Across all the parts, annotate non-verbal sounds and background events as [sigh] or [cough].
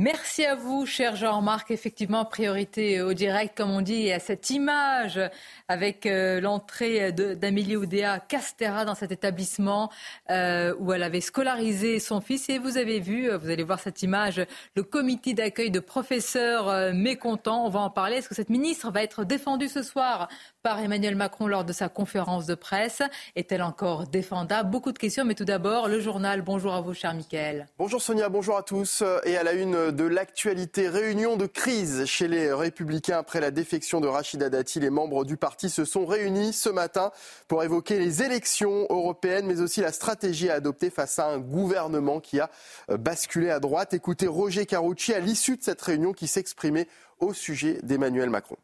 Merci à vous, cher Jean-Marc. Effectivement, priorité au direct, comme on dit, et à cette image avec euh, l'entrée d'Amélie Oudéa Castera dans cet établissement euh, où elle avait scolarisé son fils. Et vous avez vu, euh, vous allez voir cette image, le comité d'accueil de professeurs mécontents. On va en parler. Est-ce que cette ministre va être défendue ce soir par Emmanuel Macron lors de sa conférence de presse? Est-elle encore défendable? Beaucoup de questions, mais tout d'abord, le journal. Bonjour à vous, cher Mickaël. Bonjour Sonia, bonjour à tous. Et à la une de l'actualité, réunion de crise chez les Républicains après la défection de Rachida Dati, les membres du parti se sont réunis ce matin pour évoquer les élections européennes, mais aussi la stratégie à adopter face à un gouvernement qui a euh, basculé à droite. Écoutez Roger Carucci à l'issue de cette réunion qui s'exprimait au sujet d'Emmanuel Macron.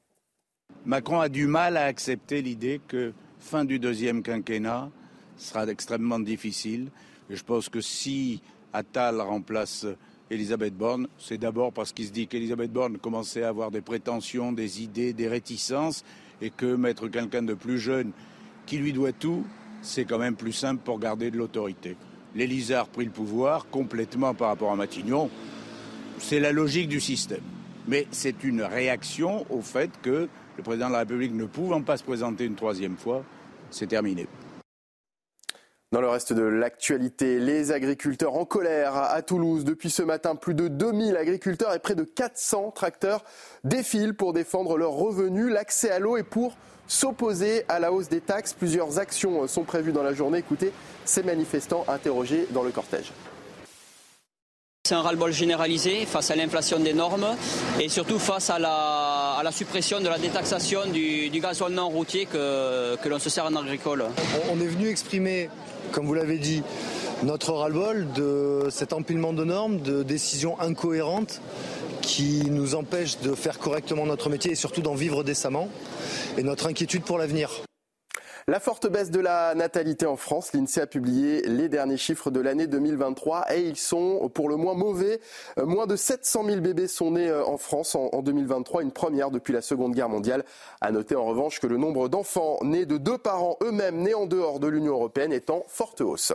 Macron a du mal à accepter l'idée que fin du deuxième quinquennat sera extrêmement difficile. Et je pense que si Attal remplace Elisabeth Borne, c'est d'abord parce qu'il se dit qu'Elisabeth Borne commençait à avoir des prétentions, des idées, des réticences, et que mettre quelqu'un de plus jeune qui lui doit tout, c'est quand même plus simple pour garder de l'autorité. L'Élysée a repris le pouvoir complètement par rapport à Matignon. C'est la logique du système. Mais c'est une réaction au fait que le président de la République ne pouvant pas se présenter une troisième fois, c'est terminé. Dans le reste de l'actualité, les agriculteurs en colère à Toulouse. Depuis ce matin, plus de 2000 agriculteurs et près de 400 tracteurs défilent pour défendre leurs revenus, l'accès à l'eau et pour s'opposer à la hausse des taxes. Plusieurs actions sont prévues dans la journée. Écoutez ces manifestants interrogés dans le cortège. C'est un ras-le-bol généralisé face à l'inflation des normes et surtout face à la, suppression de la détaxation du, du gasoil non routier que, que l'on se sert en agricole. On est venu exprimer comme vous l'avez dit, notre ras-le-bol de cet empilement de normes, de décisions incohérentes qui nous empêchent de faire correctement notre métier et surtout d'en vivre décemment, et notre inquiétude pour l'avenir. La forte baisse de la natalité en France, l'INSEE a publié les derniers chiffres de l'année 2023 et ils sont pour le moins mauvais. Euh, moins de 700 000 bébés sont nés euh, en France en 2023, une première depuis la Seconde Guerre mondiale. À noter en revanche que le nombre d'enfants nés de deux parents eux-mêmes nés en dehors de l'Union européenne est en forte hausse.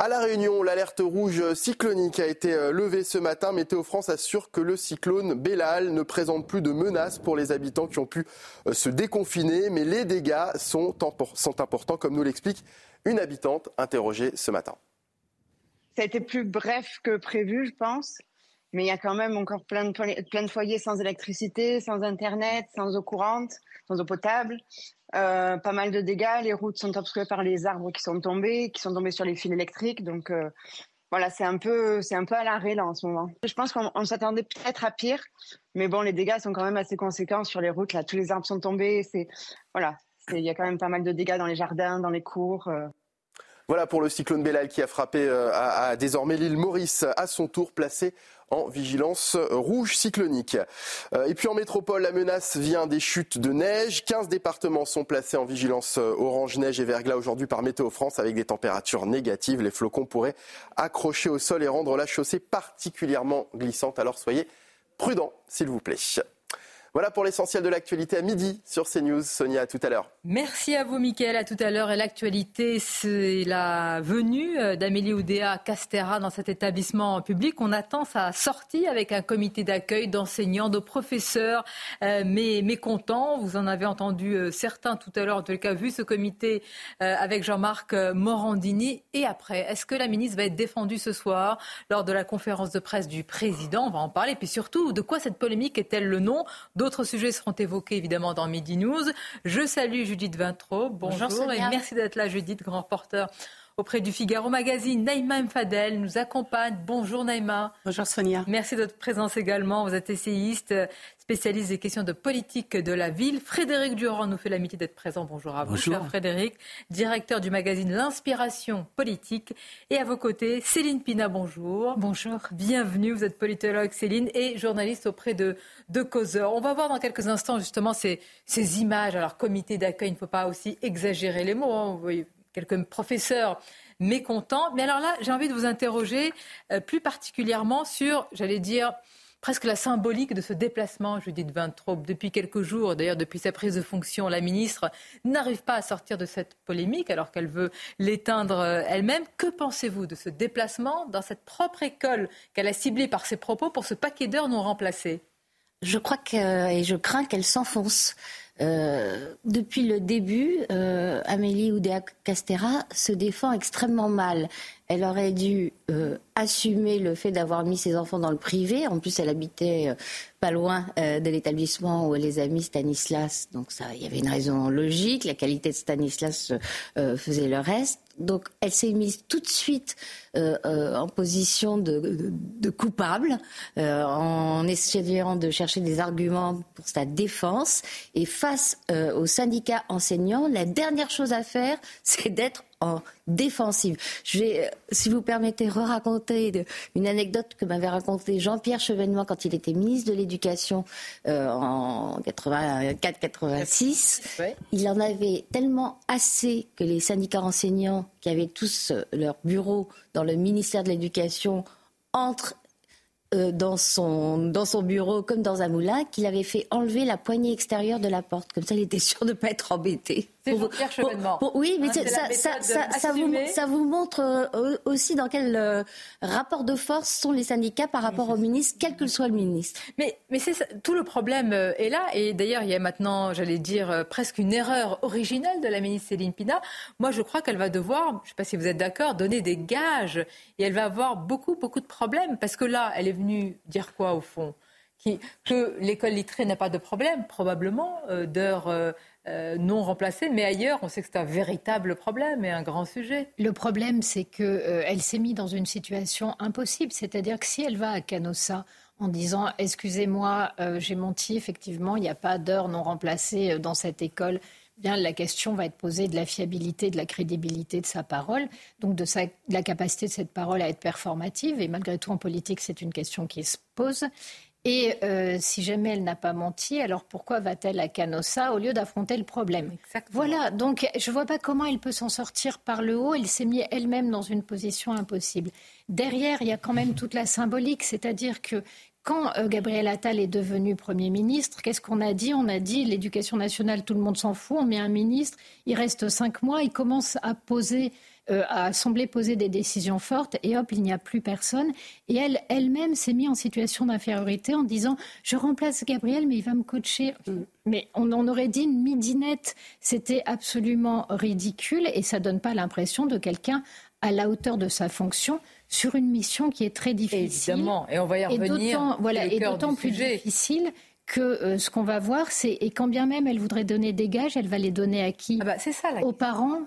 À La Réunion, l'alerte rouge cyclonique a été euh, levée ce matin. Météo France assure que le cyclone Bellal ne présente plus de menaces pour les habitants qui ont pu euh, se déconfiner, mais les dégâts sont, importants, comme nous l'explique une habitante interrogée ce matin. Ça a été plus bref que prévu, je pense, mais il y a quand même encore plein de, plein de foyers sans électricité, sans Internet, sans eau courante, sans eau potable. Euh, pas mal de dégâts. Les routes sont obstruées par les arbres qui sont tombés, qui sont tombés sur les fils électriques. Donc euh, voilà, c'est un peu, un peu à l'arrêt là en ce moment. Je pense qu'on s'attendait peut-être à pire, mais bon, les dégâts sont quand même assez conséquents sur les routes. Là, tous les arbres sont tombés. Voilà, il y a quand même pas mal de dégâts dans les jardins, dans les cours. Euh. Voilà pour le cyclone Bellal qui a frappé à, désormais l'île Maurice, à son tour placée en vigilance rouge cyclonique. Euh, et puis en métropole, la menace vient des chutes de neige. 15 départements sont placés en vigilance euh, orange neige et verglas aujourd'hui par Météo France avec des températures négatives. Les flocons pourraient accrocher au sol et rendre la chaussée particulièrement glissante. Alors soyez prudents, s'il vous plaît. Voilà pour l'essentiel de l'actualité à midi sur CNews. Sonia, à tout à l'heure. Merci à vous, Mickaël. À tout à l'heure. Et l'actualité, c'est la venue euh, d'Amélie Oudéa Castera dans cet établissement public. On attend sa sortie avec un comité d'accueil d'enseignants, de professeurs, euh, mais mécontents. Vous en avez entendu euh, certains tout à l'heure, en tout cas, vu ce comité avec Jean-Marc Morandini. Et après, est-ce que la ministre va être défendue ce soir lors de la conférence de presse du président? On va en parler. Puis surtout, de quoi cette polémique est-elle le nom? Sujets seront évoqués évidemment dans Midi News. Je salue Judith Vintraud. Bonjour, et merci d'être là, Judith, grand reporter auprès du Figaro Magazine. Naïma Mfadel nous accompagne. Bonjour Naïma. Bonjour Sonia. Merci de votre présence également. Vous êtes essayiste, spécialiste des questions de politique de la ville. Frédéric Durand nous fait l'amitié d'être présent. Bonjour à vous, cher Frédéric, directeur du magazine L'Inspiration politique. Et à vos côtés, Céline Pina, bonjour. Bonjour. Bienvenue, vous êtes politologue Céline et journaliste auprès de, de Causeur. On va voir dans quelques instants justement ces, ces images. Alors, comité d'accueil, il ne faut pas aussi exagérer les mots. Hein. Vous voyez, quelques professeurs mécontents. Mais alors là, j'ai envie de vous interroger euh, plus particulièrement sur, j'allais dire, presque la symbolique de ce déplacement, Judith Vintraube. Depuis quelques jours, d'ailleurs depuis sa prise de fonction, la ministre n'arrive pas à sortir de cette polémique alors qu'elle veut l'éteindre euh, elle-même. Que pensez-vous de ce déplacement dans cette propre école qu'elle a ciblée par ses propos pour ce paquet d'heures non remplacées Je crois que, et je crains qu'elle s'enfonce. Euh, depuis le début, euh, Amélie Oudéa-Castera se défend extrêmement mal. Elle aurait dû euh, assumer le fait d'avoir mis ses enfants dans le privé. En plus, elle habitait pas loin de l'établissement où elle les a mis Stanislas. Donc ça, il y avait une raison logique. La qualité de Stanislas faisait le reste. Donc elle s'est mise tout de suite en position de, de coupable, en essayant de chercher des arguments pour sa défense. Et face aux syndicats enseignants, la dernière chose à faire, [laughs] c'est d'être en défensive. Je vais, euh, si vous permettez, re-raconter une anecdote que m'avait raconté Jean-Pierre Chevènement quand il était ministre de l'Éducation euh, en 84-86. Il en avait tellement assez que les syndicats enseignants, qui avaient tous euh, leur bureau dans le ministère de l'Éducation, entrent dans, son, dans son bureau comme dans un moulin qu'il avait fait enlever la poignée extérieure de la porte. Comme ça, il était sûr de ne pas être embêté oui, mais hein, ça, vous, montre euh, aussi dans quel euh, rapport de force sont les syndicats par rapport au ministre, quel que soit le ministre. Mais, mais tout le problème euh, est là. Et d'ailleurs, il y a maintenant, j'allais dire, presque une erreur originelle de la ministre Céline Pina. Moi, je crois qu'elle va devoir, je ne sais pas si vous êtes d'accord, donner des gages. Et elle va avoir beaucoup, beaucoup de problèmes. Parce que là, elle est venue dire quoi, au fond? Que l'école littrée n'a pas de problème, probablement, d'heures euh, non remplacée, mais ailleurs, on sait que c'est un véritable problème et un grand sujet. Le problème, c'est qu'elle euh, s'est mise dans une situation impossible, c'est-à-dire que si elle va à Canossa en disant excusez-moi, euh, j'ai menti, effectivement, il n'y a pas d'heure non remplacée dans cette école. Bien, la question va être posée de la fiabilité, de la crédibilité de sa parole, donc de, de la capacité de cette parole à être performative. Et malgré tout, en politique, c'est une question qui se pose. Et euh, si jamais elle n'a pas menti, alors pourquoi va-t-elle à Canossa au lieu d'affronter le problème? Voilà, donc je ne vois pas comment elle peut s'en sortir par le haut. Elle s'est mise elle-même dans une position impossible. Derrière, il y a quand même toute la symbolique, c'est-à-dire que quand euh, Gabriel Attal est devenu Premier ministre, qu'est-ce qu'on a dit? On a dit l'éducation nationale, tout le monde s'en fout, on met un ministre, il reste cinq mois, il commence à poser euh, a semblé poser des décisions fortes et hop, il n'y a plus personne. Et elle, elle-même s'est mise en situation d'infériorité en disant Je remplace Gabriel, mais il va me coacher. Mais on en aurait dit une midinette. C'était absolument ridicule et ça donne pas l'impression de quelqu'un à la hauteur de sa fonction sur une mission qui est très difficile. Évidemment, et on va y revenir. Et voilà, et d'autant plus difficile que euh, ce qu'on va voir, c'est et quand bien même elle voudrait donner des gages, elle va les donner à qui? Ah bah, ça, Aux parents,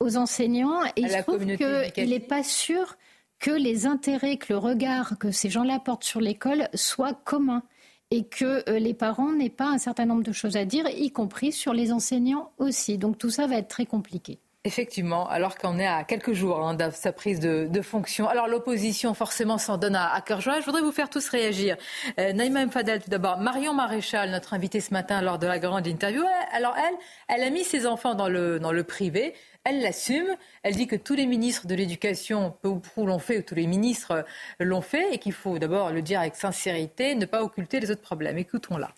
aux enseignants. Et je trouve qu'il n'est pas sûr que les intérêts, que le regard que ces gens-là portent sur l'école soient communs et que euh, les parents n'aient pas un certain nombre de choses à dire, y compris sur les enseignants aussi. Donc tout ça va être très compliqué. Effectivement, alors qu'on est à quelques jours hein, de sa prise de, fonction. Alors l'opposition forcément s'en donne à, cœur joie. Je voudrais vous faire tous réagir. Euh, Naïma Mfadel tout d'abord. Marion Maréchal, notre invitée ce matin lors de la grande interview. Alors elle, elle a mis ses enfants dans le, dans le privé. Elle l'assume. Elle dit que tous les ministres de l'éducation, peu ou prou, l'ont fait, ou tous les ministres l'ont fait, et qu'il faut d'abord le dire avec sincérité, ne pas occulter les autres problèmes. Écoutons-la.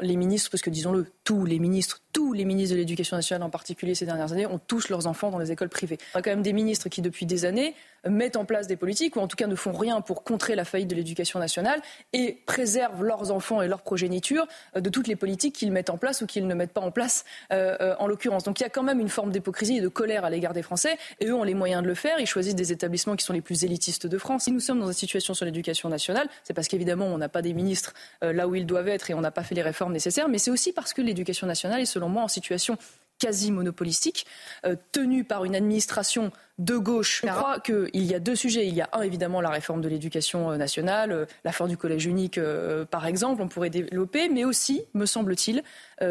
Les ministres, parce que disons-le, tous les ministres, tous les ministres de l'Éducation nationale en particulier ces dernières années, ont tous leurs enfants dans les écoles privées. Il y a quand même des ministres qui, depuis des années, mettent en place des politiques, ou en tout cas ne font rien pour contrer la faillite de l'éducation nationale, et préservent leurs enfants et leur progéniture euh, de toutes les politiques qu'ils mettent en place ou qu'ils ne mettent pas en place, euh, euh, en l'occurrence. Donc il y a quand même une forme d'hypocrisie et de colère à l'égard des Français, et eux ont les moyens de le faire. Ils choisissent des établissements qui sont les plus élitistes de France. Si nous sommes dans une situation sur l'éducation nationale, c'est parce qu'évidemment on n'a pas des ministres là où ils doivent être et on n'a pas fait les réformes nécessaires, mais c'est aussi parce que l'éducation nationale est selon moi en situation quasi monopolistique, euh, tenue par une administration de gauche. Je crois qu'il y a deux sujets. Il y a un, évidemment, la réforme de l'éducation euh, nationale, euh, la fin du collège unique, euh, par exemple, on pourrait développer, mais aussi, me semble-t-il,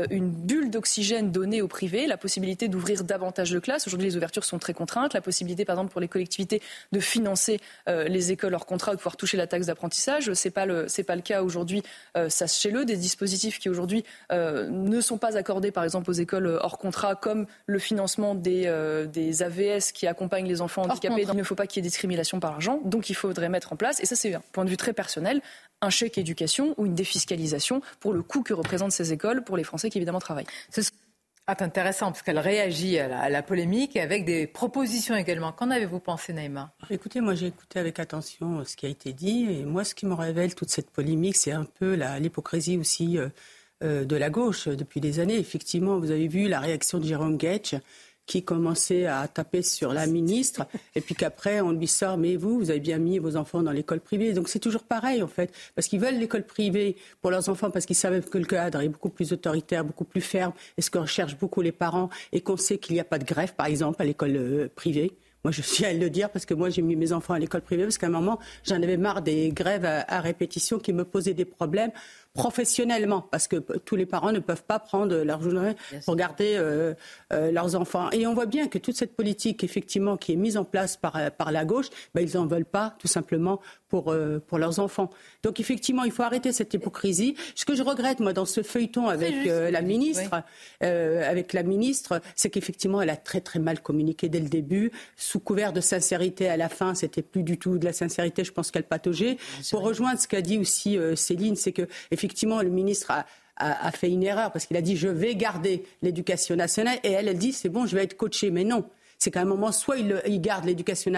une bulle d'oxygène donnée au privé, la possibilité d'ouvrir davantage de classes. Aujourd'hui, les ouvertures sont très contraintes. La possibilité, par exemple, pour les collectivités de financer les écoles hors contrat ou de pouvoir toucher la taxe d'apprentissage. Ce n'est pas, le, pas le cas aujourd'hui. Sachez-le, des dispositifs qui aujourd'hui ne sont pas accordés, par exemple, aux écoles hors contrat, comme le financement des, des AVS qui accompagnent les enfants handicapés. Il ne faut pas qu'il y ait discrimination par l'argent. Donc il faudrait mettre en place, et ça c'est un point de vue très personnel, un chèque éducation ou une défiscalisation pour le coût que représentent ces écoles pour les Français qui évidemment travaillent. C'est intéressant parce qu'elle réagit à la, polémique avec des propositions également. Qu'en avez-vous pensé, Naïma? Écoutez, moi j'ai écouté avec attention euh, ce qui a été dit et moi ce qui me révèle toute cette polémique, c'est un peu l'hypocrisie aussi euh, euh, de la gauche depuis des années. Effectivement, vous avez vu la réaction de Jérôme Getch qui commençait à taper sur la ministre, et puis qu'après on lui sort, mais vous, vous avez bien mis vos enfants dans l'école privée. Donc c'est toujours pareil en fait, parce qu'ils veulent l'école privée pour leurs enfants, parce qu'ils savent que le cadre est beaucoup plus autoritaire, beaucoup plus ferme, et ce que recherchent beaucoup les parents, et qu'on sait qu'il n'y a pas de grève, par exemple, à l'école euh, privée. Moi, je suis à le dire parce que moi, j'ai mis mes enfants à l'école privée parce qu'à un moment, j'en avais marre des grèves à, répétition qui me posaient des problèmes professionnellement, parce que tous les parents ne peuvent pas prendre leur journée pour garder euh, euh, leurs enfants. Et on voit bien que toute cette politique, effectivement, qui est mise en place par, euh, par la gauche, ben, ils n'en veulent pas, tout simplement, pour, pour leurs enfants. Donc, effectivement, il faut arrêter cette hypocrisie. Ce que je regrette, moi, dans ce feuilleton avec la ministre, avec la ministre, c'est qu'effectivement, elle a très, très mal communiqué dès le début, sous couvert de sincérité à la fin, c'était plus du tout de la sincérité, je pense qu'elle pataugeait. Pour rejoindre ce qu'a dit aussi Céline, c'est que, effectivement, le ministre a, fait une erreur parce qu'il a dit je vais garder l'éducation nationale et elle, elle dit c'est bon, je vais être coachée. Mais non. C'est qu'à un moment, soit il, garde l'éducation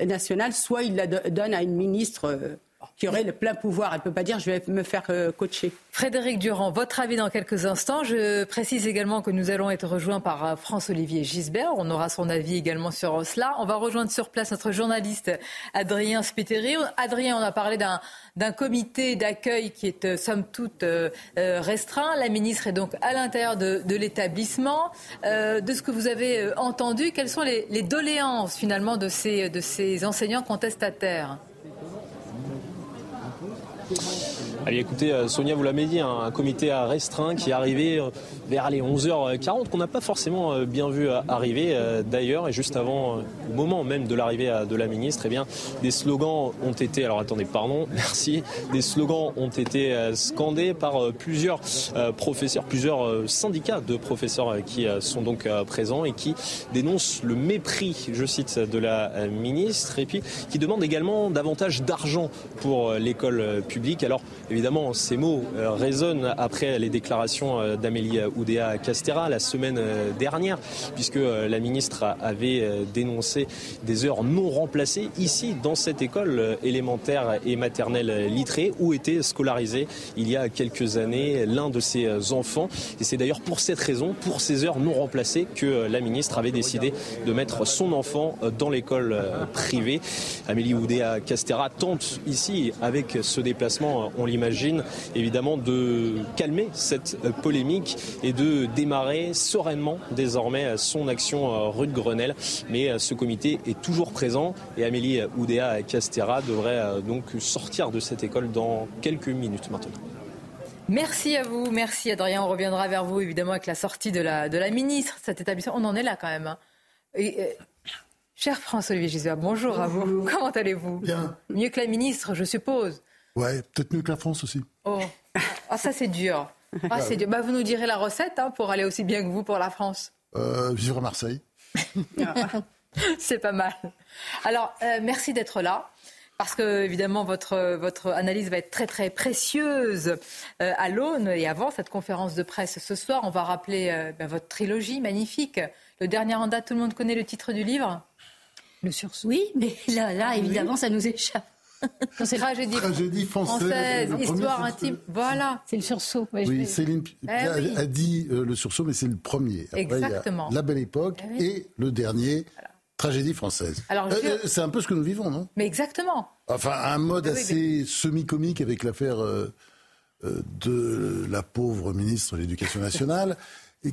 nationale, soit il la donne à une ministre euh, qui aurait le plein pouvoir. Elle ne peut pas dire je vais me faire euh, coacher. Frédéric Durand, votre avis dans quelques instants. Je précise également que nous allons être rejoints par euh, France-Olivier Gisbert. On aura son avis également sur cela. On va rejoindre sur place notre journaliste Adrien Spiteri. Adrien, on a parlé d'un comité d'accueil qui est euh, somme toute restreint. La ministre est donc à l'intérieur de, l'établissement. de ce que vous avez entendu, quelles sont les, doléances finalement de ces enseignants contestataires? 对 Allez, écoutez, euh, Sonia, vous l'avez dit, un, comité restreint qui est arrivé euh, vers les 11h40, qu'on n'a pas forcément euh, bien vu arriver d'ailleurs. Et juste avant, au moment même de l'arrivée de la ministre, eh bien, des slogans ont été, alors attendez, pardon, [laughs] merci, des slogans ont été scandés par plusieurs professeurs, plusieurs syndicats de professeurs qui sont donc présents et qui dénoncent le mépris, je cite, de la ministre et puis qui demandent également davantage d'argent pour l'école publique. Alors, ces mots euh, résonnent après les déclarations euh, d'Amélie Oudéa Castera la semaine euh, dernière, puisque la ministre avait dénoncé des heures non remplacées ici, dans cette école élémentaire et maternelle Littré, où était scolarisé il y a quelques années l'un de ses enfants. Et c'est d'ailleurs pour cette raison, pour ces heures non remplacées, que la ministre avait décidé de mettre son enfant dans l'école privée. Amélie Oudéa Castera tente ici, avec ce déplacement, on l'imagine, J'imagine évidemment de calmer cette euh, polémique et de démarrer sereinement désormais son action euh, rue de Grenelle. Mais euh, ce comité est toujours présent et Amélie Oudéa Castera devrait donc sortir de cette école dans quelques minutes maintenant. Merci à vous, merci Adrien. On reviendra vers vous évidemment avec la sortie de la, de la ministre cet établissement. On en est là quand même. Hein. cher François-Olivier Gisbert, bonjour, à vous. Comment allez-vous? Bien. Mieux que la ministre, je suppose. Ouais, peut-être mieux que la France aussi. Oh, ah, ça c'est dur. Ah, c'est dur. Bah, vous nous direz la recette hein, pour aller aussi bien que vous pour la France. Euh, vivre à Marseille. c'est pas mal. Alors, euh, merci d'être là. Parce que évidemment votre votre analyse va être très très précieuse euh, à l'aune et avant cette conférence de presse ce soir, on va rappeler bah, votre trilogie magnifique. Le dernier en date, tout le monde connaît le titre du livre? Le sursaut. Oui, mais là là évidemment ça nous échappe. C'est tragédie, tragédie française, histoire intime. Voilà. C'est le sursaut. oui, Céline eh a, dit euh, le sursaut, mais c'est le premier. Exactement. La Belle Époque eh et le dernier. Tragédie française. Alors, euh, euh, c'est un peu ce que nous vivons, non? Mais exactement. Enfin, un mode ah assez semi-comique avec l'affaire de la pauvre ministre de l'Éducation nationale.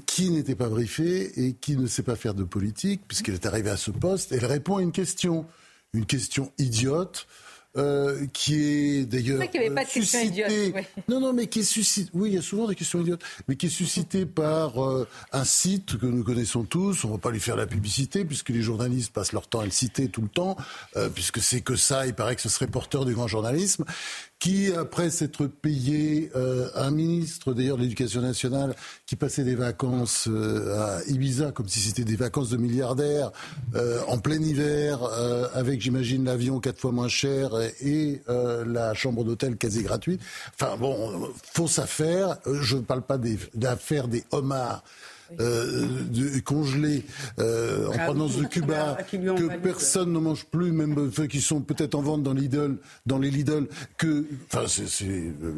qui n'était pas briefée et qui ne sait pas faire de politique, puisqu'elle est arrivée à ce poste. Elle répond à une question, une question idiote. Euh, qui est d'ailleurs suscité. Non, non, mais qui est suscité. Oui, il y a souvent des questions idiotes, mais qui est suscité [laughs] par euh, un site que nous connaissons tous. On ne va pas lui faire la publicité puisque les journalistes passent leur temps à le citer tout le temps, euh, puisque c'est que ça. Il paraît que ce serait porteur du grand journalisme qui, après s'être payé euh, un ministre d'ailleurs de l'Éducation nationale qui passait des vacances euh, à Ibiza comme si c'était des vacances de milliardaires euh, en plein hiver, avec j'imagine l'avion quatre fois moins cher et la chambre d'hôtel quasi gratuite. Enfin bon, fausse affaire. Je ne parle pas d'affaires des homards euh, de, congelés euh, en ah, provenance de Cuba [laughs] que personne ne mange plus, même qui sont peut-être en vente dans Lidl, dans les Lidl, que enfin c'est,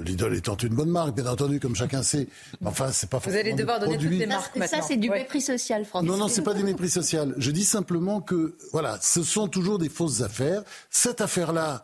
Lidl étant une bonne marque, bien entendu, comme chacun sait. Enfin, c'est pas. Vous allez devoir donner toutes les marques Ça, c'est du mépris social, François. Non, non, c'est pas du mépris social. Je dis simplement que voilà, ce sont toujours des fausses affaires. Cette affaire-là.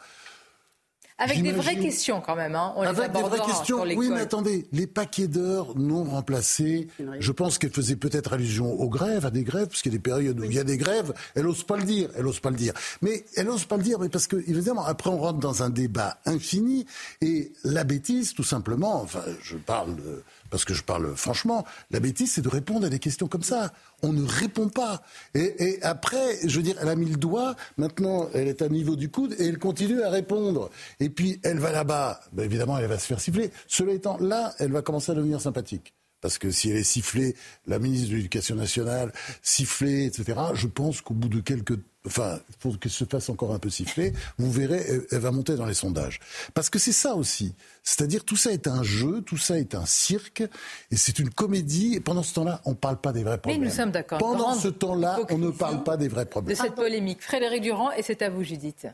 Avec des vraies questions quand même. Hein. On Avec des vraies questions. Oui, mais attendez, les paquets d'heures non remplacés, je pense qu'elle faisait peut-être allusion aux grèves, à des grèves, parce qu'il y a des périodes où il y a des grèves. Elle n'ose pas le dire. Elle n'ose pas le dire. Mais elle n'ose pas le dire, mais parce que évidemment, après on rentre dans un débat infini et la bêtise, tout simplement. Enfin, je parle de parce que je parle franchement, la bêtise, c'est de répondre à des questions comme ça. On ne répond pas. Et, après, je veux dire, elle a mis le doigt, maintenant elle est à niveau du coude et elle continue à répondre. Et puis elle va là-bas, ben, évidemment, elle va se faire siffler. Cela étant, là, elle va commencer à devenir sympathique. Parce que si elle est sifflée, la ministre de l'Éducation nationale, sifflée, etc., je pense qu'au bout de quelques enfin, faut qu'elle se fasse encore un peu siffler, vous verrez, elle, va monter dans les sondages. Parce que c'est ça aussi. C'est-à-dire, tout ça est un jeu, tout ça est un cirque, et c'est une comédie, et pendant ce temps-là, on ne parle pas des vrais problèmes. Mais nous sommes d'accord. Pendant ce temps-là, on ne parle pas des vrais problèmes. De cette polémique. Frédéric Durand, et c'est à vous, Judith.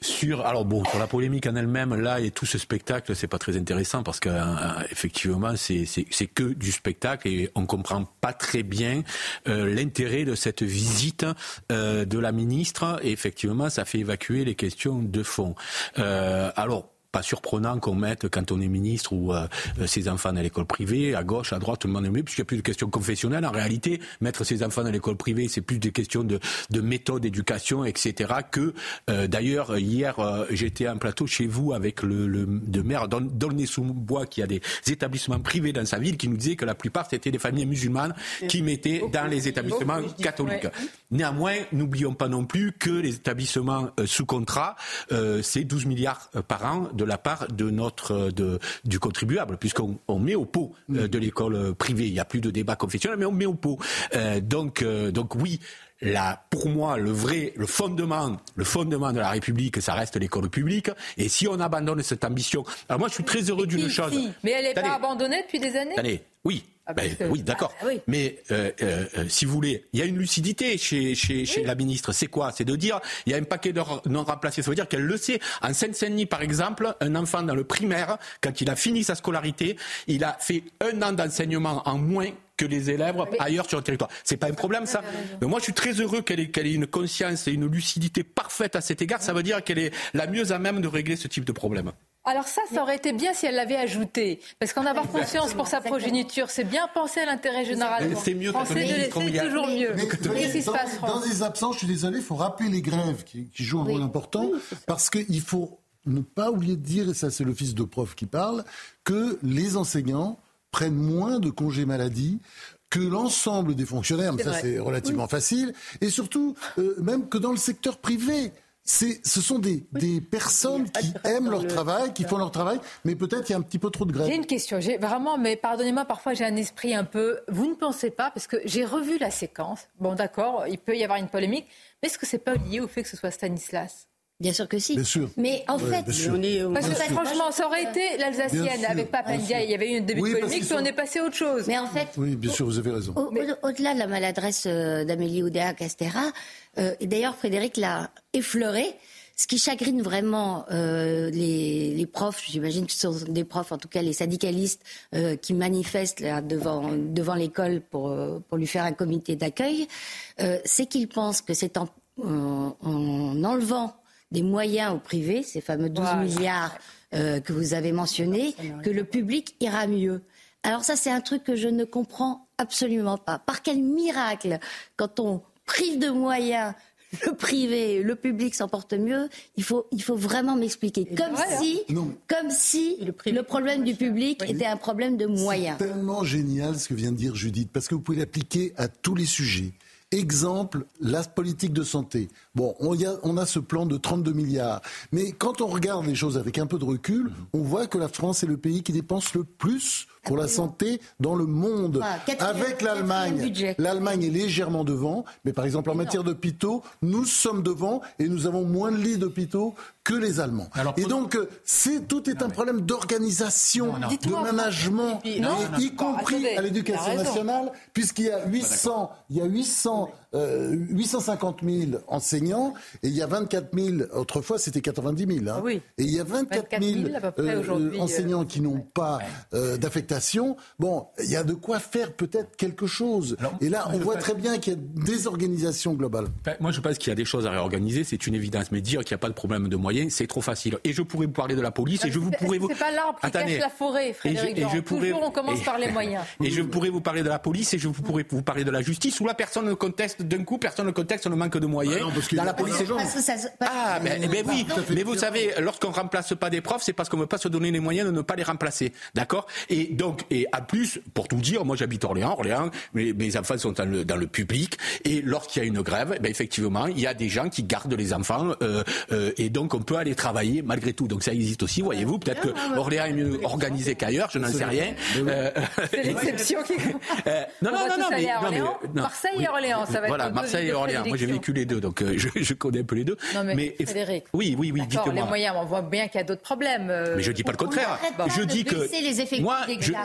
Sur, alors bon, sur la polémique en elle-même, là et tout ce spectacle, c'est pas très intéressant parce que euh, effectivement, c'est que du spectacle et on comprend pas très bien euh, l'intérêt de cette visite euh, de la ministre. Et effectivement, ça fait évacuer les questions de fond. alors pas surprenant qu'on mette, quand on est ministre ou euh, ses enfants dans l'école privée, à gauche, à droite, tout le monde est mieux, puisqu'il n'y a plus de questions confessionnelles. En réalité, mettre ses enfants dans l'école privée, c'est plus des questions de, de méthode d'éducation, etc. que, euh, d'ailleurs, hier, euh, j'étais en plateau chez vous avec le, le de maire d'Aulnay-sous-Bois, qui a des établissements privés dans sa ville, qui nous disait que la plupart, c'était des familles musulmanes qui mettaient dans les établissements catholiques. Néanmoins, n'oublions pas non plus que les établissements sous contrat, c'est 12 milliards par an de de la part de notre euh, de, du contribuable, puisqu'on on met au pot euh, de l'école euh, privée. Il n'y a plus de débat confessionnel, mais on met au pot. donc, donc oui, pour moi, le vrai, le fondement, le fondement de la République, ça reste l'école publique. Et si on abandonne cette ambition, alors moi, je suis très heureux d'une chose. Mais elle n'est pas abandonnée depuis des années? Allez, oui, ah, ben, oui, d'accord. Ah, Mais euh, euh, euh, si vous voulez, il y a une lucidité chez, chez, chez la ministre. C'est quoi? C'est de dire, il y a un paquet de non remplacés. Ça veut dire qu'elle le sait. En Seine-Saint-Denis, par exemple, un enfant dans le primaire, quand il a fini sa scolarité, il a fait un an d'enseignement en moins que les élèves ailleurs sur le territoire. C'est pas un problème ça. Mais moi je suis très heureux qu'elle ait, qu'elle ait une conscience et une lucidité parfaite à cet égard. Ça veut dire qu'elle est la mieux à même de régler ce type de problème. Alors ça, ça aurait été bien si elle l'avait ajouté. Parce qu'en avoir conscience pour sa progéniture, c'est bien penser à l'intérêt général. C'est mieux c'est toujours mieux. Qu'est-ce qui se passe, Dans des absences, je suis désolé, il faut rappeler les grèves qui, jouent un rôle important. parce qu'il faut ne pas oublier de dire, et ça c'est le fils de prof qui parle, que les enseignants prennent moins de congés maladie que l'ensemble des fonctionnaires, mais ça c'est relativement facile, et surtout euh, même que dans le secteur privé ce sont des, des personnes qui aiment leur travail, qui font leur travail, mais peut-être il y a un petit peu trop de grève. J'ai une question, j'ai vraiment, mais pardonnez-moi, parfois j'ai un esprit un peu. Vous ne pensez pas, parce que j'ai revu la séquence. Bon, d'accord, il peut y avoir une polémique, mais est-ce que c'est pas lié au fait que ce soit Stanislas? Bien sûr que si. Bien sûr. Mais en fait, on est, parce que franchement, ça aurait été l'Alsacienne avec Papendia, il y avait eu une début de polémique, puis on est passé à autre chose. Mais en fait, oui, bien sûr, vous avez raison. Au-delà de la maladresse euh, d'Amélie Oudéa Castera, euh, et d'ailleurs Frédéric l'a effleuré. Ce qui chagrine vraiment euh, les, les, profs, j'imagine que ce sont des profs, en tout cas les syndicalistes, euh, qui manifestent là, devant, devant l'école pour, euh, pour lui faire un comité d'accueil, euh, c'est qu'ils pensent que c'est en, en, enlevant des moyens au privé, ces fameux 12 milliards euh, que vous avez mentionnés, que le public ira mieux. Alors ça, c'est un truc que je ne comprends absolument pas. Par quel miracle, quand on prive de moyens [laughs] le privé, le public s'en porte mieux. Il faut, il faut vraiment m'expliquer. Comme, si, comme si le, problème du public était un problème de moyens. C'est tellement génial ce que vient de dire Judith, parce que vous pouvez l'appliquer à tous les sujets. Exemple, la politique de santé. Bon, on, a, on a ce plan de 32 milliards. Mais quand on regarde les choses avec un peu de recul, on voit que la France est le pays qui dépense le plus pour la santé dans le monde. avec l'Allemagne, l'Allemagne est légèrement devant, mais par exemple en matière d'hôpitaux, nous sommes devant et nous avons moins de lits d'hôpitaux que les Allemands. et donc, euh, c'est tout est un problème d'organisation, de management, y compris à l'éducation nationale, puisqu'il y a 800, il y a 800 850 000 enseignants et il y a 24 000, autrefois c'était 90 000. Hein. Oui. Et il y a 24, 000 euh, euh, enseignants qui n'ont pas d'affectation. Bon, il y a de quoi faire peut-être quelque chose. et là, on voit très bien qu'il y a des organisations globales. Ben, moi, je pense qu'il y a des choses à réorganiser, c'est une évidence. Mais dire qu'il n'y a pas de problème de moyens, c'est trop facile. Et je pourrais vous parler de la police et je vous pourrais vous. C'est pas l'arbre qui cache la forêt, Frédéric. Et je, pourrais... Toujours, on commence par les moyens. [laughs] Et je pourrais vous parler de la police et je pourrais vous parler de la justice où la personne ne conteste d'un coup, personne ne contexte le manque de moyens ah dans la police. Ah, ben, eh ben oui. Mais vous savez, lorsqu'on remplace pas des profs, c'est parce qu'on ne veut pas se donner les moyens de ne pas les remplacer. D'accord? Et donc, et à plus, pour tout dire, moi j'habite Orléans. Orléans, mes, mes enfants sont dans le, dans le public. Et lorsqu'il y a une grève, ben, effectivement, il y a des gens qui gardent les enfants. Euh, euh, et donc, on peut aller travailler malgré tout. Donc, ça existe aussi, voyez-vous. Peut-être que Orléans est mieux organisé qu'ailleurs, je n'en sais rien. Euh, c'est l'exception qui. [laughs] non, non, non, non, Marseille et Orléans, ça va voilà, Marseille et Orléans. Moi, j'ai vécu les deux, donc euh, je, connais un peu les deux. Non, mais, Frédéric. Oui, oui, oui, dites-moi. Les moyens, on voit bien qu'il y a d'autres problèmes. Euh, mais je dis pas le contraire. Je dis que moi,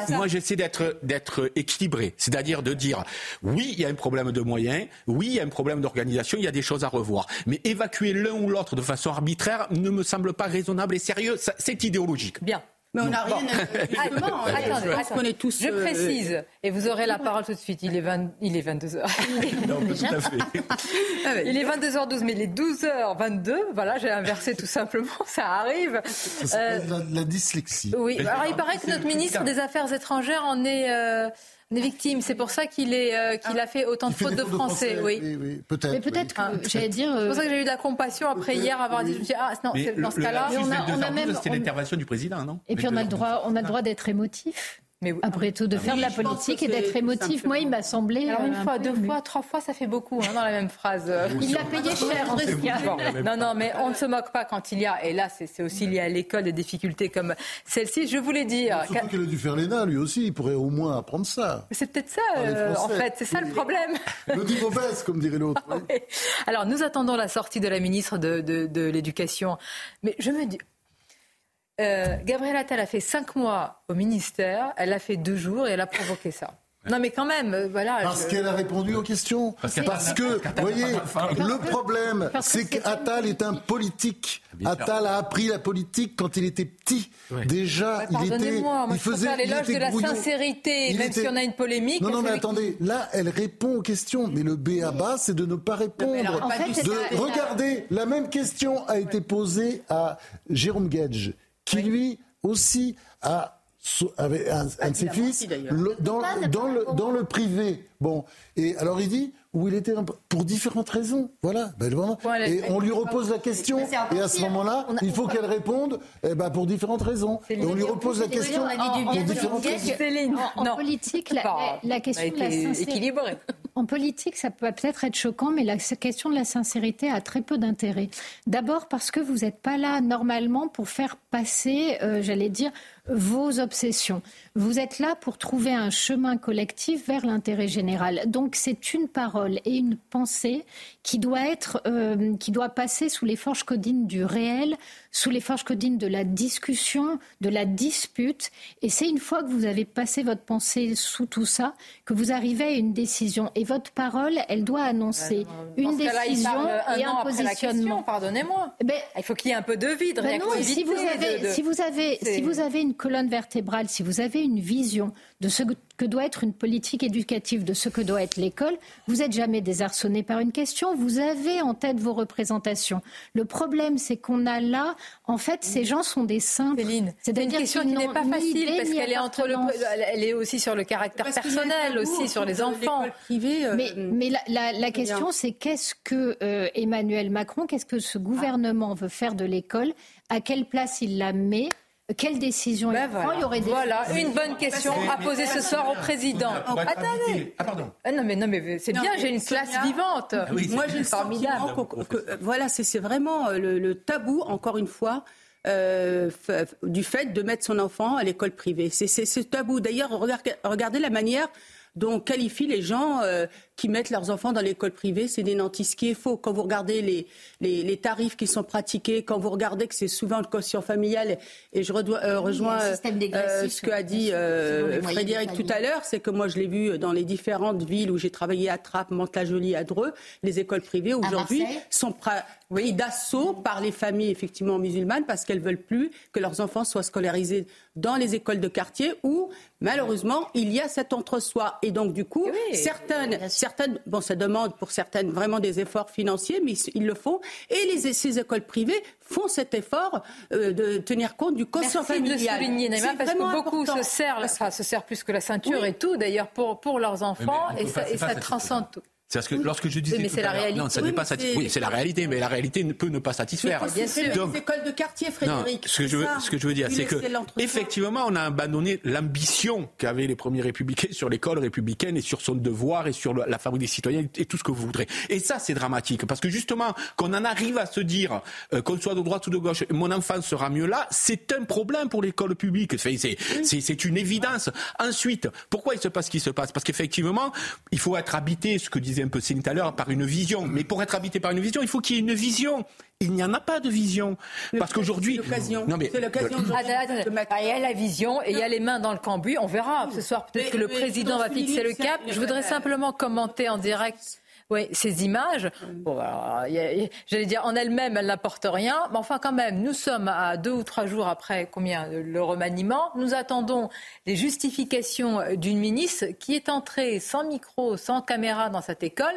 moi, j'essaie d'être d'être équilibré, c'est-à-dire de dire oui, il y a un problème de moyens, oui, il y a un problème d'organisation, il y a des choses à revoir, mais évacuer l'un ou l'autre de façon arbitraire ne me semble pas raisonnable et sérieux. C'est idéologique. Bien. Mais on n'a rien à... attendez, [laughs] attendez, tous, je euh, précise, et vous aurez la parole tout de suite. Il est, 20... il est 22h. [laughs] non, tout à fait. [laughs] Ah il est 22h12, mais il est 12h22. Voilà, j'ai inversé tout simplement, ça arrive. Ça euh... la, la, dyslexie. Oui, alors il paraît que notre ministre des Affaires étrangères en est... Euh des victimes. C'est pour ça qu'il est euh, qu'il a fait autant de fautes de, français. Oui, oui, peut-être. Mais peut-être que j'allais dire. C'est pour ça que j'ai eu de la compassion après hier avoir dit. ah non, dans ce cas-là, on a, on a même. C'était l'intervention du président, non? Et puis on a le droit, on a le droit d'être émotif. Mais Après tout, de faire de la politique et d'être émotif, moi, il m'a semblé. Alors, une euh, fois, deux fois, trois fois, ça fait beaucoup hein, dans la même phrase. Il l'a payé cher, en tout Non, non, mais on ne se moque pas quand il y a, et là, c'est aussi lié à l'école, des difficultés comme celle-ci. Je voulais dire. Surtout qu'il a dû faire l'ENA, lui aussi, il pourrait au moins apprendre ça. C'est peut-être ça, euh, en fait, c'est ça le problème. Le niveau [laughs] baisse, comme dirait l'autre. Alors, nous attendons la sortie de la ministre de, de l'Éducation. Mais je me dis, euh, Gabrielle Attal a fait cinq mois au ministère, elle a fait deux jours et elle a provoqué ça. Non mais quand même, euh, voilà. Parce qu'elle a répondu aux questions. Parce, que, vous voyez, le problème, c'est qu'Attal est un politique. Attal a appris la politique quand il était petit. Déjà, il était, il faisait l'éloge de la sincérité, même si on a une polémique. Non, non, mais attendez, là, elle répond aux questions, mais le B à bas, c'est de ne pas répondre. En fait, de, regardez, la même question a été posée à Jérôme Gage qui lui aussi a avec un, de ses fils dans, dans, le, dans le privé. Bon, et alors il dit où il était pour différentes raisons. Voilà. Ben, et on lui repose la question et à ce moment-là, il faut qu'elle réponde eh ben, pour différentes raisons. Et on lui repose la question pour différentes raisons. En, politique, la, question de la sincérité. En politique, ça peut peut-être être choquant, mais la question de la sincérité a très peu d'intérêt. D'abord parce que vous n'êtes pas là normalement pour faire passer, euh, j'allais dire, vos obsessions. Vous êtes là pour trouver un chemin collectif vers l'intérêt général. Donc c'est une parole et une pensée qui doit être, euh, qui doit passer sous les forges codines du réel, sous les forges codines de la discussion, de la dispute. Et c'est une fois que vous avez passé votre pensée sous tout ça que vous arrivez à une décision. Et votre parole, elle doit annoncer une décision et un positionnement. Pardonnez-moi. Ben, il faut qu'il y ait un peu de vide, de ben si vous avez, si vous avez, si vous avez une colonne vertébrale, si vous avez une vision de ce que doit être une politique éducative, de ce que doit être l'école, vous n'êtes jamais désarçonné par une question, vous avez en tête vos représentations. Le problème, c'est qu'on a là, en fait, ces gens sont des saints. C'est une question qui n'est pas facile parce qu'elle est entre le, elle est aussi sur le caractère personnel, aussi sur les enfants. Euh, mais, mais la, question, c'est qu'est-ce que euh, Emmanuel Macron, qu'est-ce que ce gouvernement veut faire de l'école? À quelle place il la met? Quelle décision ben voilà. Il y aurait des... Voilà, une bonne question à poser ce soir au président. Attendez. Ah, pardon. Ah, non, mais, non, mais c'est bien, j'ai une classe vivante. Ah Moi, j'ai formidable. Euh, voilà, c'est vraiment euh, le, tabou, encore une fois. Euh, du fait de mettre son enfant à l'école privée. C'est ce tabou. D'ailleurs, regardez la manière dont on qualifie les gens qui mettent leurs enfants dans l'école privée, c'est des nantis. Ce qui est faux, quand vous regardez les, les, tarifs qui sont pratiqués, quand vous regardez que c'est souvent le quotient familial, et je euh, rejoins euh, ce que a dit euh, Frédéric tout à l'heure, c'est que moi je l'ai vu dans les différentes villes où j'ai travaillé à Trappes, Mantes-la-Jolie, à Dreux, les écoles privées aujourd'hui sont pris d'assaut par les familles effectivement musulmanes parce qu'elles veulent plus que leurs enfants soient scolarisés dans les écoles de quartier où malheureusement il y a cet entre-soi. Et donc du coup certaines bon, ça demande pour certaines vraiment des efforts financiers, mais ils, le font. Et les, ces écoles privées font cet effort euh, de tenir compte du quotient familial. Merci de le souligner, parce que beaucoup se serrent, se serrent plus que la ceinture et tout, d'ailleurs, pour, pour leurs enfants, et, ça, et ça transcende tout. C'est que lorsque je disais. mais c'est la réalité. Non, ça n'est pas Oui, c'est la réalité, mais la réalité ne peut ne pas satisfaire. Bien sûr. les écoles de quartier, Frédéric. ce, que je veux, ce que je veux dire, c'est que effectivement, on a abandonné l'ambition qu'avaient les premiers républicains sur l'école républicaine et sur son devoir et sur la fabrique des citoyens et tout ce que vous voudrez. Et ça, c'est dramatique parce que justement, qu'on en arrive à se dire euh, qu'on soit de droite ou de gauche, mon enfant sera mieux là, c'est un problème pour l'école publique. C'est une évidence. Ensuite, pourquoi il se passe ce qui se passe? Parce qu'effectivement, il faut être habité, ce que disait un peu Céline tout à l'heure, par une vision. Mais pour être habité par une vision, il faut qu'il y ait une vision. Il n'y en a pas de vision. Parce qu'aujourd'hui. C'est l'occasion. C'est l'occasion Il y a la vision et il y a les mains dans le cambouis. On verra ce soir. Peut-être que le président va fixer le cap. Je voudrais simplement commenter en direct oui, ces images, bon, j'allais dire en elles-mêmes, elles n'apportent rien, mais enfin quand même, nous sommes à deux ou trois jours après combien le remaniement. Nous attendons les justifications d'une ministre qui est entrée sans micro, sans caméra dans cette école.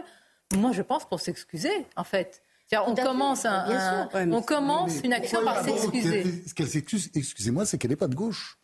Moi, je pense pour s'excuser, en fait. On commence, un, on commence une action par s'excuser. Ce qu'elle s'excuse, excusez-moi, c'est qu'elle n'est pas de gauche.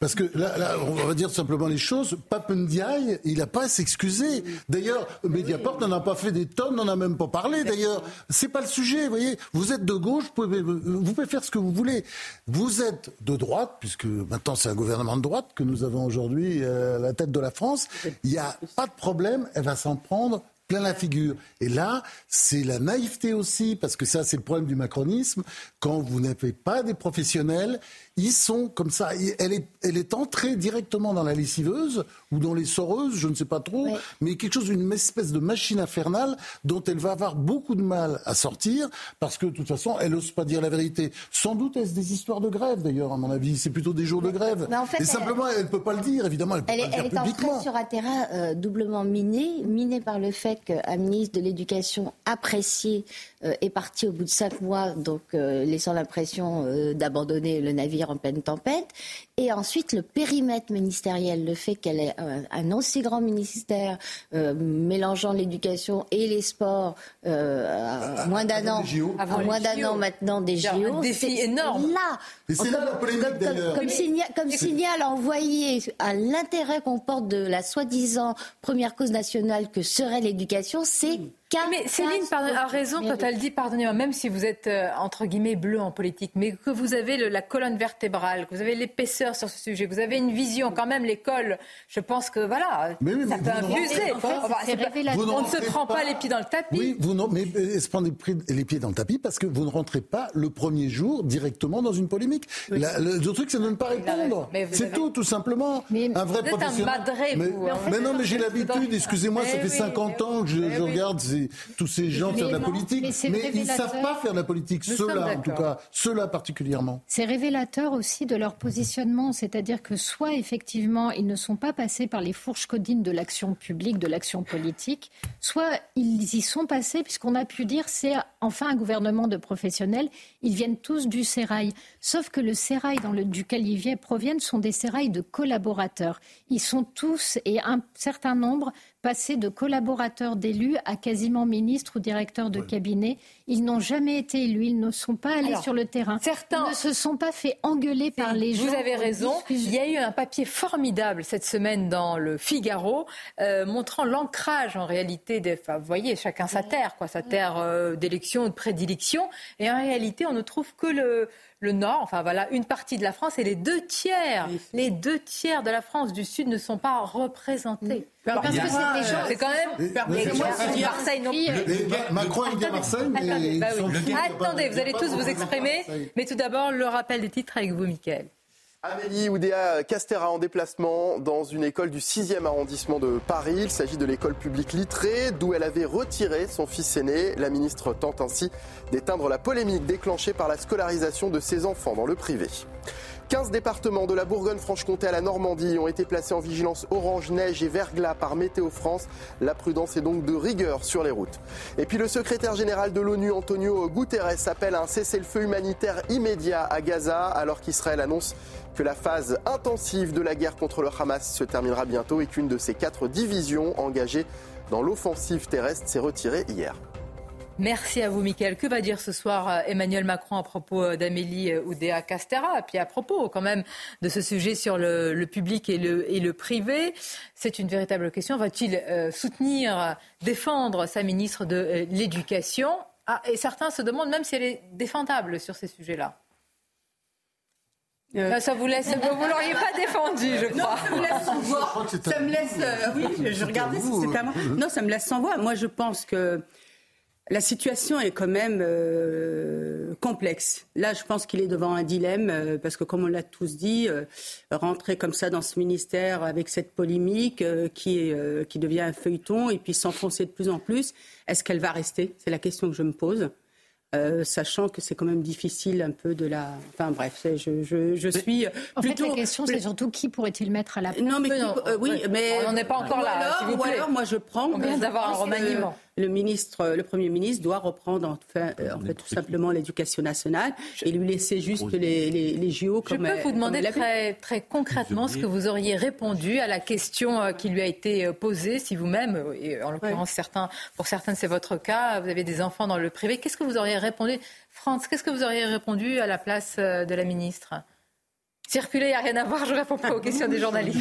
Parce que là, on va dire simplement les choses. Papendiaï, il n'a pas à s'excuser. D'ailleurs, Mediaport n'en a pas fait des tonnes, n'en a même pas parlé. D'ailleurs, c'est pas le sujet. Vous voyez, vous êtes de gauche, vous pouvez, vous pouvez faire ce que vous voulez. Vous êtes de droite, puisque maintenant c'est un gouvernement de droite que nous avons aujourd'hui euh, à la tête de la France. Il n'y a pas de problème. Elle va s'en prendre plein la figure. Et là, c'est la naïveté aussi, parce que ça, c'est le problème du macronisme. Quand vous n'avez pas des professionnels, ils sont comme ça. Elle est, elle est entrée directement dans la lessiveuse ou dans les soreuses, je ne sais pas trop, mais quelque chose, une espèce de machine infernale dont elle va avoir beaucoup de mal à sortir parce que de toute façon, elle n'ose pas dire la vérité. Sans doute est-ce des histoires de grève d'ailleurs, à mon avis. C'est plutôt des jours de grève. Et simplement, elle ne peut pas le dire, évidemment. Elle, peut elle, pas le dire elle est en sur un terrain euh, doublement miné, miné par le fait qu'un ministre de l'Éducation apprécié euh, est parti au bout de cinq mois, donc euh, laissant l'impression d'abandonner le navire en pleine tempête. Et ensuite, le périmètre ministériel, le fait qu'elle ait un, aussi grand ministère euh, mélangeant l'éducation et les sports euh, moins d'un an, avant moins d'un an maintenant des JO, un défi énorme. Là, c'est là la polémique comme, comme, signal, comme signal envoyé à l'intérêt qu'on porte de la soi-disant première cause nationale que serait l'éducation, c'est mais Céline a raison quand elle dit, pardonnez-moi, même si vous êtes euh, entre guillemets bleu en politique, mais que vous avez la colonne vertébrale, que vous avez l'épaisseur sur ce sujet, vous avez une vision quand même, l'école, je pense que voilà, ça peut infuser. on ne se prend pas, les pieds dans le tapis. Oui, vous non, mais euh, se prendre les pieds dans le tapis parce que vous ne rentrez pas le premier jour directement dans une polémique. le, truc, c'est de ne pas répondre. C'est tout, tout simplement. un vrai professionnel. Un mais, vous, mais, non, mais j'ai l'habitude, excusez-moi, ça fait 50 ans que je, regarde ces, tous ces gens faire de la politique, mais, ils ne savent pas faire de la politique, ceux-là en tout cas, ceux-là particulièrement. C'est révélateur aussi de leur positionnement, c'est-à-dire que soit effectivement ils ne sont pas passés par les fourches codines de l'action publique, de l'action politique, soit ils y sont passés puisqu'on a pu dire c'est enfin un gouvernement de professionnels, ils viennent tous du sérail. Sauf que le sérail dans le, duquel ils proviennent sont des sérails de collaborateurs. Ils sont tous et un certain nombre passés de collaborateurs d'élus à quasiment ministres ou directeurs de cabinet. Ils n'ont jamais été élus, ils ne sont pas allés sur le terrain. Certains ne se sont pas fait engueuler par les gens. Vous avez raison. Il y a eu un papier formidable cette semaine dans le Figaro euh, montrant l'ancrage en réalité des. Enfin, vous voyez, chacun sa terre, quoi, sa terre euh, d'élection ou de prédilection. Et en réalité, on ne trouve que le le nord, enfin voilà, une partie de la France et les deux tiers, les deux tiers de la France du sud ne sont pas représentés. Parce que c'est quand même. Marseille non plus. Macron est bien Marseille, mais. Attendez, vous allez tous vous exprimer. Mais tout d'abord, le rappel des titres avec vous, Mickaël. Amélie Oudéa Castera en déplacement dans une école du 6e arrondissement de Paris. Il s'agit de l'école publique Littré, d'où elle avait retiré son fils aîné. La ministre tente ainsi d'éteindre la polémique déclenchée par la scolarisation de ses enfants dans le privé. 15 départements de la Bourgogne-Franche-Comté à la Normandie ont été placés en vigilance orange, neige et verglas par Météo France. La prudence est donc de rigueur sur les routes. Et puis le secrétaire général de l'ONU, Antonio Guterres, appelle à un cessez-le-feu humanitaire immédiat à Gaza alors qu'Israël annonce que la phase intensive de la guerre contre le Hamas se terminera bientôt et qu'une de ces quatre divisions engagées dans l'offensive terrestre s'est retirée hier. Merci à vous, Mickaël. Que va dire ce soir euh, Emmanuel Macron à propos euh, d'Amélie euh, Oudéa Castera, puis à propos quand même de ce sujet sur le, public et le, et le privé C'est une véritable question. Va-t-il soutenir, défendre sa ministre de l'Éducation? Ah, Et certains se demandent même si elle est défendable sur ces sujets-là. ça vous laisse, vous l'auriez pas défendu, je crois. Non, ça me laisse sans voix. Ça me laisse, oui, je regardais si c'était à moi. Non, ça me laisse sans voix. Moi, je pense que la situation est quand même euh, complexe. Là, je pense qu'il est devant un dilemme, euh, parce que comme on l'a tous dit, euh, rentrer comme ça dans ce ministère avec cette polémique qui, est, qui devient un feuilleton et puis s'enfoncer de plus en plus, est-ce qu'elle va rester? C'est la question que je me pose. Euh, sachant que c'est quand même difficile un peu de la. Enfin bref, je, je, je suis en plutôt. Fait, la question, c'est surtout qui pourrait-il mettre à la place? Non, mais oui, mais on n'est pas encore là. ou alors, moi, je prends. On vient d'avoir un remaniement le ministre, le Premier ministre doit reprendre euh, en fait, tout simplement l'éducation nationale et lui laisser juste les, les, les JO comme Je peux vous demander très, très concrètement ce que vous auriez répondu à la question euh, qui lui a été euh, posée, si vous-même, et en l'occurrence certains, pour certains c'est votre cas, vous avez des enfants dans le privé, qu'est-ce que vous auriez répondu France, qu'est-ce que vous auriez répondu à la place de la ministre? Circuler, il n'y a rien à voir, je réponds pas aux questions des journalistes.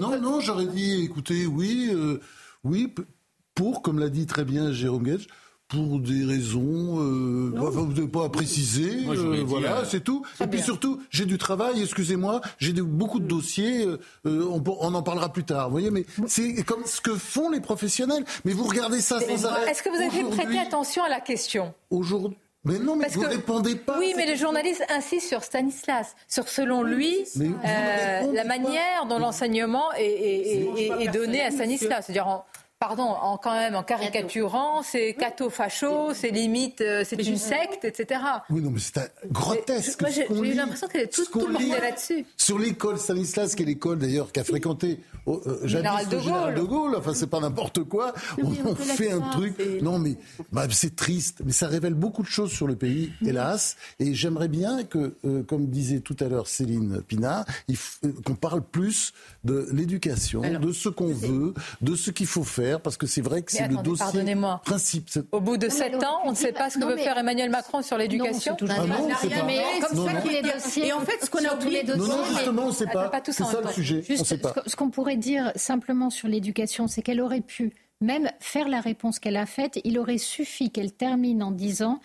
Non, non, j'aurais dit, écoutez, oui, oui, pour, comme l'a dit très bien Jérôme Gage, pour des raisons, euh, vous n'avez pas à préciser, euh, voilà, euh, c'est tout. Et puis surtout, j'ai du travail, excusez-moi, j'ai beaucoup de dossiers, euh, on, on, en parlera plus tard, vous voyez, mais c'est comme ce que font les professionnels. Mais vous regardez ça sans arrêt. Est-ce que vous avez prêté attention à la question Aujourd'hui, mais non, mais vous ne répondez pas. Oui, mais les journalistes insistent sur Stanislas, sur selon lui euh, la manière dont l'enseignement est, est, est, donné à Stanislas. C'est-à-dire pardon, en, quand même en caricaturant, c'est catho-facho, c'est limite, euh, c'est une secte, etc. Oui, non, mais c'est grotesque. J'ai eu l'impression qu'elle est tout, tout là-dessus. Sur l'école Stanislas, qui est l'école d'ailleurs qu'a fréquenté oh, euh, Général, de Général de Gaulle, enfin c'est pas n'importe quoi, on, [laughs] fait un truc. Non, mais bah, c'est triste, mais ça révèle beaucoup de choses sur le pays, hélas. Et j'aimerais bien que, euh, comme disait tout à l'heure Céline Pina, qu'on parle plus de l'éducation, de ce qu'on veut, de ce qu'il faut faire parce que c'est vrai que c'est le dossier pardonnez-moi. principe. Au bout de sept ans, on ne sait pas ce que veut faire Emmanuel Macron sur l'éducation. Non, ah non, c'est pas. Mais comme ça qu'il est. Et en fait, ce qu'on a oublié Non, non, justement, on ne sait pas. C'est ça le sujet. Ce qu'on pourrait dire simplement sur l'éducation, c'est qu'elle aurait pu même faire la réponse qu'elle a faite. Il aurait suffi qu'elle termine en disant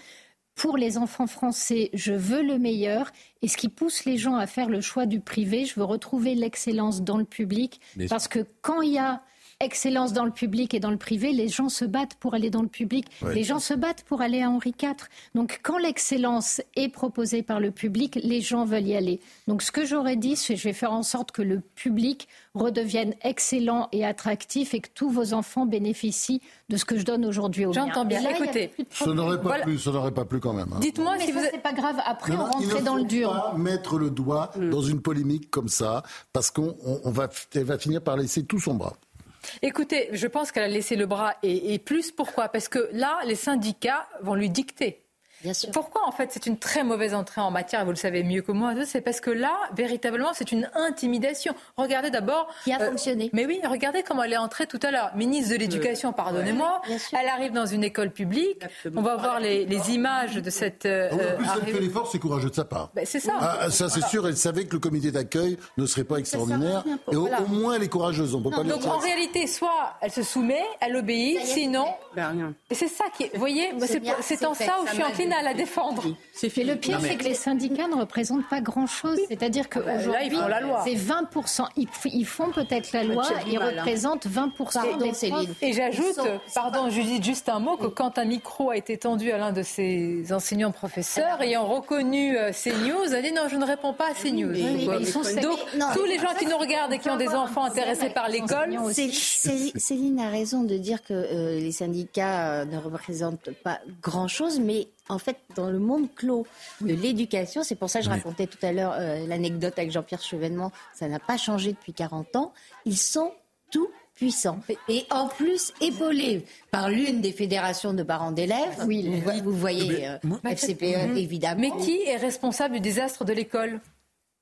pour les enfants français, je veux le meilleur. Et ce qui pousse les gens à faire le choix du privé, je veux retrouver l'excellence dans le public. Parce que quand il y a excellence dans le public et dans le privé, les gens se battent pour aller dans le public. Les gens se battent pour aller à Henri IV. Donc quand l'excellence est proposée par le public, les gens veulent y aller. Donc ce que j'aurais dit, c'est je vais faire en sorte que le public redevienne excellent et attractif et que tous vos enfants bénéficient de ce que je donne aujourd'hui aux J'entends bien. Écoutez, ça n'aurait pas plu, ça n'aurait pas plu quand même. Hein. Dites-moi si vous c'est pas grave. Après, on rentrait dans le dur. Pas mettre le doigt mm. dans une polémique comme ça, parce qu'on va, va finir par laisser tout son bras. Écoutez, je pense qu'elle a laissé le bras et plus. Pourquoi? Parce que là, les syndicats vont lui dicter. Pourquoi en fait c'est une très mauvaise entrée en matière, vous le savez mieux que moi, c'est parce que là, véritablement, c'est une intimidation. Regardez d'abord... Qui a euh, fonctionné. Mais oui, regardez comment elle est entrée tout à l'heure. Ministre de l'Éducation, pardonnez-moi, elle arrive dans une école publique, on va voir les, images de cette... Euh, en plus, elle fait l'effort, c'est courageux de sa part. Ben, c'est ça. Ah, ça c'est sûr, elle savait que le comité d'accueil ne serait pas extraordinaire, et au, moins elle est courageuse, on peut pas Donc en réalité, soit elle se soumet, elle obéit, sinon... Ben, rien. Et c'est ça qui... Vous voyez, c'est en ça où je suis inclinée à la défendre. C'est fait. Le pire, c'est que les syndicats ne représentent pas grand-chose. C'est-à-dire qu'aujourd'hui, c'est 20%. Ils, font peut-être la loi, ils représentent 20% des Céline. Et j'ajoute, pardon Judith, juste un mot, que quand un micro a été tendu à l'un de ses enseignants-professeurs, ayant reconnu euh, CNews, a dit non, je ne réponds pas à CNews. Donc, tous les gens qui nous regardent et qui ont des enfants intéressés par l'école... Céline a raison de dire que euh, les syndicats euh, ne représentent pas grand-chose, mais en fait, dans le monde clos de l'éducation, c'est pour ça que je racontais tout à l'heure euh, l'anecdote avec Jean-Pierre Chevènement, ça n'a pas changé depuis 40 ans, ils sont tout puissants. Et en plus, épaulés par l'une des fédérations de parents d'élèves, oui, vous, voyez euh, FCPE évidemment. Mais qui est responsable du désastre de l'école?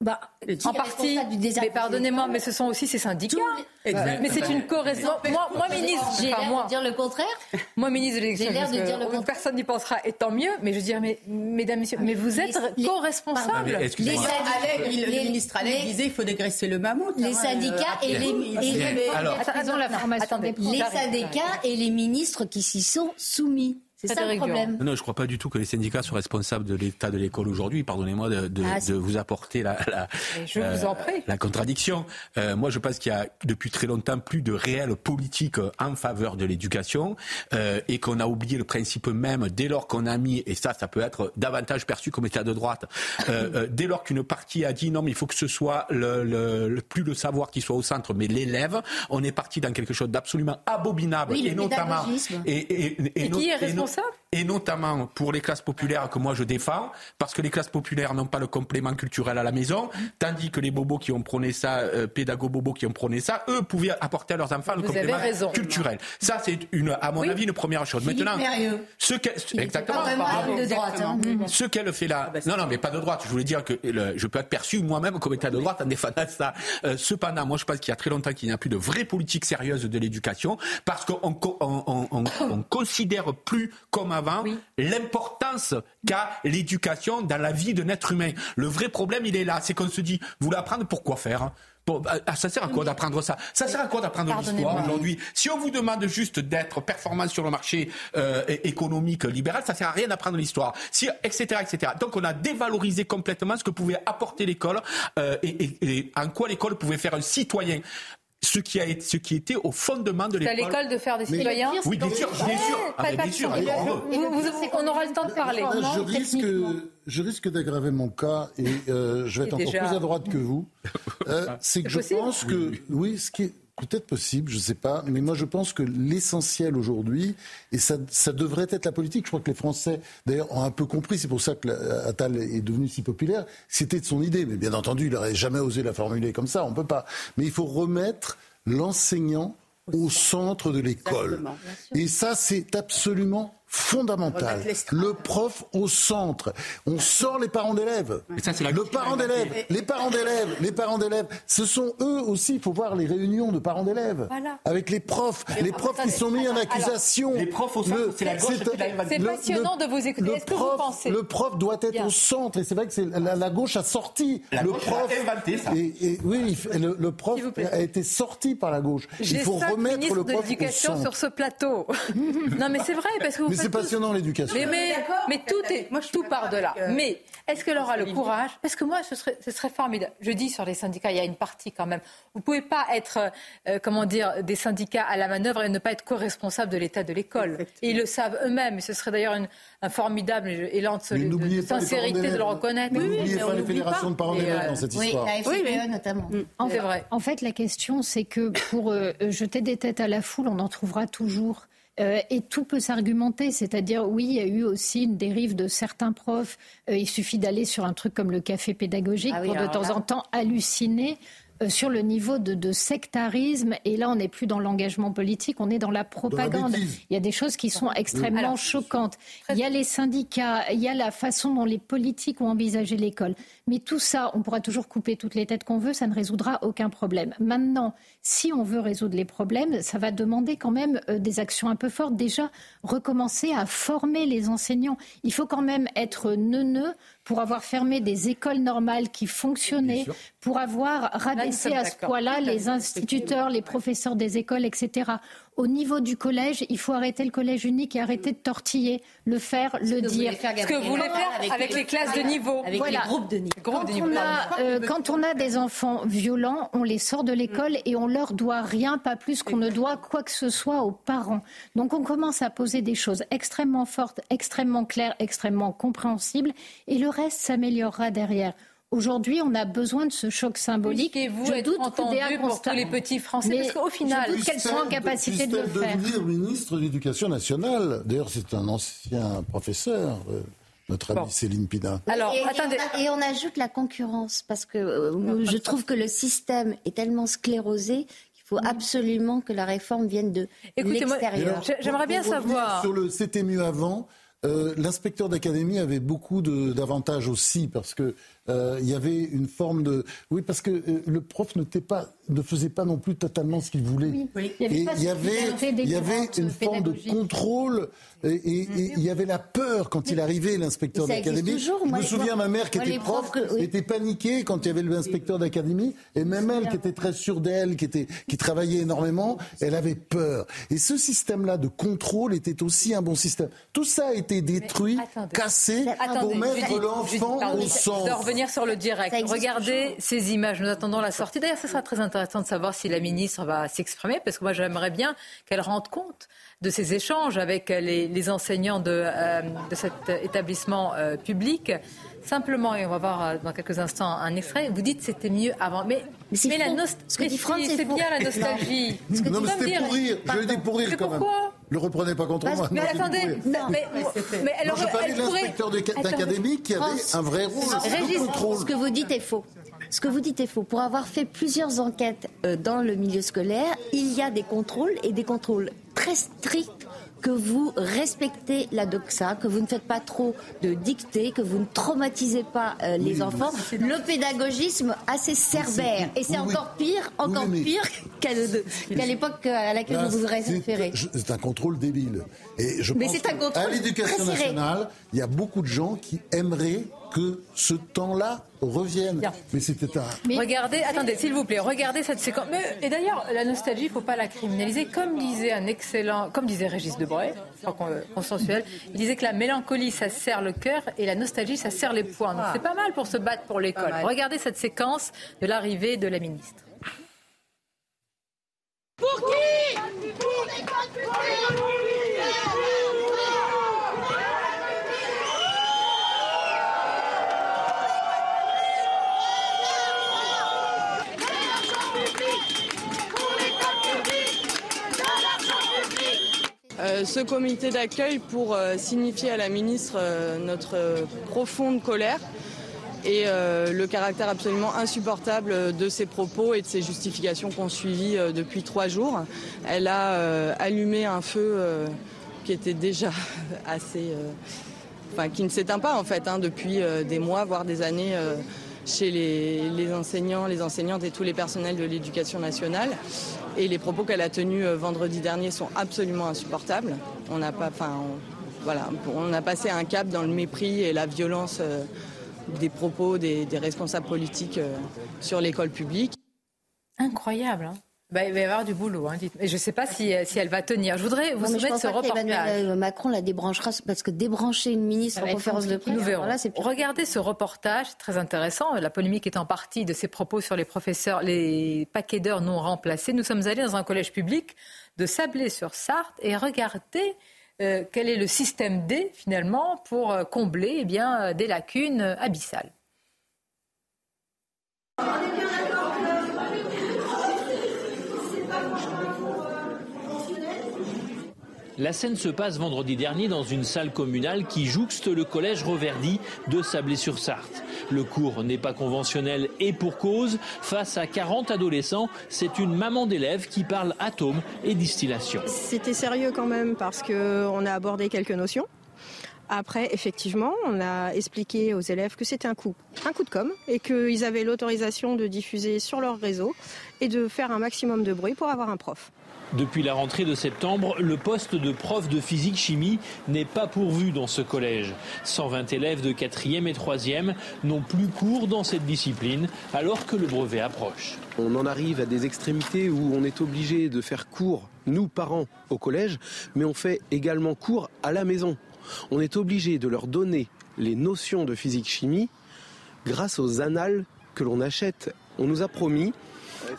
Bah, en partie, mais pardonnez-moi, mais ce sont aussi ces syndicats. Mais c'est une correspondance. Moi, moi, ministre, j'ai l'air de dire le contraire. Moi, ministre de l'élection, personne n'y pensera, et tant mieux. Mais je veux dire, mais, mesdames, messieurs, mais vous êtes co-responsables. Les le ministre Alec disait qu'il faut dégraisser le mammouth. Les syndicats et les, les syndicats et les ministres qui s'y sont soumis. C'est ça le problème. Non, je ne crois pas du tout que les syndicats soient responsables de l'état de l'école aujourd'hui. Pardonnez-moi de, de, ah, de, vous apporter la, la, je vous en euh, prie. la contradiction. Euh, moi, je pense qu'il y a depuis très longtemps plus de réelle politique en faveur de l'éducation euh, et qu'on a oublié le principe même dès lors qu'on a mis, et ça, ça peut être davantage perçu comme état de droite, euh, euh, dès lors qu'une partie a dit non, mais il faut que ce soit le, le, plus le savoir qui soit au centre, mais l'élève, on est parti dans quelque chose d'absolument abominable et notamment. Et, et, et, et, qui est responsable et notamment pour les classes populaires que moi je défends, parce que les classes populaires n'ont pas le complément culturel à la maison, tandis que les bobos qui ont prôné ça, euh, bobos qui ont prôné ça, eux pouvaient apporter à leurs enfants le complément culturel. Ça, c'est une, à mon avis, une première chose. Maintenant, ce qu'elle, exactement, de droite, hein. ce qu'elle fait là, ah, bah, non, non, mais pas de droite. Je voulais dire que je peux être perçu moi-même comme état de droite en défendant ça. Euh, cependant, moi, je pense qu'il y a très longtemps qu'il n'y a plus de vraie politique sérieuse de l'éducation, parce qu'on on, on, on [coughs] considère plus comme avant l'importance qu'a l'éducation dans la vie d'un être humain. Le vrai problème, il est là. C'est qu'on se dit, vous l'apprendre, pourquoi faire Bon, bah, ah, ça sert à quoi d'apprendre ça? Ça sert à quoi d'apprendre l'histoire aujourd'hui? Si on vous demande juste d'être performant sur le marché euh, économique libéral, ça sert à rien d'apprendre l'histoire. Si, etc., etc. Donc on a dévalorisé complètement ce que pouvait apporter l'école euh, et, et, en quoi l'école pouvait faire un citoyen ce qui, a, ce qui était au fondement de l'école. C'est à l'école de faire des citoyens Oui, bien sûr, bien sûr. Ah, bien sûr. on aura le temps de parler. Je risque, je risque d'aggraver mon cas et euh, je vais être encore plus à droite que vous. Euh, c'est que je pense que, oui, ce qui est peut-être possible, je ne sais pas, mais moi je pense que l'essentiel aujourd'hui, et ça, ça, devrait être la politique, je crois que les Français d'ailleurs ont un peu compris, c'est pour ça que Attal est devenu si populaire, c'était de son idée, mais bien entendu il n'aurait jamais osé la formuler comme ça, on ne peut pas. Mais il faut remettre l'enseignant au centre de l'école. Et ça, c'est absolument fondamental. Le prof au centre. On sort les parents d'élèves. Le parent d'élèves, les parents d'élèves, les parents d'élèves, ce sont eux aussi. Il faut voir les réunions de parents d'élèves avec les profs, les, profs qui sont mis en accusation. les profs au centre, c'est la gauche. C'est passionnant de vous écouter. Est-ce que vous pensez Le prof doit être au centre et c'est vrai que la, la, gauche a sorti. le prof a inventé ça. Et, oui, le, prof a été sorti par la gauche. Il faut remettre le prof au centre. sur ce plateau. [laughs] non, mais c'est vrai parce que vous c'est passionnant l'éducation. Mais, mais, tout, est, moi, tout part de là. Mais est-ce qu'elle aura le courage Parce que moi, ce serait, ce serait formidable. Je dis sur les syndicats, il y a une partie quand même. Vous ne pouvez pas être, euh, comment dire, des syndicats à la manœuvre et ne pas être co-responsable de l'état de l'école. Ils le savent eux-mêmes. Et ce serait d'ailleurs un formidable élan de, sincérité de le reconnaître. Mais oui, n'oubliez pas les fédérations de parents d'élèves dans cette histoire. Oui, la notamment. Mm. En, fait, vrai. en fait, la question, c'est que pour euh, jeter des têtes à la foule, on en trouvera toujours. Euh, et tout peut s'argumenter, c'est-à-dire oui, il y a eu aussi une dérive de certains profs. Euh, il suffit d'aller sur un truc comme le café pédagogique ah pour de temps en temps halluciner sur le niveau de, sectarisme. Et là, on n'est plus dans l'engagement politique, on est dans la propagande. il y a des choses qui sont extrêmement choquantes. Il y a les syndicats, il y a la façon dont les politiques ont envisagé l'école. Mais tout ça, on pourra toujours couper toutes les têtes qu'on veut, ça ne résoudra aucun problème. Maintenant, si on veut résoudre les problèmes, ça va demander quand même euh, des actions un peu fortes. Déjà, recommencer à former les enseignants. Il faut quand même être neuneux pour avoir fermé des écoles normales qui fonctionnaient, pour avoir rabaissé à ce point-là les instituteurs, les professeurs des écoles, etc au niveau du collège, il faut arrêter le collège unique et arrêter de tortiller, le faire, le dire. Ce que vous voulez faire avec, les classes de niveau. Avec les groupes de niveau. Quand, on a, euh, quand on a des enfants violents, on les sort de l'école et on leur doit rien, pas plus qu'on ne doit quoi que ce soit aux parents. Donc on commence à poser des choses extrêmement fortes, extrêmement claires, extrêmement compréhensibles et le reste s'améliorera derrière. Aujourd'hui, on a besoin de ce choc symbolique. Et vous, je doute entendu pour tous les petits Français, parce qu'au final, qu'elles sont en capacité de le faire. devenir ministre de l'Éducation nationale. D'ailleurs, c'est un ancien professeur. Euh, notre amie Céline Pina. Alors, et, attendez. Et on, ajoute la concurrence, parce que euh, je trouve que le système est tellement sclérosé qu'il faut absolument que la réforme vienne de l'extérieur. J'aimerais bien savoir. Sur le c'était mieux avant, euh, l'inspecteur d'académie avait beaucoup d'avantages aussi parce que euh, il y avait une forme de oui parce que euh, le prof pas ne faisait pas non plus totalement ce qu'il voulait. Oui. et il y avait il y avait une forme de contrôle et, il y avait la peur quand il arrivait l'inspecteur d'académie. je me souviens ma mère qui était prof était paniquée quand il y avait l'inspecteur d'académie. Et même elle qui était très sûre d'elle qui était qui travaillait énormément elle avait peur. Et ce système là de contrôle était aussi un bon système. Tout ça a été détruit cassé pour mettre l'enfant au centre sur le direct. Regardez ces images. Nous attendons la sortie. D'ailleurs, ce sera très intéressant de savoir si la ministre va s'exprimer, parce que moi, j'aimerais bien qu'elle rende compte de ces échanges avec les, enseignants de, euh, de, cet établissement euh, public. Simplement, et on va voir euh, dans quelques instants un extrait, vous dites c'était mieux avant. Mais, mais, la nostalgie, c'est bien la nostalgie. Non, mais c'était pour rire. Je l'ai dit pour rire quand même. Pourquoi le reprenez pas contre moi. Mais attendez, non, mais, mais elle aurait, je parlais de l'inspecteur d'académie qui avait un vrai rôle contrôle. Ce que vous dites est faux. Ce que vous dites est faux. Pour avoir fait plusieurs enquêtes euh, dans le milieu scolaire, il y a des contrôles et des contrôles très stricts que vous respectez la doxa, que vous ne faites pas trop de dictées, que vous ne traumatisez pas euh, les enfants. Le pédagogisme assez cerbère. Et c'est encore pire, encore pire qu'à l'époque à laquelle vous vous référez. C'est un contrôle débile. Et je Mais c'est un contrôle à l'éducation nationale, il y a beaucoup de gens qui aimeraient que ce temps-là revienne. Mais c'était un. Mais regardez, attendez, s'il vous plaît, regardez cette séquence. et d'ailleurs, la nostalgie, il ne faut pas la criminaliser. Comme disait un excellent, comme disait Régis Debray, consensuel, il disait que la mélancolie, ça serre le cœur et la nostalgie, ça serre les poings. Donc c'est pas mal pour se battre pour l'école. Regardez cette séquence de l'arrivée de la ministre. Pour qui? Pour l'école Euh, ce comité d'accueil pour euh, signifier à la ministre euh, notre profonde colère et le caractère absolument insupportable de ses propos et de ses justifications qu'on suivit depuis trois jours. Elle a allumé un feu qui était déjà [laughs] assez... Enfin, qui ne s'éteint pas en fait hein, depuis des mois, voire des années chez les, enseignants, les enseignantes et tous les personnels de l'éducation nationale. Et les propos qu'elle a tenus euh, vendredi dernier sont absolument insupportables. On pas, enfin, voilà, on a passé un cap dans le mépris et la violence euh, des propos des, responsables politiques euh, sur l'école publique. Incroyable. Hein Bah, il va y avoir du boulot. Hein, je ne sais pas si, si, elle va tenir. Je voudrais vous soumettre ce reportage. Emmanuel Macron la débranchera parce que débrancher une ministre en conférence de presse, nous verrons. Regardez ce reportage, très intéressant. La polémique est en partie de ses propos sur les professeurs, les paquets d'heures non remplacés. Nous sommes allés dans un collège public de Sablé-sur-Sarthe et regardez euh, quel est le système D finalement pour euh, combler eh bien, euh, des lacunes abyssales. La scène se passe vendredi dernier dans une salle communale qui jouxte le collège Reverdy de Sablé-sur-Sarthe. Le cours n'est pas conventionnel et pour cause, face à 40 adolescents, c'est une maman d'élèves qui parle atomes et distillation. C'était sérieux quand même parce qu'on a abordé quelques notions. Après, effectivement, on a expliqué aux élèves que c'était un coup, un coup de com et qu'ils avaient l'autorisation de diffuser sur leur réseau et de faire un maximum de bruit pour avoir un prof. Depuis la rentrée de septembre, le poste de prof de physique-chimie n'est pas pourvu dans ce collège. 120 élèves de 4e et 3e n'ont plus cours dans cette discipline alors que le brevet approche. On en arrive à des extrémités où on est obligé de faire cours, nous parents, au collège, mais on fait également cours à la maison. On est obligé de leur donner les notions de physique-chimie grâce aux annales que l'on achète. On nous a promis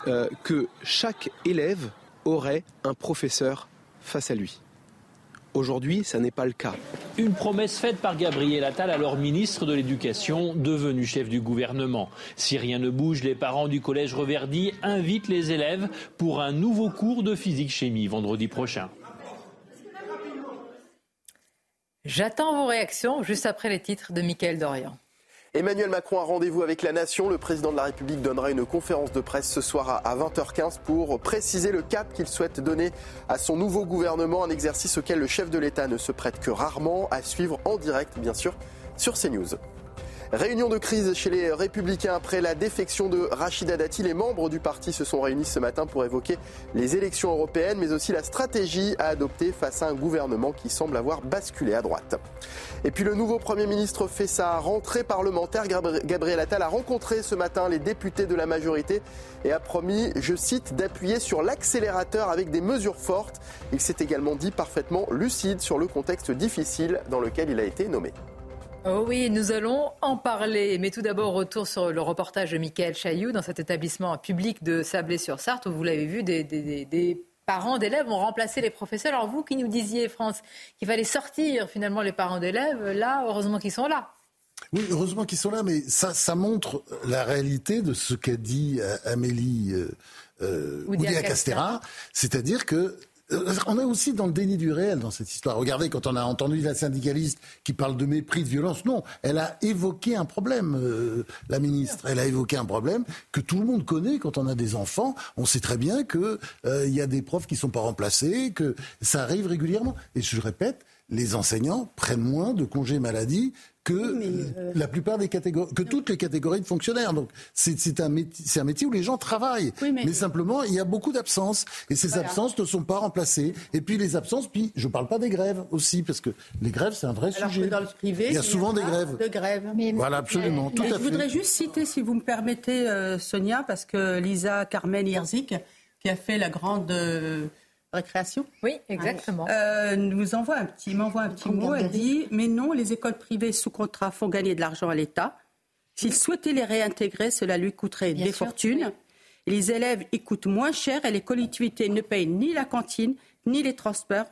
euh, que chaque élève aurait un professeur face à lui. Aujourd'hui, ça n'est pas le cas. Une promesse faite par Gabriel Attal, alors ministre de l'Éducation, devenu chef du gouvernement. Si rien ne bouge, les parents du collège Reverdy invitent les élèves pour un nouveau cours de physique-chimie vendredi prochain. J'attends vos réactions juste après les titres de Mickaël Dorian. Emmanuel Macron a rendez-vous avec la nation. Le président de la République donnera une conférence de presse ce soir à 20h15 pour préciser le cap qu'il souhaite donner à son nouveau gouvernement, un exercice auquel le chef de l'État ne se prête que rarement, à suivre en direct bien sûr sur CNews. Réunion de crise chez les Républicains après la défection de Rachida Dati. Les membres du parti se sont réunis ce matin pour évoquer les élections européennes, mais aussi la stratégie à adopter face à un gouvernement qui semble avoir basculé à droite. Et puis le nouveau Premier ministre fait sa rentrée parlementaire. Gabriel Attal a rencontré ce matin les députés de la majorité et a promis, je cite, d'appuyer sur l'accélérateur avec des mesures fortes. Il s'est également dit parfaitement lucide sur le contexte difficile dans lequel il a été nommé. Oh oui, nous allons en parler. Mais tout d'abord, retour sur le reportage de Michael Chailloux dans cet établissement public de Sablé-sur-Sarthe où vous l'avez vu, des, parents d'élèves ont remplacé les professeurs. Alors vous qui nous disiez, France, qu'il fallait sortir finalement les parents d'élèves, là, heureusement qu'ils sont là. Oui, heureusement qu'ils sont là, mais ça, ça montre la réalité de ce qu'a dit euh, Amélie euh, euh Castera, c'est-à-dire que on est aussi dans le déni du réel dans cette histoire. Regardez, quand on a entendu la syndicaliste qui parle de mépris, de violence, non, elle a évoqué un problème, euh, la ministre. Elle a évoqué un problème que tout le monde connaît quand on a des enfants. On sait très bien qu'il euh, y a des profs qui sont pas remplacés, que ça arrive régulièrement. Et je répète, les enseignants prennent moins de congés maladie que euh, la plupart des catégories, que toutes les catégories de fonctionnaires. Donc c'est un, métier, un métier où les gens travaillent, mais... simplement il y a beaucoup d'absences et ces absences ne sont pas remplacées. Et puis les absences, puis je ne parle pas des grèves aussi parce que les grèves c'est un vrai sujet. dans le privé, il y a souvent des grèves. De grèves. voilà absolument. tout à je fait. voudrais juste citer, si vous me permettez, euh, Sonia, parce que Lisa Carmen Yerzik, qui a fait la grande euh, récréation. Oui, exactement. Euh, nous envoie un petit, m'envoie un petit mot. Elle dit Mais non, les écoles privées sous contrat font gagner de l'argent à l'État. S'il souhaitait les réintégrer, cela lui coûterait des fortunes. Les élèves y coûtent moins cher et les collectivités ne payent ni la cantine, ni les transports,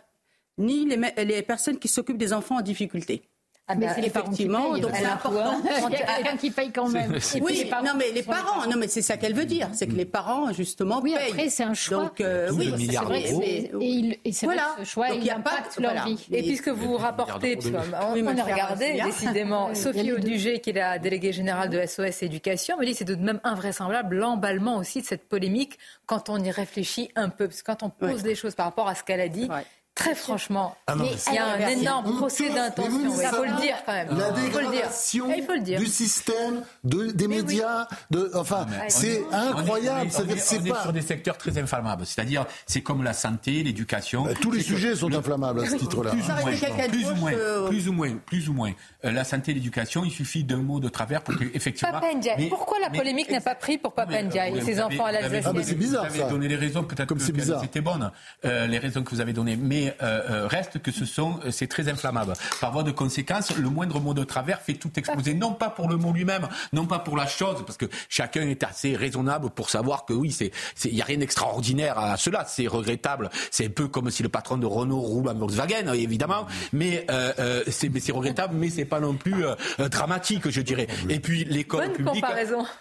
ni les personnes qui s'occupent des enfants en difficulté. Ah mais c'est effectivement, donc c'est important. [laughs] Il y a quelqu'un qui paye quand même. Oui, non mais les parents, non mais c'est ça qu'elle veut dire, c'est que les parents justement oui, payent. après c'est un choix. Donc euh, oui, c'est vrai, et, il, et voilà. vrai ce choix, donc, il impacte leur voilà. vie. Et puisque vous rapportez, on, on a regardé décidément, Sophie Audugé, qui est la déléguée générale de SOS Éducation, me dit c'est tout de même invraisemblable l'emballement aussi de cette polémique quand on y réfléchit un peu, parce que quand on pose des choses par rapport à ce qu'elle a dit, Très franchement, ah il y a un énorme procès d'intention. Il faut le dire quand même. La dégradation il faut le dire. du système, de, des médias, de, enfin, c'est incroyable. On est, sur des secteurs très inflammables. C'est-à-dire, c'est comme la santé, l'éducation. Bah, tous les sujets sont inflammables à ce titre-là. Plus, ou moins, plus ou moins, plus ou moins, la santé et l'éducation, il suffit d'un mot de travers pour que, effectivement. Pourquoi la polémique n'a pas pris pour Papa Ndiaye et ses enfants à l'Alsace ah, C'est bizarre. Vous avez donné les raisons, peut-être que c'était bonne, euh, les raisons que vous avez données. Mais euh, euh, reste que ce sont, euh, c'est très inflammable. Par voie de conséquence, le moindre mot de travers fait tout exploser. Non pas pour le mot lui-même, non pas pour la chose, parce que chacun est assez raisonnable pour savoir que oui, c'est, il y a rien d'extraordinaire à cela. C'est regrettable. C'est un peu comme si le patron de Renault roule à Volkswagen, évidemment. Mais euh, c'est, c'est regrettable, mais c'est pas non plus dramatique, je dirais. Et puis l'école publique,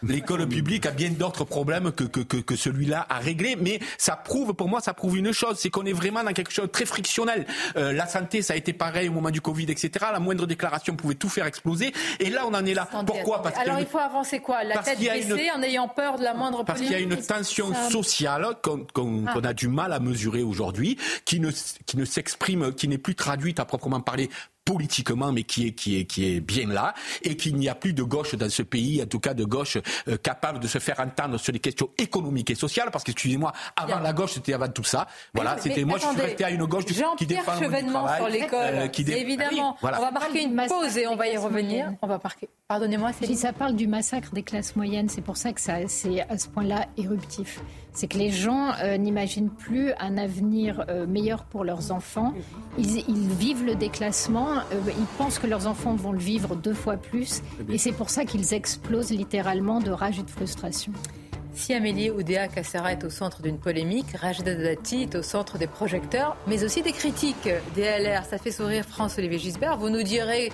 l'école publique a bien d'autres problèmes que que, que, que celui-là à régler. Mais ça prouve, pour moi, ça prouve une chose, c'est qu'on est vraiment dans quelque chose de très frictionnel. Euh, la santé, ça a été pareil au moment du Covid, etc. La moindre déclaration pouvait tout faire exploser. Et là, on en est là. Pourquoi Parce Alors, il faut avancer quoi? La tête baissée en ayant peur de la moindre Parce qu'il y a une tension sociale ah. qu'on a du mal à mesurer aujourd'hui, qui ne, qui ne s'exprime, qui n'est plus traduite à proprement parler politiquement, mais qui est, qui est, qui est bien là, et qu'il n'y a plus de gauche dans ce pays, en tout cas de gauche euh, capable de se faire entendre sur les questions économiques et sociales, parce que, excusez-moi, avant la gauche, c'était avant tout ça. Voilà, c'était moi, je suis resté à une gauche qui défend le travail. sur l'école, euh, évidemment. On va marquer une pause et on va y revenir. On va marquer. Pardonnez-moi, Si ça parle du massacre des classes moyennes, c'est pour ça que ça, c'est à ce point-là éruptif c'est que les gens euh, n'imaginent plus un avenir euh, meilleur pour leurs enfants. Ils, vivent le déclassement, euh, ils pensent que leurs enfants vont le vivre deux fois plus, et c'est pour ça qu'ils explosent littéralement de rage et de frustration. Si Amélie Oudéa Cassera est au centre d'une polémique, Rajda Dati est au centre des projecteurs, mais aussi des critiques. DLR, ça fait sourire France-Olivier Gisbert. Vous nous direz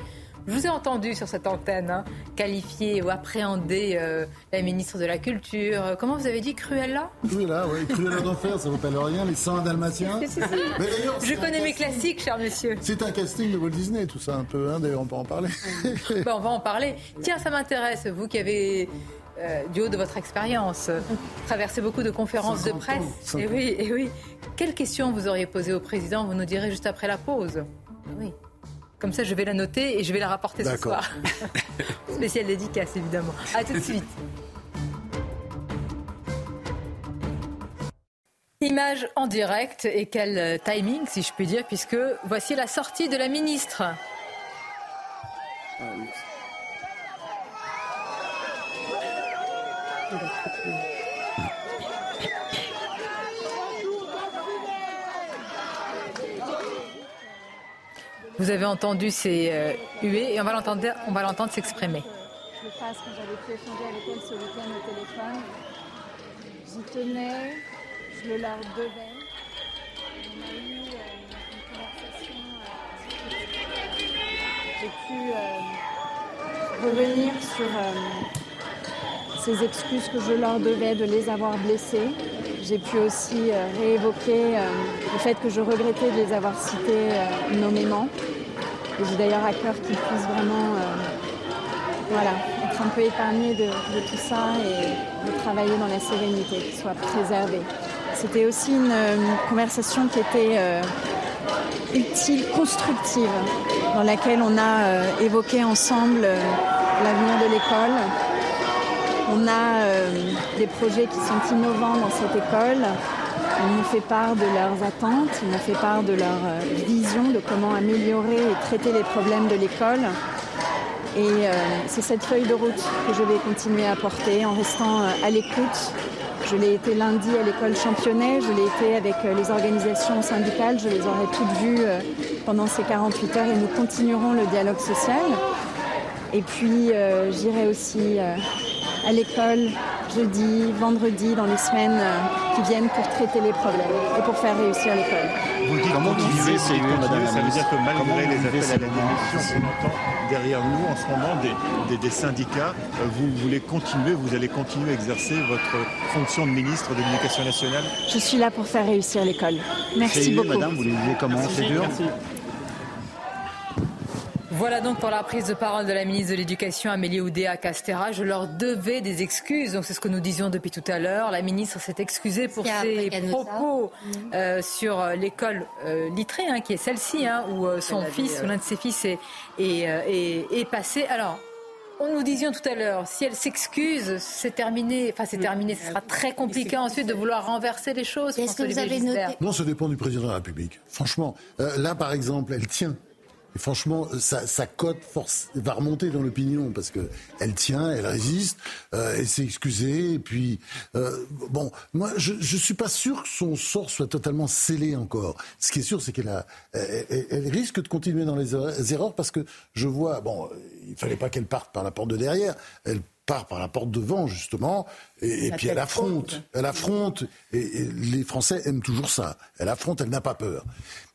je vous ai entendu sur cette antenne hein, qualifier ou appréhender euh, la ministre de la Culture. Comment vous avez dit Cruella? Cruella, oui. Cruella d'enfer, ça ne vous parle rien. Les 100 dalmatiens. [laughs] Je connais mes classiques, cher monsieur. C'est un casting de Walt Disney, tout ça un peu. Hein, D'ailleurs, on peut en parler. [laughs] Ben, on va en parler. Tiens, ça m'intéresse, vous qui avez euh, du haut de votre expérience, traversé beaucoup de conférences de presse. Et oui, et oui. Quelle question vous auriez posée au président? Vous nous direz juste après la pause. Oui. Comme ça, je vais la noter et je vais la rapporter ce soir. [laughs] Spéciale dédicace, évidemment. À tout de suite. Image en direct et quel timing, si je puis dire, puisque voici la sortie de la ministre. Ah, Vous avez entendu ces euh, huées et on va l'entendre, on va l'entendre s'exprimer. Je le fasse quand j'avais pu échanger avec elle ce week-end au téléphone. J'y tenais, je le leur devais. On a eu une conversation. Euh, J'ai pu euh, revenir sur euh, ces excuses que je leur devais de les avoir blessés. J'ai pu aussi euh, réévoquer le fait que je regrettais de les avoir cités nommément. J'ai d'ailleurs à cœur qu'ils puissent vraiment euh, voilà, être un peu épargnés de, tout ça et de travailler dans la sérénité, qu'ils soient préservés. C'était aussi une, conversation qui était euh, utile, constructive, dans laquelle on a euh, évoqué ensemble l'avenir de l'école. On a des projets qui sont innovants dans cette école. Ils nous fait part de leurs attentes, ils nous fait part de leur euh, vision de comment améliorer et traiter les problèmes de l'école. Et euh, c'est cette feuille de route que je vais continuer à porter en restant euh, à l'écoute. Je l'ai été lundi à l'école Championnet, je l'ai été avec les organisations syndicales, je les aurai toutes vues pendant ces 48 heures et nous continuerons le dialogue social. Et puis j'irai aussi à l'école jeudi, vendredi, dans les semaines euh, qui viennent pour traiter les problèmes et pour faire réussir l'école. Vous dites Comment continuer, c'est madame Ça veut dire que malgré les appels à la démission qu'on entend derrière nous en ce moment des, syndicats, euh, vous voulez continuer, vous allez continuer à exercer votre fonction de ministre de l'Éducation nationale? Je suis là pour faire réussir l'école. Merci beaucoup. Madame, vous le disiez comment C'est dur Voilà donc pour la prise de parole de la ministre de l'Éducation, Amélie Oudéa Castera. Je leur devais des excuses, donc c'est ce que nous disions depuis tout à l'heure. La ministre s'est excusée pour ses propos euh, sur l'école euh, Littré, hein, qui est celle-ci, hein, où euh, son fils, ou l'un de ses fils, est, est, est, passé. Alors, on nous disait tout à l'heure, si elle s'excuse, c'est terminé. Enfin, c'est terminé. Ce sera très compliqué ensuite de vouloir renverser les choses. Est-ce que vous avez noté Non, ça dépend du président de la République. Franchement, là, par exemple, elle tient et franchement, sa, cote force, va remonter dans l'opinion parce que elle tient, elle résiste, euh, elle s'est excusée. Et puis, euh, bon, moi, je, je suis pas sûr que son sort soit totalement scellé encore. Ce qui est sûr, c'est qu'elle a, elle, risque de continuer dans les erreurs parce que je vois, bon, il fallait pas qu'elle parte par la porte de derrière. Elle part par la porte devant justement, et, puis elle affronte, elle affronte, et, les Français aiment toujours ça. Elle affronte, elle n'a pas peur,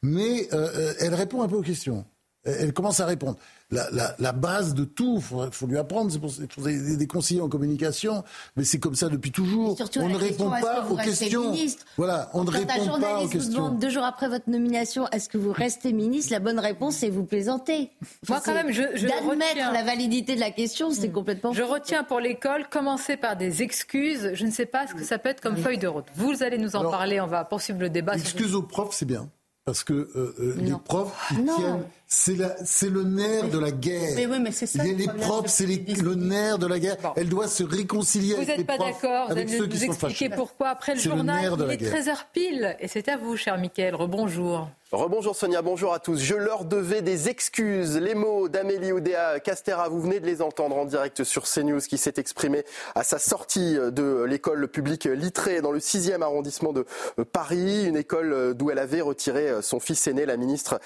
mais euh, elle répond un peu aux questions elle commence à répondre la, base de tout. Il faut, lui apprendre. C'est pour, des, des, conseillers en communication, mais c'est comme ça depuis toujours. on ne répond pas aux questions. Voilà, on ne répond pas aux questions. deux jours après votre nomination, est-ce que vous restez ministre? La bonne réponse, c'est vous plaisantez. Moi, quand même, je, je d'admettre la validité de la question, c'est complètement. Je retiens pour l'école, commencer par des excuses. Je ne sais pas ce que ça peut être comme feuille de route. Vous allez nous en parler. On va poursuivre le débat. Excuses aux profs, c'est bien. Parce que euh, euh, les profs, ils tiennent c'est le nerf de la guerre. Mais oui, mais c'est ça. Les, profs, c'est le nerf de la guerre. Elle doit se réconcilier avec les profs. Vous n'êtes pas d'accord. Vous allez nous expliquer pourquoi après le journal, il est 13h pile. Et c'est à vous, cher Mickaël. Rebonjour. Rebonjour Sonia, bonjour à tous. Je leur devais des excuses. Les mots d'Amélie Oudéa Castera, vous venez de les entendre en direct sur CNews, qui s'est exprimé à sa sortie de l'école publique Littré dans le 6e arrondissement de Paris, une école d'où elle avait retiré son fils aîné. La ministre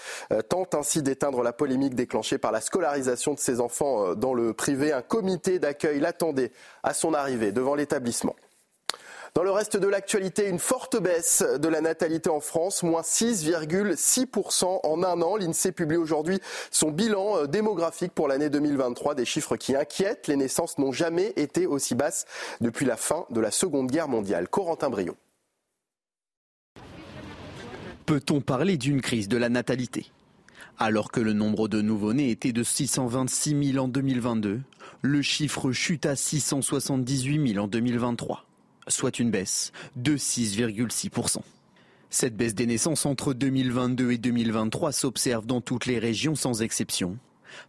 tente ainsi d'éteindre la polémique déclenchée par la scolarisation de ses enfants euh, dans le privé. Un comité d'accueil l'attendait à son arrivée devant l'établissement. Dans le reste de l'actualité, une forte baisse de la natalité en France, moins 6,6% en un an. L'INSEE publie aujourd'hui son bilan euh, démographique pour l'année 2023, des chiffres qui inquiètent. Les naissances n'ont jamais été aussi basses depuis la fin de la Seconde Guerre mondiale. Corentin Brio. Peut-on parler d'une crise de la natalité? Alors que le nombre de nouveau-nés était de 626 000 en 2022, le chiffre chute à 678 000 en 2023, soit une baisse de 6,6%. Cette baisse des naissances entre 2022 et 2023 s'observe dans toutes les régions sans exception.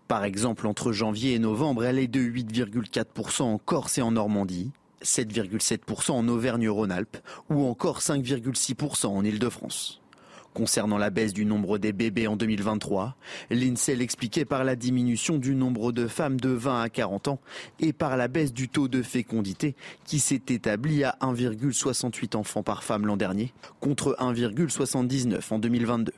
Par exemple, entre janvier et novembre, elle est de 8,4% en Corse et en Normandie, 7,7% en Auvergne-Rhône-Alpes ou encore 5,6% en Île-de-France. Concernant la baisse du nombre des bébés en 2023, l'INSEE l'expliquait par la diminution du nombre de femmes de 20 à 40 ans et par la baisse du taux de fécondité qui s'est établi à 1,68 enfants par femme l'an dernier contre 1,79 en 2022.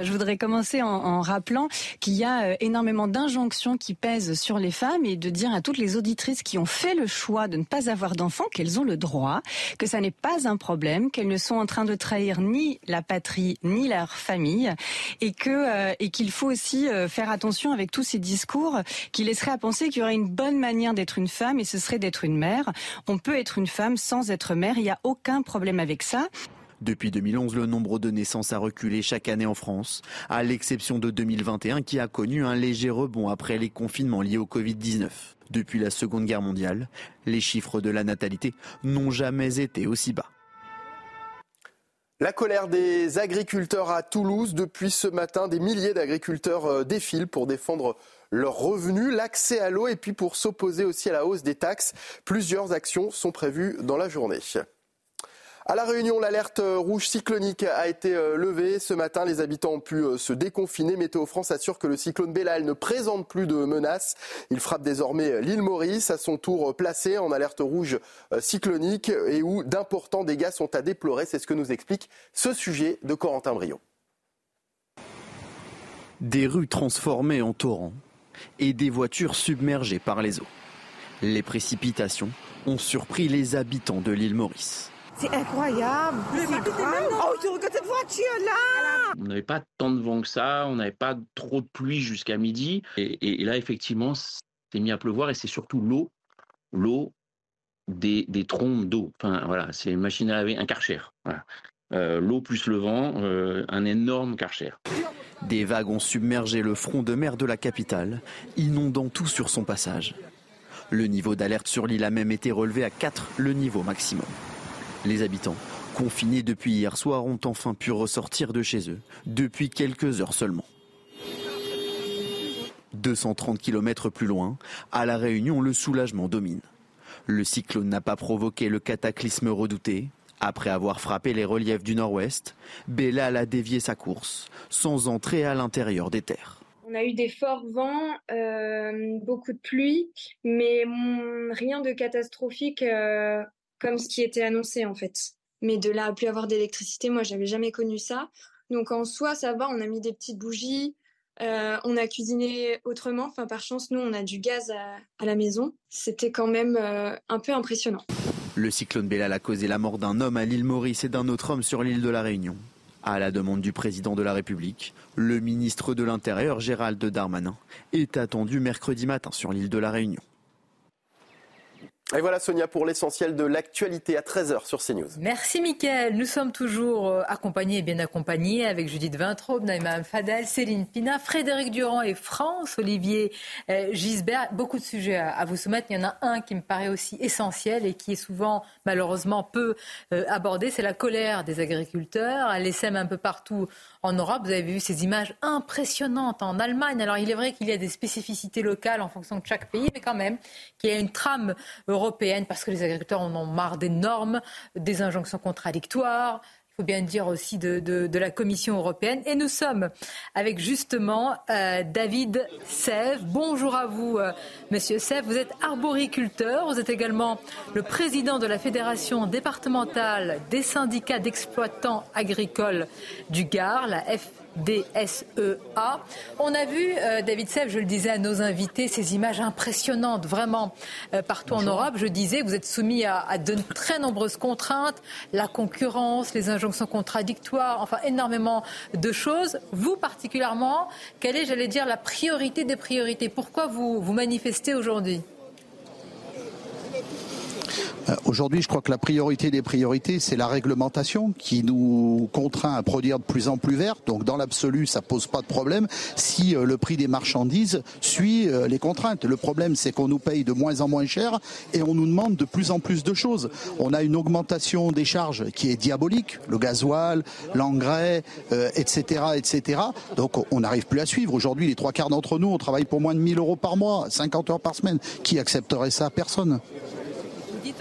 Je voudrais commencer en, rappelant qu'il y a euh, énormément d'injonctions qui pèsent sur les femmes et de dire à toutes les auditrices qui ont fait le choix de ne pas avoir d'enfants qu'elles ont le droit, que ça n'est pas un problème, qu'elles ne sont en train de trahir ni la patrie ni leur famille et que euh, et qu'il faut aussi euh, faire attention avec tous ces discours qui laisseraient à penser qu'il y aurait une bonne manière d'être une femme et ce serait d'être une mère. On peut être une femme sans être mère, il n'y a aucun problème avec ça. Depuis 2011, le nombre de naissances a reculé chaque année en France, à l'exception de 2021 qui a connu un léger rebond après les confinements liés au Covid-19. Depuis la Seconde Guerre mondiale, les chiffres de la natalité n'ont jamais été aussi bas. La colère des agriculteurs à Toulouse. Depuis ce matin, des milliers d'agriculteurs euh, défilent pour défendre leurs revenus, l'accès à l'eau et puis pour s'opposer aussi à la hausse des taxes. Plusieurs actions sont prévues dans la journée. À La Réunion, l'alerte rouge cyclonique a été euh, levée. Ce matin, les habitants ont pu euh, se déconfiner. Météo France assure que le cyclone Bellal ne présente plus de menaces. Il frappe désormais l'île Maurice, à son tour placée en alerte rouge euh, cyclonique et où d'importants dégâts sont à déplorer. C'est ce que nous explique ce sujet de Corentin Brio. Des rues transformées en torrents et des voitures submergées par les eaux. Les précipitations ont surpris les habitants de l'île Maurice. C'est incroyable. Oh, cette voiture-là On n'avait pas tant de vent que ça, on n'avait pas trop de pluie jusqu'à midi. Et, là, effectivement, c'est mis à pleuvoir et c'est surtout l'eau, l'eau des, des trompes d'eau. Enfin, voilà, c'est une machine à laver, un karcher. Euh, l'eau plus le vent, euh, un énorme karcher. Des vagues ont submergé le front de mer de la capitale, inondant tout sur son passage. Le niveau d'alerte sur l'île a même été relevé à 4, le niveau maximum. Les habitants, confinés depuis hier soir, ont enfin pu ressortir de chez eux, depuis quelques heures seulement. 230 km plus loin, à La Réunion, le soulagement domine. Le cyclone n'a pas provoqué le cataclysme redouté. Après avoir frappé les reliefs du nord-ouest, Bellal a dévié sa course, sans entrer à l'intérieur des terres. On a eu des forts vents, euh, beaucoup de pluie, mais rien de catastrophique euh, comme ce qui était annoncé en fait. Mais de là à plus avoir d'électricité, moi j'avais jamais connu ça. Donc en soi, ça va, on a mis des petites bougies, euh, on a cuisiné autrement. Enfin, par chance, nous, on a du gaz à, la maison. C'était quand même euh, un peu impressionnant. Le cyclone Bellal a causé la mort d'un homme à l'île Maurice et d'un autre homme sur l'île de la Réunion. À la demande du président de la République, le ministre de l'Intérieur, Gérald Darmanin, est attendu mercredi matin sur l'île de la Réunion. Et voilà Sonia pour l'essentiel de l'actualité à 13h sur CNews. Merci Mickaël. Nous sommes toujours euh, accompagnés et bien accompagnés avec Judith Vintraube, Naïma Fadel, Céline Pina, Frédéric Durand et France Olivier euh, Gisbert. Beaucoup de sujets à vous soumettre. Il y en a un qui me paraît aussi essentiel et qui est souvent malheureusement peu euh, abordé. C'est la colère des agriculteurs. Elle sème un peu partout en Europe. Vous avez vu ces images impressionnantes en Allemagne. Alors il est vrai qu'il y a des spécificités locales en fonction de chaque pays, mais quand même qu'il y a une trame parce que les agriculteurs en ont marre des normes, des injonctions contradictoires, faut bien dire aussi de, la Commission européenne. Et nous sommes avec justement euh, David Sèvres. Bonjour à vous, euh, Monsieur Sèvres. Vous êtes arboriculteur. Vous êtes également le président de la Fédération départementale des syndicats d'exploitants agricoles du Gard, la DSEA. On a vu, euh, David Sev, je le disais à nos invités, ces images impressionnantes, vraiment, euh, partout en Europe. Je disais, vous êtes soumis à, de très nombreuses contraintes, la concurrence, les injonctions contradictoires, enfin énormément de choses. Vous particulièrement, quelle est, j'allais dire, la priorité des priorités? Pourquoi vous, vous manifestez aujourd'hui? Aujourd'hui, je crois que la priorité des priorités, c'est la réglementation qui nous contraint à produire de plus en plus vert. Donc, dans l'absolu, ça pose pas de problème si euh, le prix des marchandises suit euh, les contraintes. Le problème, c'est qu'on nous paye de moins en moins cher et on nous demande de plus en plus de choses. On a une augmentation des charges qui est diabolique, le gasoil, l'engrais, etc., etc. Donc, on n'arrive plus à suivre. Aujourd'hui, les trois quarts d'entre nous, on travaille pour moins de 1000 euros par mois, 50 heures par semaine. Qui accepterait ça? Personne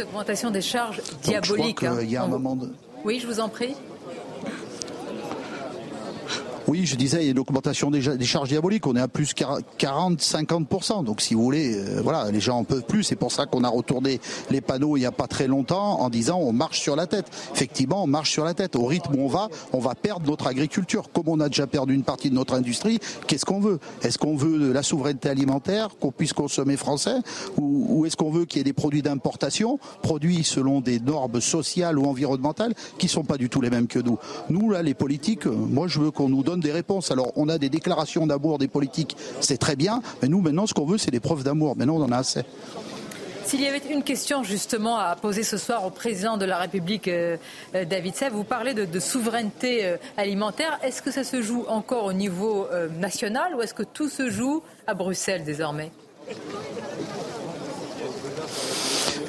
augmentation des charges diaboliques. il y a un moment Oui, je vous en prie. Oui, je disais, il y a une augmentation des, charges diaboliques. On est à plus 40-50%. Donc, si vous voulez, euh, voilà, les gens en peuvent plus. C'est pour ça qu'on a retourné les panneaux il n'y a pas très longtemps en disant on marche sur la tête. Effectivement, on marche sur la tête. Au rythme où on va, on va perdre notre agriculture. Comme on a déjà perdu une partie de notre industrie, qu'est-ce qu'on veut? Est-ce qu'on veut la souveraineté alimentaire, qu'on puisse consommer français? Ou, ou est-ce qu'on veut qu'il y ait des produits d'importation, produits selon des normes sociales ou environnementales qui sont pas du tout les mêmes que nous? Nous, là, les politiques, euh, moi, je veux qu'on nous donne des réponses. Alors, on a des déclarations d'amour des politiques, c'est très bien, mais nous, maintenant, ce qu'on veut, c'est des preuves d'amour. Maintenant, on en a assez. S'il y avait une question justement à poser ce soir au président de la République, euh, euh, David Sev, vous parlez de, souveraineté euh, alimentaire. Est-ce que ça se joue encore au niveau national ou est-ce que tout se joue à Bruxelles désormais?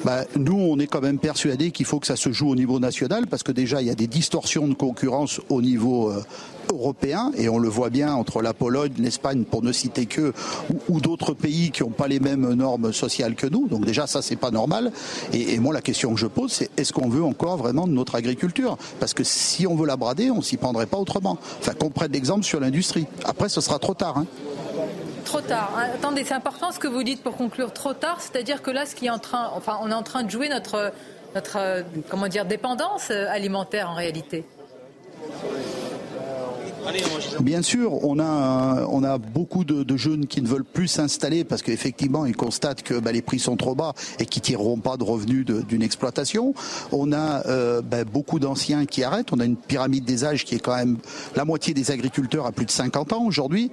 Bah, nous, on est quand même persuadés qu'il faut que ça se joue au niveau national parce que déjà, il y a des distorsions de concurrence au niveau euh, européen et on le voit bien entre la Pologne, l'Espagne, pour ne citer que, ou, d'autres pays qui n'ont pas les mêmes normes sociales que nous. Donc déjà, ça, c'est pas normal. Et, moi, la question que je pose, c'est est-ce qu'on veut encore vraiment de notre agriculture? Parce que si on veut la brader, on s'y prendrait pas autrement. Enfin, qu'on prenne l'exemple sur l'industrie. Après, ce sera trop tard. Hein. Trop tard. Hein. Attendez, c'est important ce que vous dites pour conclure. Trop tard, c'est-à-dire que là, ce qui est en train, enfin, on est en train de jouer notre, notre, euh, comment dire, dépendance euh, alimentaire en réalité. Bien sûr, on a, on a beaucoup de, jeunes qui ne veulent plus s'installer parce qu'effectivement, ils constatent que bah, les prix sont trop bas et qui tireront pas de revenus d'une exploitation. On a euh, bah, beaucoup d'anciens qui arrêtent. On a une pyramide des âges qui est quand même la moitié des agriculteurs à plus de 50 ans aujourd'hui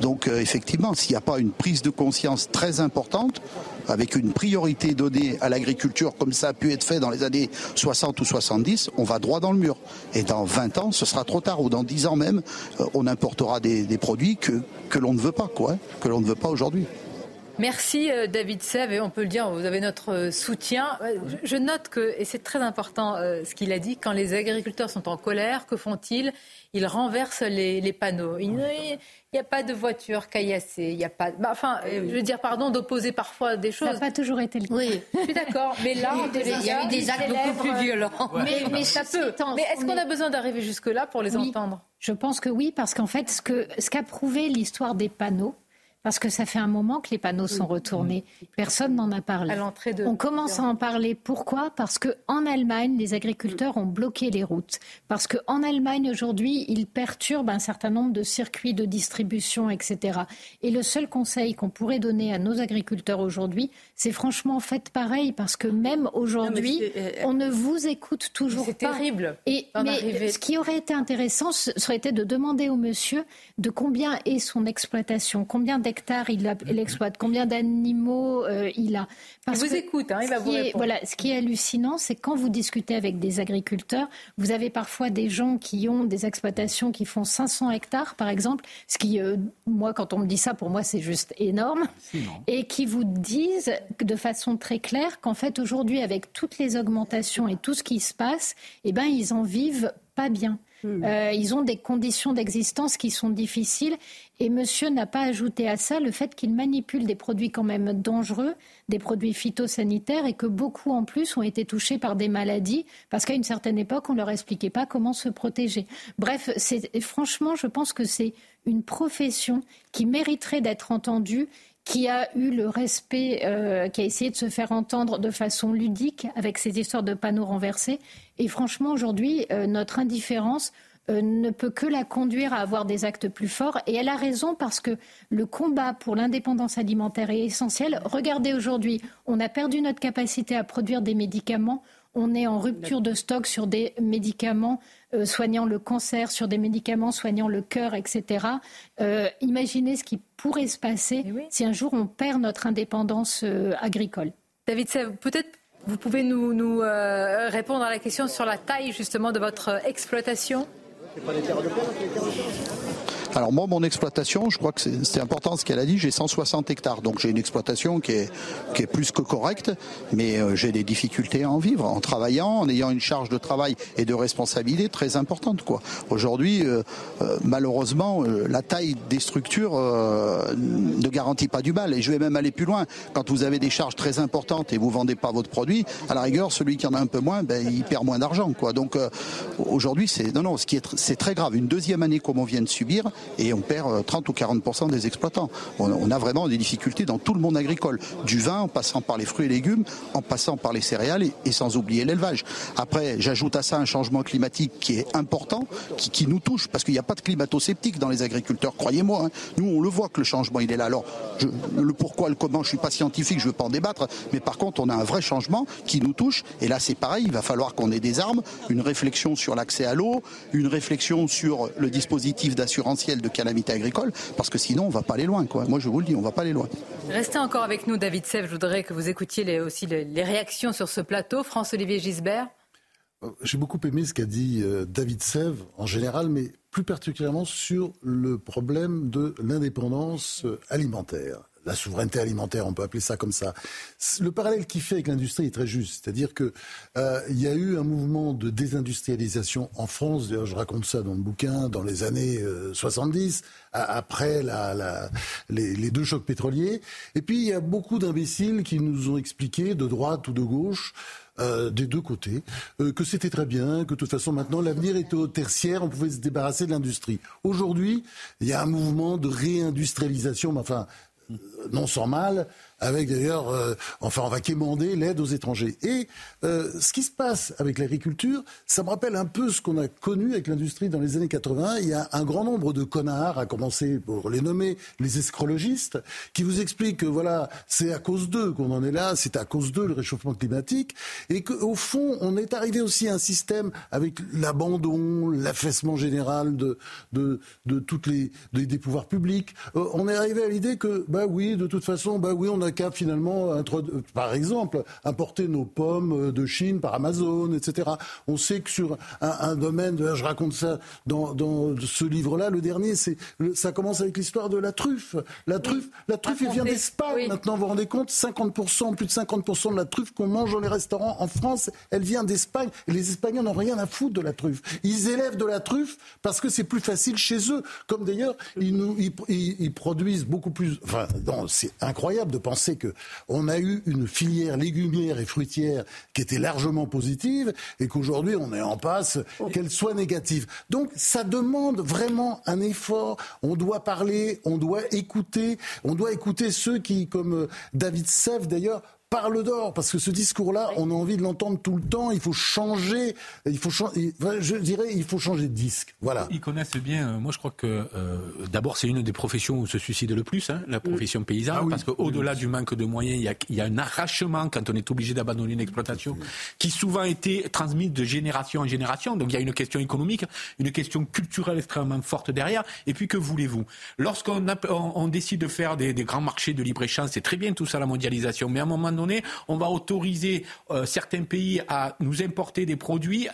Donc euh, effectivement, s'il n'y a pas une prise de conscience très importante, avec une priorité donnée à l'agriculture comme ça a pu être fait dans les années 60 ou 70, on va droit dans le mur. Et dans 20 ans, ce sera trop tard, ou dans 10 ans même, euh, on importera des, produits que, que l'on ne veut pas, quoi, hein, que l'on ne veut pas aujourd'hui. Merci euh, David Sève et on peut le dire, vous avez notre euh, soutien. Euh, je note que, et c'est très important ce qu'il a dit, quand les agriculteurs sont en colère, que font-ils? Ils renversent les, panneaux. Il n'y a pas de voiture caillassée, il n'y a pas. Bah, enfin, je veux dire, pardon, d'opposer parfois des choses. Ça n'a pas toujours été le cas. Oui, je suis d'accord. Mais là, il y a eu des actes beaucoup plus violents. Mais, ça peut. Mais est-ce qu'on a besoin d'arriver jusque-là pour les entendre? Je pense que oui, parce qu'en fait, ce qu'a ce qu'a prouvé l'histoire des panneaux, parce que ça fait un moment que les panneaux sont retournés. Personne n'en a parlé. On commence à en parler. Pourquoi? Parce qu'en Allemagne, les agriculteurs ont bloqué les routes. Parce qu'en Allemagne, aujourd'hui, ils perturbent un certain nombre de circuits de distribution, etc. Et le seul conseil qu'on pourrait donner à nos agriculteurs aujourd'hui, c'est franchement faites pareil. Parce que même aujourd'hui, euh, on ne vous écoute toujours pas. C'est terrible. Et, mais ce qui aurait été intéressant, ce serait été de demander au monsieur de combien est son exploitation, combien d'hectares il, exploite, combien d'animaux euh, il a. Parce il vous écoute, hein, il va vous répondre. voilà, ce qui est hallucinant, c'est quand vous discutez avec des agriculteurs, vous avez parfois des gens qui ont des exploitations qui font 500 hectares, par exemple, ce qui, euh, moi, quand on me dit ça, pour moi, c'est juste énorme, et qui vous disent de façon très claire qu'en fait, aujourd'hui, avec toutes les augmentations et tout ce qui se passe, eh ben, ils en vivent pas bien. Euh, ils ont des conditions d'existence qui sont difficiles. Et monsieur n'a pas ajouté à ça le fait qu'il manipule des produits quand même dangereux, des produits phytosanitaires, et que beaucoup en plus ont été touchés par des maladies, parce qu'à une certaine époque, on ne leur expliquait pas comment se protéger. Bref, franchement, je pense que c'est une profession qui mériterait d'être entendue qui a eu le respect, euh, qui a essayé de se faire entendre de façon ludique avec ces histoires de panneaux renversés. Et franchement, aujourd'hui, euh, notre indifférence euh, ne peut que la conduire à avoir des actes plus forts. Et elle a raison parce que le combat pour l'indépendance alimentaire est essentiel. Regardez aujourd'hui, on a perdu notre capacité à produire des médicaments. On est en rupture de stock sur des médicaments soignant le cancer, sur des médicaments soignant le cœur, etc. Euh, imaginez ce qui pourrait se passer si un jour on perd notre indépendance euh, agricole. David peut-être vous pouvez nous, répondre à la question sur la taille justement de votre exploitation? Alors moi, mon exploitation, je crois que c'est important ce qu'elle a dit, j'ai 160 hectares. Donc j'ai une exploitation qui est, qui est plus que correcte, mais euh, j'ai des difficultés à en vivre, en travaillant, en ayant une charge de travail et de responsabilité très importante. quoi. Aujourd'hui, euh, euh, malheureusement, la taille des structures ne garantit pas du mal. Et je vais même aller plus loin. Quand vous avez des charges très importantes et vous vendez pas votre produit, à la rigueur, celui qui en a un peu moins, ben, il perd moins d'argent. quoi. Donc aujourd'hui, c'est non, non, ce qui est, c'est très grave. Une deuxième année comme on vient de subir, et on perd 30 euh, ou 40% des exploitants. On, a vraiment des difficultés dans tout le monde agricole, du vin en passant par les fruits et légumes, en passant par les céréales et, sans oublier l'élevage. Après, j'ajoute à ça un changement climatique qui est important, qui, nous touche, parce qu'il n'y a pas de climato-sceptique dans les agriculteurs, croyez-moi. Hein. Nous, on le voit que le changement, il est là. Alors, le pourquoi, le comment, je suis pas scientifique, je ne veux pas en débattre, mais par contre, on a un vrai changement qui nous touche. Et là, c'est pareil, il va falloir qu'on ait des armes, une réflexion sur l'accès à l'eau, une réflexion sur le dispositif de calamité agricole, parce que sinon on va pas aller loin. Quoi. Moi je vous le dis, on va pas aller loin. Restez encore avec nous, David Sev. Je voudrais que vous écoutiez les, aussi les, réactions sur ce plateau. France-Olivier Gisbert. Euh, j'ai beaucoup aimé ce qu'a dit euh, David Sève en général, mais plus particulièrement sur le problème de l'indépendance euh, alimentaire la souveraineté alimentaire, on peut appeler ça comme ça. Le parallèle qu'il fait avec l'industrie est très juste, c'est-à-dire que euh, il y a eu un mouvement de désindustrialisation en France. D'ailleurs, je raconte ça dans le bouquin dans les années 70, euh, après les, deux chocs pétroliers. Et puis il y a beaucoup d'imbéciles qui nous ont expliqué, de droite ou de gauche. Euh, des deux côtés, que c'était très bien, que de toute façon maintenant l'avenir était au tertiaire, on pouvait se débarrasser de l'industrie. Aujourd'hui, il y a un mouvement de réindustrialisation, enfin non sans mal, avec d'ailleurs, euh, enfin on va quémander l'aide aux étrangers. Et euh, ce qui se passe avec l'agriculture, ça me rappelle un peu ce qu'on a connu avec l'industrie dans les années 80. Il y a un grand nombre de connards, à commencer pour les nommer les escrologistes, qui vous expliquent que voilà, c'est à cause d'eux qu'on en est là, c'est à cause d'eux le réchauffement climatique, et qu'au fond, on est arrivé aussi à un système avec l'abandon, l'affaissement général de, toutes les des pouvoirs publics. Euh, on est arrivé à l'idée que bah oui, de toute façon, bah oui, on a qu'à finalement, par exemple, importer nos pommes euh, de Chine par Amazon, etc. On sait que sur un, domaine, je raconte ça dans, dans ce livre-là, le dernier, c'est ça commence avec l'histoire de la truffe. La truffe, la truffe, elle vient d'Espagne. Maintenant, vous vous rendez compte, 50%, plus de 50% de la truffe qu'on mange dans les restaurants en France, elle vient d'Espagne. Les Espagnols n'ont rien à foutre de la truffe. Ils élèvent de la truffe parce que c'est plus facile chez eux. Comme d'ailleurs, ils, nous, ils, ils produisent beaucoup plus. Enfin, c'est incroyable de penser que on a eu une filière légumière et fruitière qui était largement positive et qu'aujourd'hui on est en passe qu'elle soit négative. Donc ça demande vraiment un effort. On doit parler, on doit écouter, on doit écouter ceux qui, comme euh, David Seff d'ailleurs, parle d'or, parce que ce discours-là, on a envie de l'entendre tout le temps. Il faut changer, il faut changer, je dirais, il faut changer de disque. Voilà. Ils connaissent bien. Euh, moi, je crois que euh, d'abord, c'est une des professions où se suicide le plus, hein, la profession paysanne, ah parce qu'au-delà du manque de moyens, il y, a, il y, a, un arrachement quand on est obligé d'abandonner une exploitation, qui souvent a été transmise de génération en génération. Donc, il y a une question économique, une question culturelle extrêmement forte derrière. Et puis, que voulez-vous? Lorsqu'on on, décide de faire des, des grands marchés de libre échange, c'est très bien tout ça la mondialisation, mais à un moment on va autoriser euh, certains pays à nous importer des produits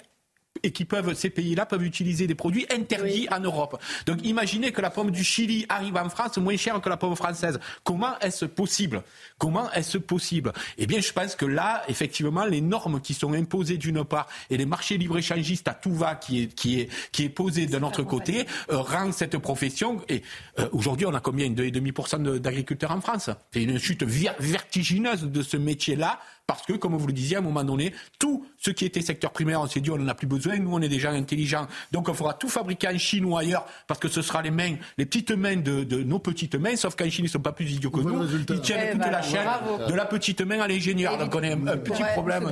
et qui peuvent, ces pays-là peuvent utiliser des produits interdits en Europe. Donc imaginez que la pomme du Chili arrive en France moins chère que la pomme française. Comment est-ce possible? Comment est-ce possible? Eh bien, je pense que là, effectivement, les normes qui sont imposées d'une part et les marchés libre-échangistes à tout va qui est, qui est, qui est posé de notre côté euh, rend cette profession. Et euh, aujourd'hui, on a combien? 2,5% d'agriculteurs en France? C'est une chute vertigineuse de ce métier-là parce que, comme vous le disiez, à un moment donné, tout ce qui était secteur primaire, on s'est dit on n'en a plus besoin, nous on est déjà intelligents, donc on fera tout fabriquer en Chine ou ailleurs, parce que ce sera les mains, les petites mains de, nos petites mains, sauf qu'en Chine ils ne sont pas plus idiots que nous, ils tiennent eh toute ben, la chaîne de la petite main à l'ingénieur, donc on a un, petit problème.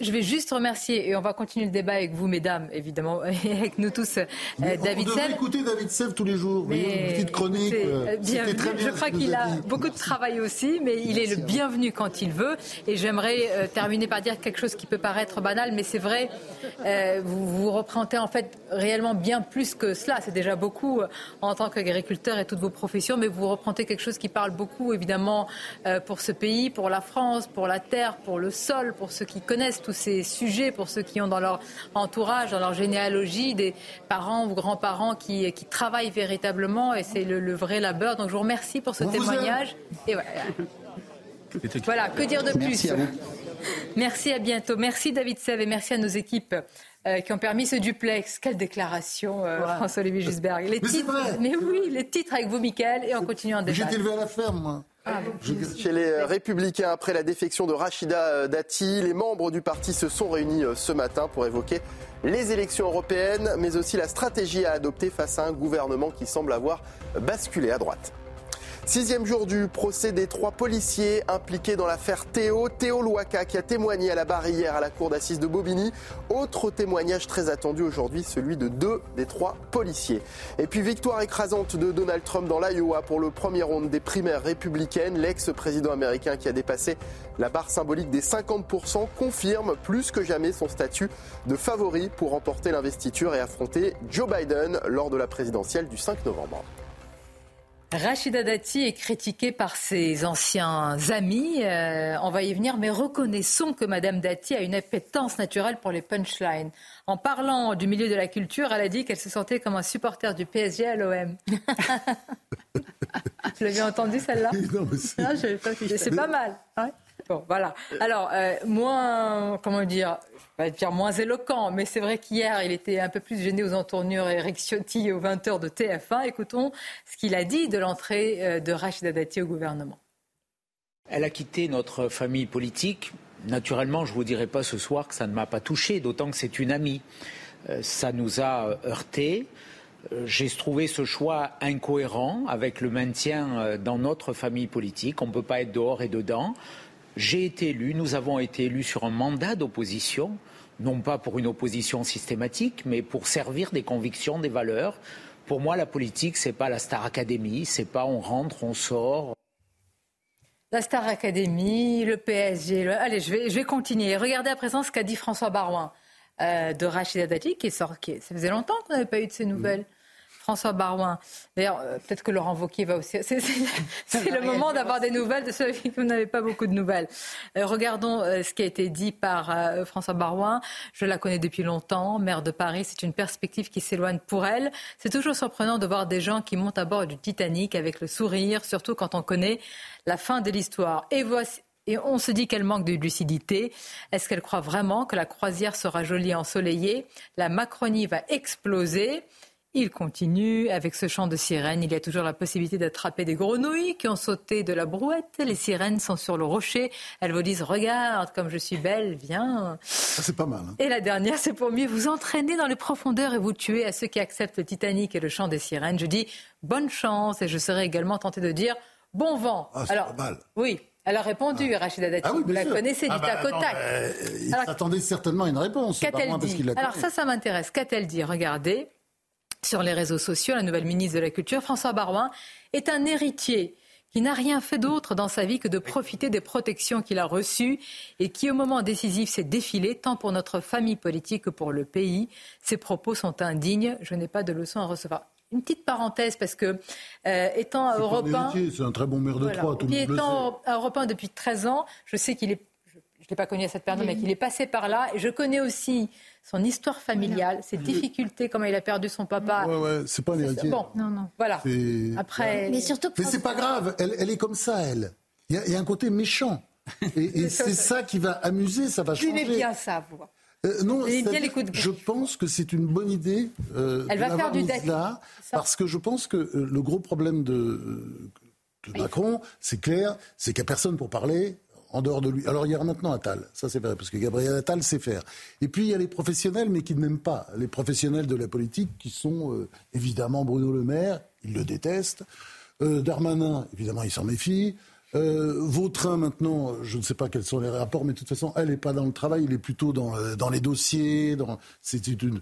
je, vais, juste remercier, et on va continuer le débat avec vous, mesdames, évidemment, [laughs] et avec nous tous, euh, David Sev. écouter David Sev tous les jours, une petite chronique. Euh, je crois qu'il a beaucoup de travail aussi, mais il est le bienvenu quand il veut. Et j'aimerais euh, terminer par dire quelque chose qui peut paraître banal, mais c'est vrai, euh, vous, vous représentez en fait réellement bien plus que cela. C'est déjà beaucoup euh, en tant qu'agriculteur et toutes vos professions, mais vous représentez quelque chose qui parle beaucoup, évidemment, pour ce pays, pour la France, pour la terre, pour le sol, pour ceux qui connaissent tous ces sujets, pour ceux qui ont dans leur entourage, dans leur généalogie, des parents ou grands-parents qui, qui travaillent véritablement, et c'est le, vrai labeur. Donc je vous remercie pour ce témoignage. Et voilà. Voilà, que dire de plus Merci à, vous. [laughs] merci à bientôt. Merci David Sev et merci à nos équipes. Euh, qui ont permis ce duplex. Quelle déclaration, euh, François-Olivier Gisberg. Les mais titres, mais oui, les titres avec vous, Michael, et on continue en débat. J'étais élevé à la ferme, moi. Ah, Chez les Républicains, après la défection de Rachida euh, Dati, les membres du parti se sont réunis ce matin pour évoquer les élections européennes, mais aussi la stratégie à adopter face à un gouvernement qui semble avoir basculé à droite. Sixième jour du procès des trois policiers impliqués dans l'affaire Théo. Théo Louaka qui a témoigné à la barre hier à la cour d'assises de Bobigny. Autre témoignage très attendu aujourd'hui, celui de deux des trois policiers. Et puis victoire écrasante de Donald Trump dans l'Iowa pour le premier round des primaires républicaines. L'ex-président américain qui a dépassé la barre symbolique des 50% confirme plus que jamais son statut de favori pour remporter l'investiture et affronter Joe Biden lors de la présidentielle du 5 novembre. Rachida Dati est critiquée par ses anciens amis. Euh, on va y venir, mais reconnaissons que Madame Dati a une appétence naturelle pour les punchlines. En parlant du milieu de la culture, elle a dit qu'elle se sentait comme un supporter du PSG à l'OM. [laughs] Vous l'avez entendu celle-là? Non, mais c'est pas mal. Voilà. Alors, euh, moins, comment dire, je dire moins éloquent, mais c'est vrai qu'hier, il était un peu plus gêné aux entournures Eric Ciotti aux 20h de TF1. Écoutons ce qu'il a dit de l'entrée euh, de Rachida Dati au gouvernement. Elle a quitté notre famille politique. Naturellement, je ne vous dirai pas ce soir que ça ne m'a pas touché, d'autant que c'est une amie. Euh, ça nous a heurtés. j'ai trouvé ce choix incohérent avec le maintien dans notre famille politique. On ne peut pas être dehors et dedans. J'ai été élu, nous avons été élus sur un mandat d'opposition, non pas pour une opposition systématique, mais pour servir des convictions, des valeurs. Pour moi, la politique, c'est pas la Star Academy, c'est pas on rentre, on sort. La Star Academy, le PSG. Allez, je vais, je vais continuer. Regardez à présent ce qu'a dit François Barouin euh, de Rachida Dati, qui est sorti. Ça faisait longtemps qu'on n'avait pas eu de ces nouvelles. François Barouin. D'ailleurs, euh, peut-être que Laurent Wauquiez va aussi. [laughs] C'est le moment d'avoir des nouvelles de ceux qui n'avaient pas beaucoup de nouvelles. Euh, regardons euh, ce qui a été dit par François Barouin. Je la connais depuis longtemps, maire de Paris. C'est une perspective qui s'éloigne pour elle. C'est toujours surprenant de voir des gens qui montent à bord du Titanic avec le sourire, surtout quand on connaît la fin de l'histoire. Et voici. Et on se dit qu'elle manque de lucidité. Est-ce qu'elle croit vraiment que la croisière sera jolie et ensoleillée? La Macronie va exploser. Il continue avec ce chant de sirène. Il y a toujours la possibilité d'attraper des grenouilles qui ont sauté de la brouette. Les sirènes sont sur le rocher. Elles vous disent Regarde comme je suis belle, viens. c'est pas mal. Hein. Et la dernière, c'est pour mieux vous entraîner dans les profondeurs et vous tuer à ceux qui acceptent le Titanic et le chant des sirènes. Je dis bonne chance et je serais également tenté de dire bon vent. Ah, Alors, pas mal. Oui, elle a répondu, ah. Rachida Dati. Ah oui, vous la connaissez du ah tac au tac. il s'attendait certainement à une réponse. Qu'a-t-elle dit Alors ça, ça m'intéresse. Qu'a-t-elle dit? Regardez, sur les réseaux sociaux, la nouvelle ministre de la Culture, François Barouin, est un héritier qui n'a rien fait d'autre dans sa vie que de profiter des protections qu'il a reçues et qui, au moment décisif, s'est défilé tant pour notre famille politique que pour le pays. Ses propos sont indignes. Je n'ai pas de leçon à recevoir. Une petite parenthèse parce que euh, étant à Europe c'est un très bon maire de Troyes. Tout étant à Europe depuis 13 ans, je sais qu'il est, l'ai pas connu à cette période, mais qu'il est passé par là. Et je connais aussi son histoire familiale, ses difficultés, comment il a perdu son papa. Ouais, ouais, c'est pas un héritier. Bon, non, non. Voilà. Après. Mais surtout. Mais c'est pas grave. Elle, elle, est comme ça, elle. Il y, a un côté méchant. [laughs] Et, c'est ça qui va amuser, ça va changer. Vous bien ça, vous. Euh, non, je pense que c'est une bonne idée. Euh, Elle va faire du là, parce que je pense que euh, le gros problème de, de Macron, c'est clair, c'est qu'il n'y a personne pour parler en dehors de lui. Alors il y a maintenant Attal, ça c'est vrai, parce que Gabriel Attal sait faire. Et puis il y a les professionnels, mais qui ne m'aiment pas. Les professionnels de la politique, qui sont euh, évidemment Bruno Le Maire, il le déteste. Euh, Darmanin, évidemment, il s'en méfie. Euh, Vautrin, maintenant, je ne sais pas quels sont les rapports, mais de toute façon, elle n'est pas dans le travail, elle est plutôt dans, euh, dans les dossiers. C'est une,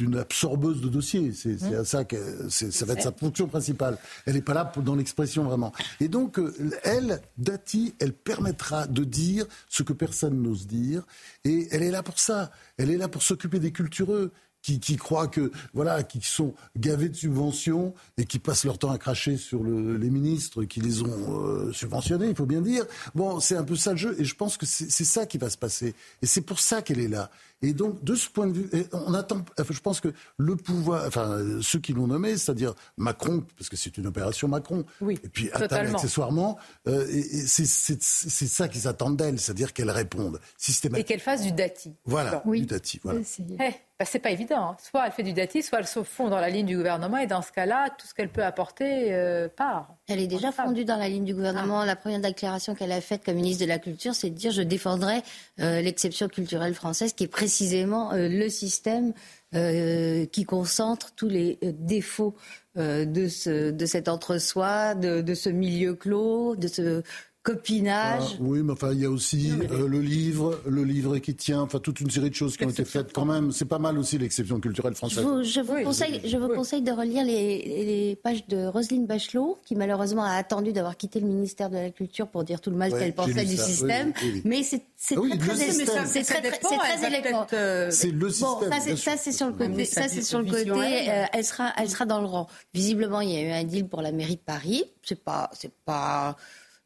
une absorbeuse de dossiers. C'est mmh. ça que ça va être sa fonction principale. Elle n'est pas là pour, dans l'expression vraiment. Et donc, euh, elle, Dati, elle permettra de dire ce que personne n'ose dire. Et elle est là pour ça. Elle est là pour s'occuper des cultureux qui, qui, que voilà, qui sont gavés de subventions et qui passent leur temps à cracher sur le, les ministres qui les ont euh, subventionnés, il faut bien dire. Bon, c'est un peu ça le jeu, et je pense que c'est ça qui va se passer, et c'est pour ça qu'elle est là. Et donc, de ce point de vue, on attend. je pense que le pouvoir, enfin, ceux qui l'ont nommé, c'est-à-dire Macron, parce que c'est une opération Macron, oui, et puis Attal accessoirement, euh, c'est ça qu'ils attendent d'elle, c'est-à-dire qu'elle réponde systématiquement. Et qu'elle fasse du dati. Voilà, du dati. Voilà. Eh, bah, c'est pas évident. Hein. Soit elle fait du dati, soit elle se fond dans la ligne du gouvernement, et dans ce cas-là, tout ce qu'elle peut apporter euh, part. Elle est déjà fondue dans la ligne du gouvernement. Ah. La première déclaration qu'elle a faite comme ministre de la Culture, c'est de dire je défendrai euh, l'exception culturelle française, qui est précisément euh, le système euh, qui concentre tous les défauts de, ce, de cet entre-soi, de, ce milieu clos, de ce copinage. Ah, oui, mais enfin, il y a aussi euh, le livre, le livre qui tient, enfin, toute une série de choses qui ont été faites quand même. C'est pas mal aussi l'exception culturelle française. Je vous, conseille, je vous conseille de relire les, les, pages de Roselyne Bachelot, qui malheureusement a attendu d'avoir quitté le ministère de la Culture pour dire tout le mal qu'elle pensait du système. mais c'est très, très, c'est très, très éloquent. C'est le système. Bon, ça, c'est sur le côté. Ça, c'est sur le côté. Euh, elle sera, elle sera dans le rang. Visiblement, il y a eu un deal pour la mairie de Paris. C'est pas, c'est pas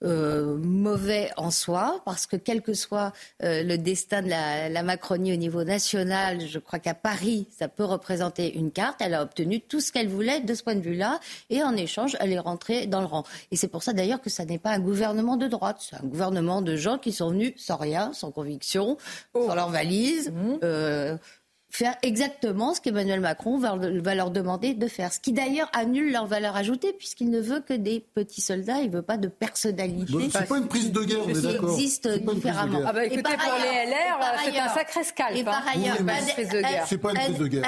euh, mauvais en soi, parce que quel que soit euh, le destin de la, Macronie au niveau national, je crois qu'à Paris, ça peut représenter une carte. Elle a obtenu tout ce qu'elle voulait de ce point de vue-là, et en échange, elle est rentrée dans le rang. Et c'est pour ça d'ailleurs que ça n'est pas un gouvernement de droite, c'est un gouvernement de gens qui sont venus sans rien, sans conviction, sans leur valise. Mmh. Euh, faire exactement ce qu'Emmanuel Macron va, leur demander de faire. Ce qui d'ailleurs annule leur valeur ajoutée, puisqu'il ne veut que des petits soldats, il ne veut pas de personnalité. c'est pas une prise de guerre, on est d'accord. existe différemment. Ah bah écoutez, pour les LR, c'est un sacré scalp. Et par hein. ailleurs, c'est pas une prise de guerre.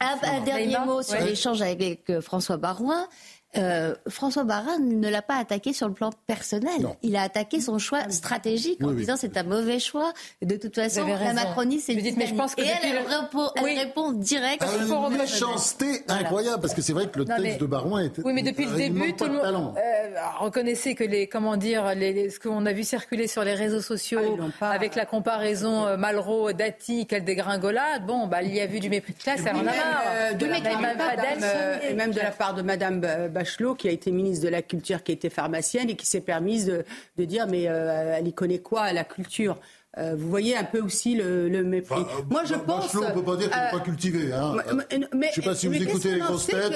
Un, dernier mot sur l'échange avec François Barouin. Euh, François Barin ne l'a pas attaqué sur le plan personnel. Il a attaqué son choix stratégique en disant c'est un mauvais choix. De toute façon, la Macronie, c'est une mais je pense que Et elle, répond, elle répond direct. Elle a une méchanceté incroyable parce que c'est vrai que le texte de Barouin était. Oui, mais depuis le début, tout le monde euh, reconnaissez que les comment dire les, ce qu'on a vu circuler sur les réseaux sociaux ah, avec la comparaison euh, Malraux Dati quelle dégringolade. Bon, bah il y a vu du mépris de classe, elle en a marre. Et même de la part de Madame qui a été ministre de la Culture, qui était pharmacienne et qui s'est permise de, dire mais euh, elle y connaît quoi la culture? Euh, vous voyez un peu aussi le, mépris. Moi, je pense. Bachelot, on ne peut pas dire qu'elle n'est pas euh, cultivée. Hein. je ne sais pas si vous écoutez les grosses têtes.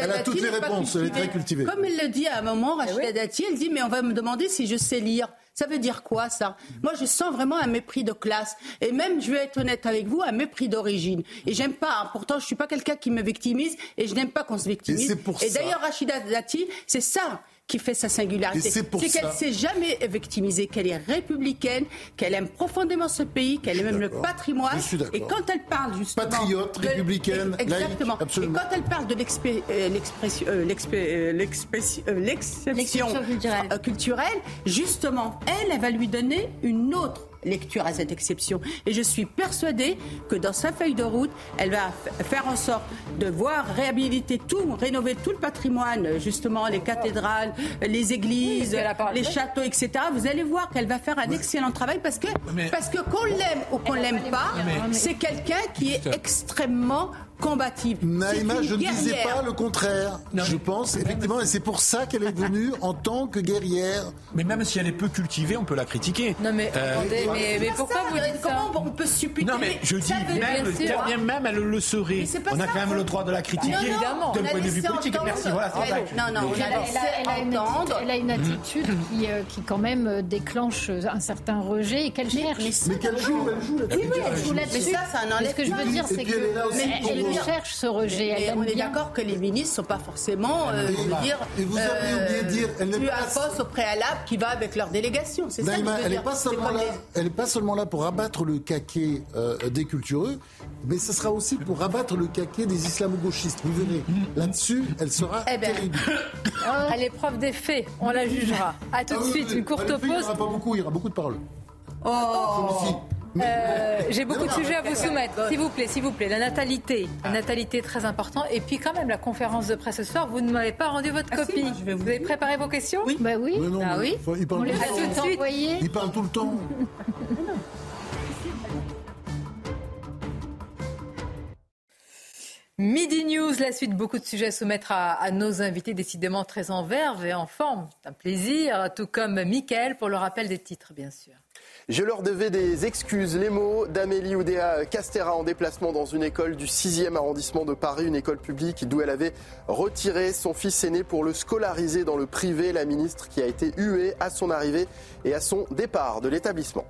Elle a toutes les réponses. Elle est très cultivée. Comme elle le dit à un moment, eh Rachida Dati, elle dit Mais on va me demander si je sais lire. Ça veut dire quoi ça? Moi, je sens vraiment un mépris de classe. Et même, je vais être honnête avec vous, un mépris d'origine. Et j'aime pas, hein. pourtant, je suis pas quelqu'un qui me victimise et je n'aime pas qu'on se victimise. Et, et d'ailleurs, Rachida Dati, c'est ça qui fait sa singularité. C'est qu'elle ne s'est jamais victimisée, qu'elle est républicaine, qu'elle aime profondément ce pays, qu'elle aime même le patrimoine. Et quand elle parle justement... Patriote, républicaine, Exactement. et quand elle parle de l'exception culturelle, justement, elle, elle va lui donner une autre lecture à cette exception. Et je suis persuadée que dans sa feuille de route, elle va faire en sorte de voir réhabiliter tout, rénover tout le patrimoine, justement les cathédrales, les églises, les châteaux, etc. Vous allez voir qu'elle va faire un excellent travail parce que, parce que qu'on l'aime ou qu'on l'aime pas, c'est quelqu'un qui est extrêmement combative. Naïma, je ne disais pas le contraire. je pense, effectivement, et c'est pour ça qu'elle est venue en tant que guerrière. Mais même si elle est peu cultivée, on peut la critiquer. Non, mais euh, attendez, mais, pourquoi vous dites Comment on peut supputer Non, mais je dis, même, même elle le serait. On a quand même le droit de la critiquer d'un point de vue politique. Merci, voilà, Non, non, elle a une attitude euh, qui, quand même, euh, déclenche un certain rejet et qu'elle cherche. Mais qu'elle joue, elle joue Oui, oui, elle joue là-dessus. Mais ça, ça Ce que je veux dire, c'est que cherche ce rejet. on est d'accord que les ministres ne sont pas forcément, euh, je veux dire, et vous avez oublié de dire, elle n'est pas un poste au préalable qui va avec leur délégation. C'est ça que je veux elle n'est pas seulement là. Elle n'est pas seulement là pour abattre le caquet euh, des cultureux, mais ce sera aussi pour abattre le caquet des islamo-gauchistes. Vous verrez, là-dessus, elle sera eh ben, terrible. [coughs] À l'épreuve des faits, on la jugera. À tout de ah suite, une courte pause. Il n'y aura pas beaucoup, il y aura beaucoup de paroles. Oh. Euh, j'ai beaucoup de sujets à vous soumettre. S'il vous plaît, s'il vous plaît. La natalité. La natalité très important. Et puis quand même la conférence de presse ce soir, vous ne m'avez pas rendu votre ah, copie. vous... avez préparé vos questions Oui. Bah oui. ah, oui. il, parle tout le temps. il parle tout le temps. Midi News, la suite, beaucoup de sujets à soumettre à, à nos invités, décidément très en verve et en forme. C'est un plaisir, tout comme Mickaël pour le rappel des titres, bien sûr. Je leur devais des excuses. Les mots d'Amélie Oudéa Castera en déplacement dans une école du 6e arrondissement de Paris, une école publique d'où elle avait retiré son fils aîné pour le scolariser dans le privé. La ministre qui a été huée à son arrivée et à son départ de l'établissement.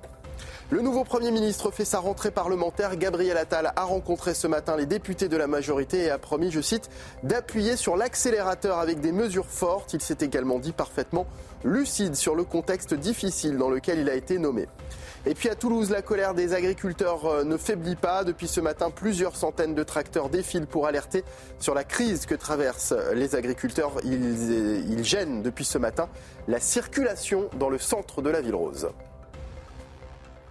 Le nouveau Premier ministre fait sa rentrée parlementaire. Gabriel Attal a rencontré ce matin les députés de la majorité et a promis, je cite, d'appuyer sur l'accélérateur avec des mesures fortes. Il s'est également dit parfaitement lucide sur le contexte difficile dans lequel il a été nommé. Et puis à Toulouse, la colère des agriculteurs euh, ne faiblit pas. Depuis ce matin, plusieurs centaines de tracteurs défilent pour alerter sur la crise que traversent les agriculteurs. Ils, gênent depuis ce matin la circulation dans le centre de la ville rose.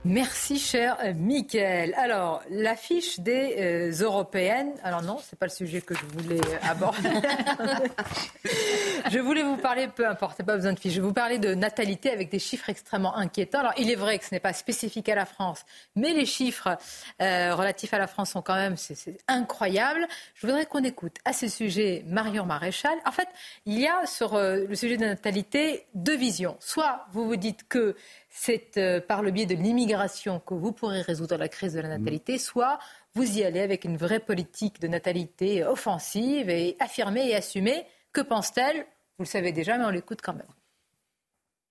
Merci, cher Mickaël. Alors, l'affiche des euh, européennes. Alors non, c'est pas le sujet que je voulais aborder. [laughs] je voulais vous parler, peu importe, pas besoin de fiche. Je vais vous parler de natalité avec des chiffres extrêmement inquiétants. Alors, il est vrai que ce n'est pas spécifique à la France, mais les chiffres euh, relatifs à la France sont quand même c'est incroyable. Je voudrais qu'on écoute à ce sujet Marion Maréchal. En fait, il y a sur euh, le sujet de la natalité deux visions. Soit vous vous dites que c'est euh, par le biais de l'immigration que vous pourrez résoudre la crise de la natalité, soit vous y allez avec une vraie politique de natalité offensive et affirmée et assumée. Que pense-t-elle? Vous le savez déjà, mais on l'écoute quand même.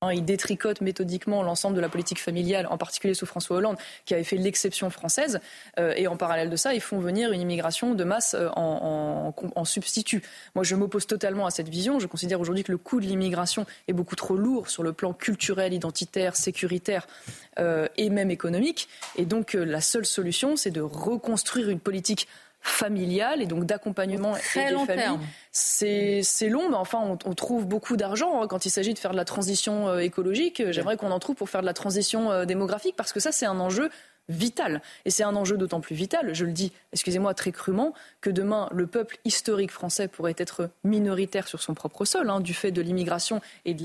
Hein, il détricote méthodiquement l'ensemble de la politique familiale, en particulier sous François Hollande, qui avait fait l'exception française. Euh, et en parallèle de ça, ils font venir une immigration de masse euh, en, substitut. Moi, je m'oppose totalement à cette vision. Je considère aujourd'hui que le coût de l'immigration est beaucoup trop lourd sur le plan culturel, identitaire, sécuritaire euh, et même économique. Et donc, la seule solution, c'est de reconstruire une politique familiale et donc d'accompagnement très long terme. C'est long, mais enfin, on, trouve beaucoup d'argent hein, quand il s'agit de faire de la transition euh, écologique. J'aimerais qu'on en trouve pour faire de la transition euh, démographique parce que ça, c'est un enjeu vital. Et c'est un enjeu d'autant plus vital, je le dis, excusez-moi, très crûment, que demain, le peuple historique français pourrait être minoritaire sur son propre sol, hein, du fait de l'immigration et de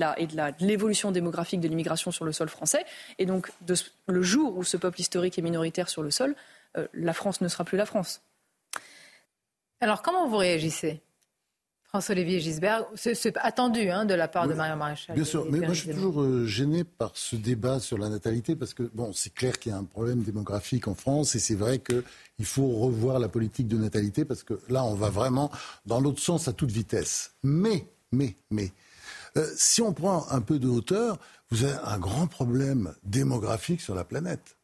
l'évolution démographique de l'immigration sur le sol français. Et donc, le jour où ce peuple historique est minoritaire sur le sol, euh, la France ne sera plus la France. Alors, comment vous réagissez François-Olivier Gisbert, c'est attendu hein, de la part de Mario Maréchal. Bien sûr, mais moi je suis toujours euh, gêné par ce débat sur la natalité parce que bon, c'est clair qu'il y a un problème démographique en France et c'est vrai qu'il faut revoir la politique de natalité parce que là on va vraiment dans l'autre sens à toute vitesse. Mais, mais, mais, euh, si on prend un peu de hauteur, vous avez un grand problème démographique sur la planète.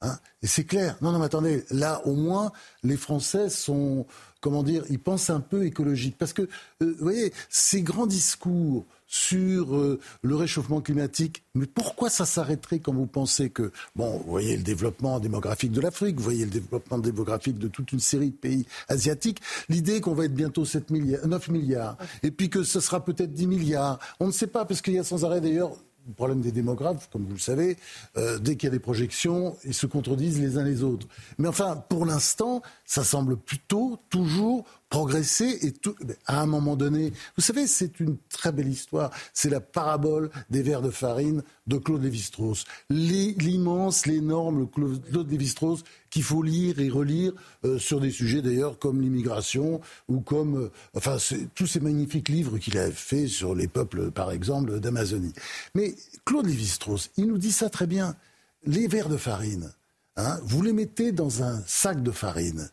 Hein et c'est clair. Non, non, mais attendez, là, au moins, les Français sont, comment dire, ils pensent un peu écologique. Parce que, euh, vous voyez, ces grands discours sur euh, le réchauffement climatique, mais pourquoi ça s'arrêterait quand vous pensez que, bon, vous voyez le développement démographique de l'Afrique, vous voyez le développement démographique de toute une série de pays asiatiques, l'idée qu'on va être bientôt 7 milliards, 9 milliards, et puis que ce sera peut-être 10 milliards, on ne sait pas, parce qu'il y a sans arrêt d'ailleurs le problème des démographes, comme vous le savez, euh, dès qu'il y a des projections, ils se contredisent les uns les autres. Mais enfin, pour l'instant, ça semble plutôt toujours progresser et tout, à un moment donné, vous savez, c'est une très belle histoire. C'est la parabole des vers de farine de Claude Lévi-Strauss. L'immense, l'énorme Claude Lévi-Strauss qu'il faut lire et relire euh, sur des sujets d'ailleurs comme l'immigration ou comme, euh, enfin, tous ces magnifiques livres qu'il a fait sur les peuples, par exemple, d'Amazonie. Mais Claude Lévi-Strauss, il nous dit ça très bien. Les vers de farine, hein, vous les mettez dans un sac de farine.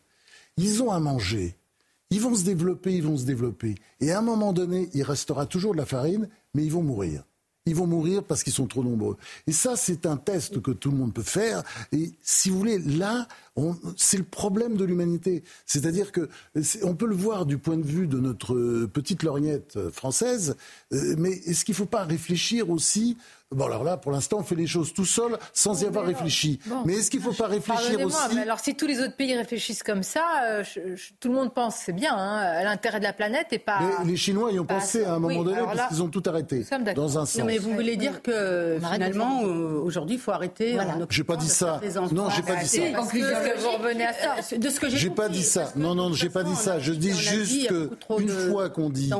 Ils ont à manger ils vont se développer, ils vont se développer. Et à un moment donné, il restera toujours de la farine, mais ils vont mourir. Ils vont mourir parce qu'ils sont trop nombreux. Et ça, c'est un test que tout le monde peut faire. Et si vous voulez, là, c'est le problème de l'humanité. C'est-à-dire que on peut le voir du point de vue de notre petite lorgnette française, euh, mais est-ce qu'il ne faut pas réfléchir aussi Bon, alors là, pour l'instant, on fait les choses tout seul, sans y avoir réfléchi. Mais est-ce qu'il ne faut pas réfléchir aussi mais Alors, si tous les autres pays réfléchissent comme ça, euh, tout le monde pense, c'est bien, hein, l'intérêt de la planète et pas. Mais les Chinois y ont pensé à un moment donné parce qu'ils ont tout arrêté. Dans un sens. Non, mais vous voulez dire que finalement, euh, aujourd'hui, il faut arrêter. Voilà. J'ai pas dit ça. Non, j'ai pas dit ça. Que vous revenez à ça. De ce que j'ai pas dit ça. Non, non, j'ai pas dit ça. Je dis juste que une fois qu'on dit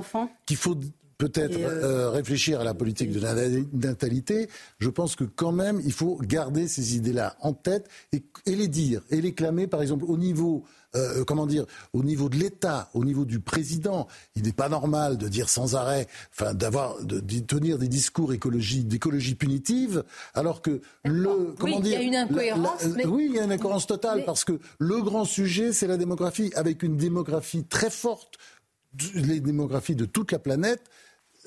qu'il faut peut-être euh, euh, réfléchir à la politique de la natalité, je pense que quand même, il faut garder ces idées-là en tête et, les dire, et les clamer, par exemple, au niveau, euh, comment dire, au niveau de l'État, au niveau du président. Il n'est pas normal de dire sans arrêt, enfin, d'avoir, de, tenir des discours écologie, d'écologie punitive, alors que le, comment dire, il y a une incohérence. Oui, il y a une incohérence totale parce que le grand sujet, c'est la démographie, avec une démographie très forte les démographies de toute la planète,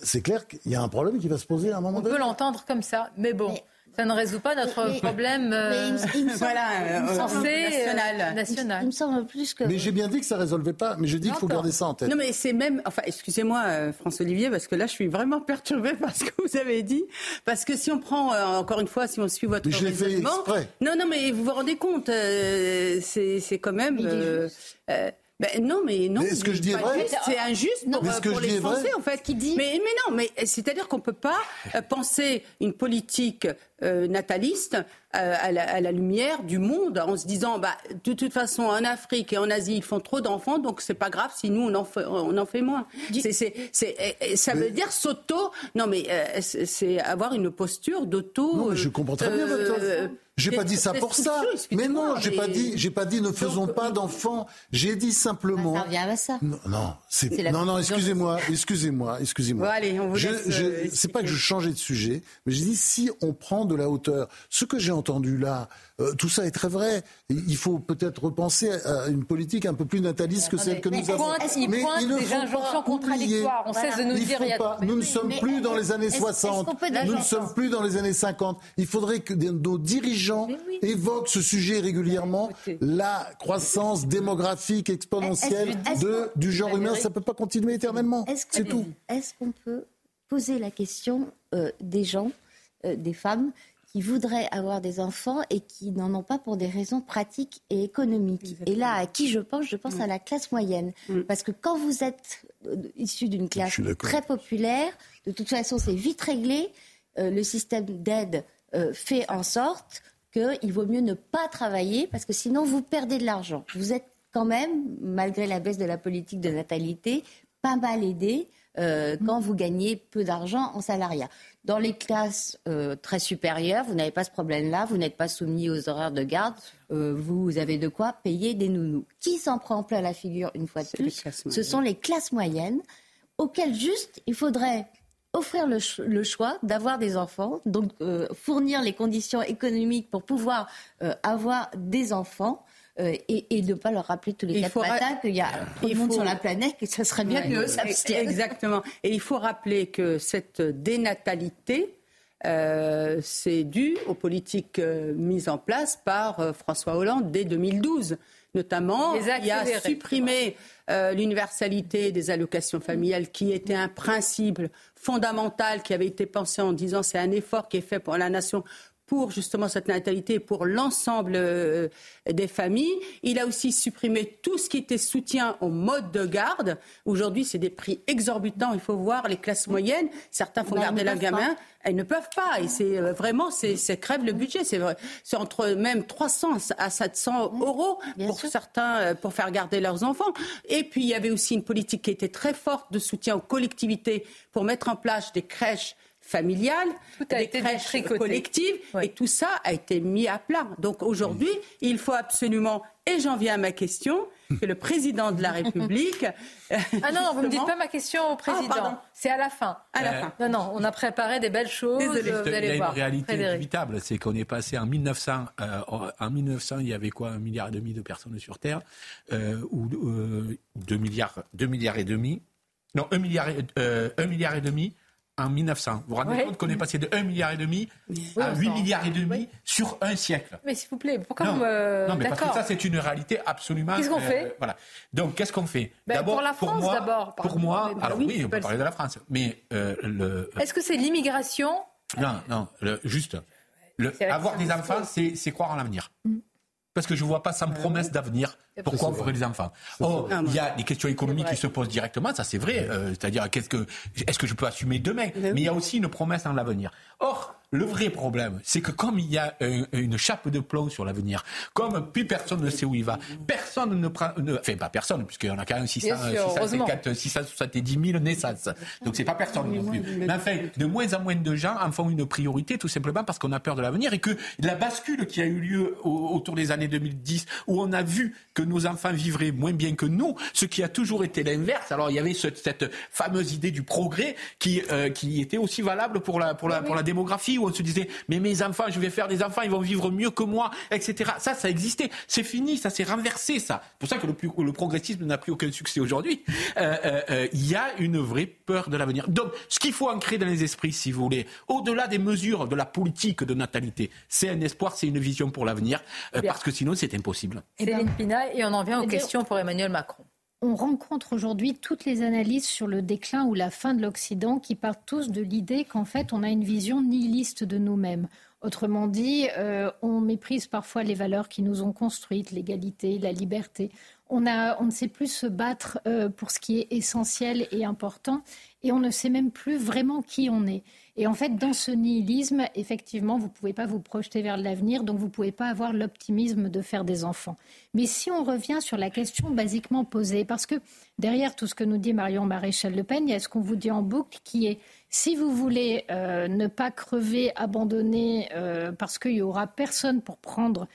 c'est clair qu'il y a un problème qui va se poser à un moment donné. On peut l'entendre comme ça, mais bon. ça ne résout pas notre problème euh, voilà, euh, national. national. Il, me semble plus que. Mais j'ai bien dit que ça ne résolvait pas, mais je dis qu'il faut garder ça en tête. Non, mais c'est même. Enfin, excusez-moi, euh, François-Olivier, parce que là, je suis vraiment perturbée [laughs] par ce que vous avez dit. Parce que si on prend, encore une fois, si on suit votre mais je raisonnement. Fait non, non, mais vous vous rendez compte, c'est quand même. Ben non, mais non. Que je dis vrai C'est injuste pour, pour que les Français, en fait. Qui dit mais, mais non, mais c'est-à-dire qu'on ne peut pas euh, penser une politique euh, nataliste euh, à, la, lumière du monde en se disant, bah, de toute façon, en Afrique et en Asie, ils font trop d'enfants, donc c'est pas grave si nous, on en fait, on en fait moins. C'est, c'est, ça veut dire s'auto... Non, mais c'est avoir une posture d'auto... Non, je comprends très bien votre J'ai pas dit ça pour ça. Mais non, j'ai pas dit, j'ai pas dit ne faisons pas d'enfants. J'ai dit simplement. Ça revient à ça. Non, non, non, non excusez-moi, excusez-moi, excusez-moi. Bon, allez, on vous euh, c'est pas que je changeais de sujet, mais j'ai dit si on prend de la hauteur. Ce que j'ai entendu là, euh, tout ça est très vrai. Il faut peut-être repenser à une politique un peu plus nataliste que celle que nous avons. Il mais pointe des injonctions contradictoires. On cesse de nous dire. Il pas, nous ne sommes plus dans les années 60. Nous ne sommes plus dans les années 50. Il faudrait que nos dirigeants évoquent ce sujet régulièrement. La croissance démographique exponentielle de, du genre humain, ça ne peut pas continuer éternellement. C'est tout. Est-ce qu'on peut poser la question euh, des gens, euh, des femmes qui voudraient avoir des enfants et qui n'en ont pas pour des raisons pratiques et économiques. Et là, à qui je pense? Je pense mm. à la classe moyenne. Mm. Parce que quand vous êtes euh, issu d'une classe très populaire, de toute façon, c'est vite réglé. Euh, le système d'aide euh, fait en sorte qu'il vaut mieux ne pas travailler parce que sinon, vous perdez de l'argent. Vous êtes quand même, malgré la baisse de la politique de natalité, pas mal aidé. Mm. quand vous gagnez peu d'argent en salariat. Dans les classes euh, très supérieures, vous n'avez pas ce problème-là, vous n'êtes pas soumis aux horaires de garde, euh, vous avez de quoi payer des nounous. Qui s'en prend plein la figure une fois de plus Ce sont les classes moyennes auxquelles juste il faudrait offrir le, choix d'avoir des enfants, donc euh, fournir les conditions économiques pour pouvoir avoir des enfants. Et, de ne pas leur rappeler tous les quatre matins qu'il y a trop de monde sur la planète et ça serait bien que s'abstiennent. Exactement. Et il faut rappeler que cette dénatalité, euh, c'est dû aux politiques euh, mises en place par euh, François Hollande dès 2012. Notamment, il a supprimé l'universalité des allocations familiales, qui était un principe fondamental qui avait été pensé en disant c'est un effort qui est fait pour la nation pour justement cette natalité, pour l'ensemble euh, des familles. Il a aussi supprimé tout ce qui était soutien au mode de garde. Aujourd'hui, c'est des prix exorbitants. Il faut voir les classes moyennes. Certains font garder leur gamin. Elles ne peuvent pas. Et c'est euh, vraiment, c'est crève le budget. C'est c'est entre même 300 à 700 euros pour certains euh, pour faire garder leurs enfants. Et puis il y avait aussi une politique qui était très forte de soutien aux collectivités pour mettre en place des crèches familiale, des crèches collectives, et tout ça a été mis à plat. Donc aujourd'hui, il faut absolument, et j'en viens à ma question, que le président de la République. [laughs] ah non, non, vous ne me dites pas ma question au président. c'est à la fin. À la fin. Non, non, on a préparé des belles choses. Vous allez il y a voir. une réalité inévitable, c'est qu'on est passé en 1900. Euh, en 1900, il y avait quoi, un milliard et demi de personnes sur Terre, euh, ou euh, deux milliards, deux milliards et demi. Non, un milliard, un milliard et demi en 1900. Vous vous rendez compte qu'on est passé de 1 milliard et demi à 8 milliards et demi sur un siècle. Mais s'il vous plaît, pourquoi non, vous me... Non, mais parce que ça, c'est une réalité absolument... Qu'est-ce qu'on fait? euh, Voilà. Donc, qu'est-ce qu'on fait? Ben, D'abord, pour la France, d'abord. Pour moi, alors oui, on peut parler de la France, mais euh, le... Est-ce que c'est l'immigration? Non, non, juste... Le, avoir des enfants, c'est croire en l'avenir. Mm parce que je ne vois pas sans promesse d'avenir. Pourquoi on ferait des enfants. Oh, il y a des questions économiques qui se posent directement, ça c'est vrai. Euh, c'est-à-dire, qu'est-ce que, est-ce que je peux assumer demain? Mais il y a aussi une promesse en l'avenir. Or, le vrai problème, c'est que comme il y a une chape de plomb sur l'avenir, comme plus personne ne sait où il va, personne ne prend, ne, enfin pas personne, puisqu'il y en a quand même 600, 670 000 naissances. Donc c'est pas personne non plus. Mais enfin, de moins en moins de gens en font une priorité, tout simplement parce qu'on a peur de l'avenir et que la bascule qui a eu lieu autour des années 2010, où on a vu que nos enfants vivraient moins bien que nous, ce qui a toujours été l'inverse. Alors il y avait cette fameuse idée du progrès qui, euh, qui était aussi valable pour la, pour la, pour la démographie où on se disait mais mes enfants, je vais faire des enfants, ils vont vivre mieux que moi, etc. Ça, ça existait. C'est fini, ça s'est renversé, ça. C'est pour ça que le, le progressisme n'a plus aucun succès aujourd'hui. Euh, euh, euh, il y a une vraie peur de l'avenir. Donc, ce qu'il faut ancrer dans les esprits, si vous voulez, au-delà des mesures de la politique de natalité, c'est un espoir, c'est une vision pour l'avenir, parce que sinon, c'est impossible. Céline Pina, et on en vient aux questions pour Emmanuel Macron on rencontre aujourd'hui toutes les analyses sur le déclin ou la fin de l'Occident qui partent tous de l'idée qu'en fait on a une vision nihiliste de nous-mêmes. Autrement dit, euh, on méprise parfois les valeurs qui nous ont construites, l'égalité, la liberté. On, ne sait plus se battre euh, pour ce qui est essentiel et important, et on ne sait même plus vraiment qui on est. Et en fait, dans ce nihilisme, effectivement, vous ne pouvez pas vous projeter vers l'avenir, donc vous ne pouvez pas avoir l'optimisme de faire des enfants. Mais si on revient sur la question basiquement posée, parce que derrière tout ce que nous dit Marion Maréchal Le Pen, il y a ce qu'on vous dit en boucle qui est Si vous voulez euh, ne pas crever, abandonner, euh, parce qu'il n'y aura personne pour prendre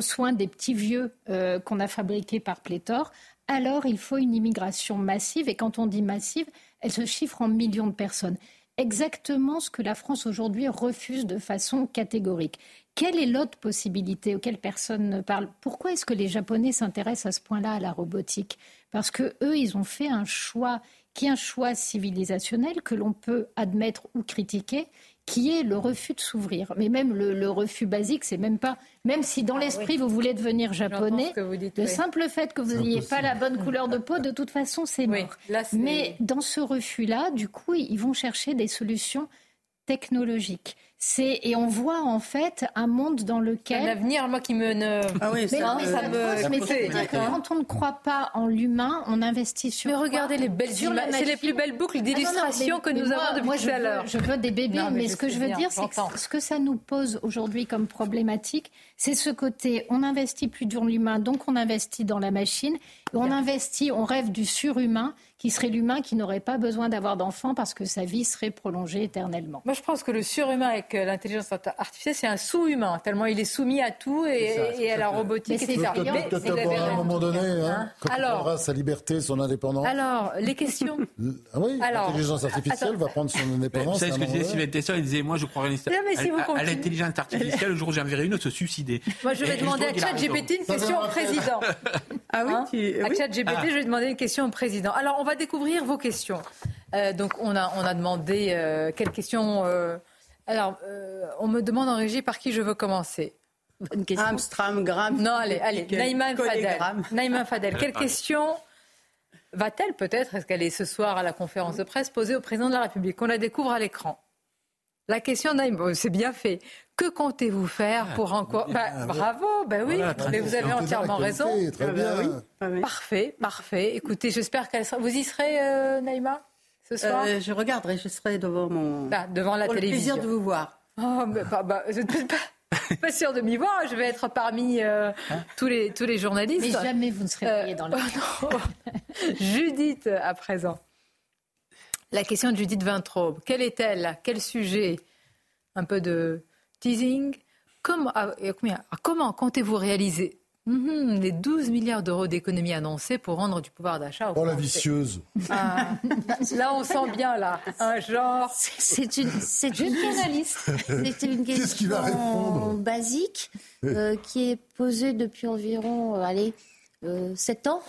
soin des petits vieux euh, qu'on a fabriqués par pléthore, alors il faut une immigration massive. Et quand on dit massive, elle se chiffre en millions de personnes. Exactement ce que la France aujourd'hui refuse de façon catégorique. Quelle est l'autre possibilité auquel personne ne parle? Pourquoi est-ce que les Japonais s'intéressent à ce point-là à la robotique? Parce que eux, ils ont fait un choix qui est un choix civilisationnel que l'on peut admettre ou critiquer, qui est le refus de s'ouvrir. Mais même le, refus basique, c'est même pas. Même si dans ah l'esprit vous voulez devenir japonais, le simple fait que vous n'ayez pas la bonne couleur de peau, de toute façon, c'est mort. Mais dans ce refus-là, du coup, ils vont chercher des solutions technologiques et on voit en fait un monde dans lequel l'avenir moi qui me ne... ah oui, mais, ça, me mais dire que quand on ne croit pas en l'humain on investit sur mais regardez les belles images. C'est les plus belles boucles d'illustration que nous avons depuis moi, tout à l'heure. je veux des bébés mais, ce que je veux dire c'est que ce que ça nous pose aujourd'hui comme problématique c'est ce côté on investit plus dans l'humain donc on investit dans la machine et on investit on rêve du surhumain qui serait l'humain qui n'aurait pas besoin d'avoir d'enfants parce que sa vie serait prolongée éternellement. Moi, je pense que le surhumain avec euh, l'intelligence artificielle, c'est un sous-humain, tellement il est soumis à tout et, à la robotique. C'est à un moment donné, hein, quand il aura sa liberté, son indépendance. Alors, les questions. [laughs] ah oui, l'intelligence artificielle va prendre son indépendance. Vous savez ce que disait Sylvain Tesson Il disait Moi, je crois à, l'intelligence artificielle. Le jour où j'enverrai une, se suicider. [laughs] Moi, je vais demander à ChatGPT une question au président. [laughs] Ah oui, hein À ChatGPT, ah. je vais demander une question au président. Alors, on va découvrir vos questions. Euh, donc, on a, on a demandé euh, quelles questions. Euh, alors, on me demande en régie par qui je veux commencer. Une question. Amstram, Gram. Non, allez, allez. Naïma Fadel. Naïma [laughs] Fadel. Quelle question va-t-elle peut-être, est-ce qu'elle est ce soir à la conférence de presse, poser au président de la République? On la découvre à l'écran. La question Naïma, c'est bien fait. Que comptez-vous faire ah, pour encore bah, Bravo, ben oui, mais vous avez entièrement raison. Très bien. Ah parfait, parfait. Écoutez, j'espère qu'elle sera. Vous y serez, euh, Naïma, ce soir euh, Je regarderai, je serai devant mon. Bah, devant la télévision. le plaisir de vous voir. Oh, mais bah, je ne suis pas, pas sûre de m'y voir. Je vais être parmi euh, hein tous, les, tous les journalistes. Mais jamais vous ne serez dans le. Oh [laughs] Judith, à présent. La question de Judith Vintraube. Quelle est-elle? Quel sujet? Un peu de teasing. Comment, ah, ah, comment comptez-vous réaliser? Mhm, les 12 milliards d'euros d'économies annoncées pour rendre du pouvoir d'achat Oh la vicieuse ah, Là, on sent bien, là, un genre... C'est une, c'est une C'est une question basique euh, qui est posée depuis environ, euh, allez, euh, 7 ans.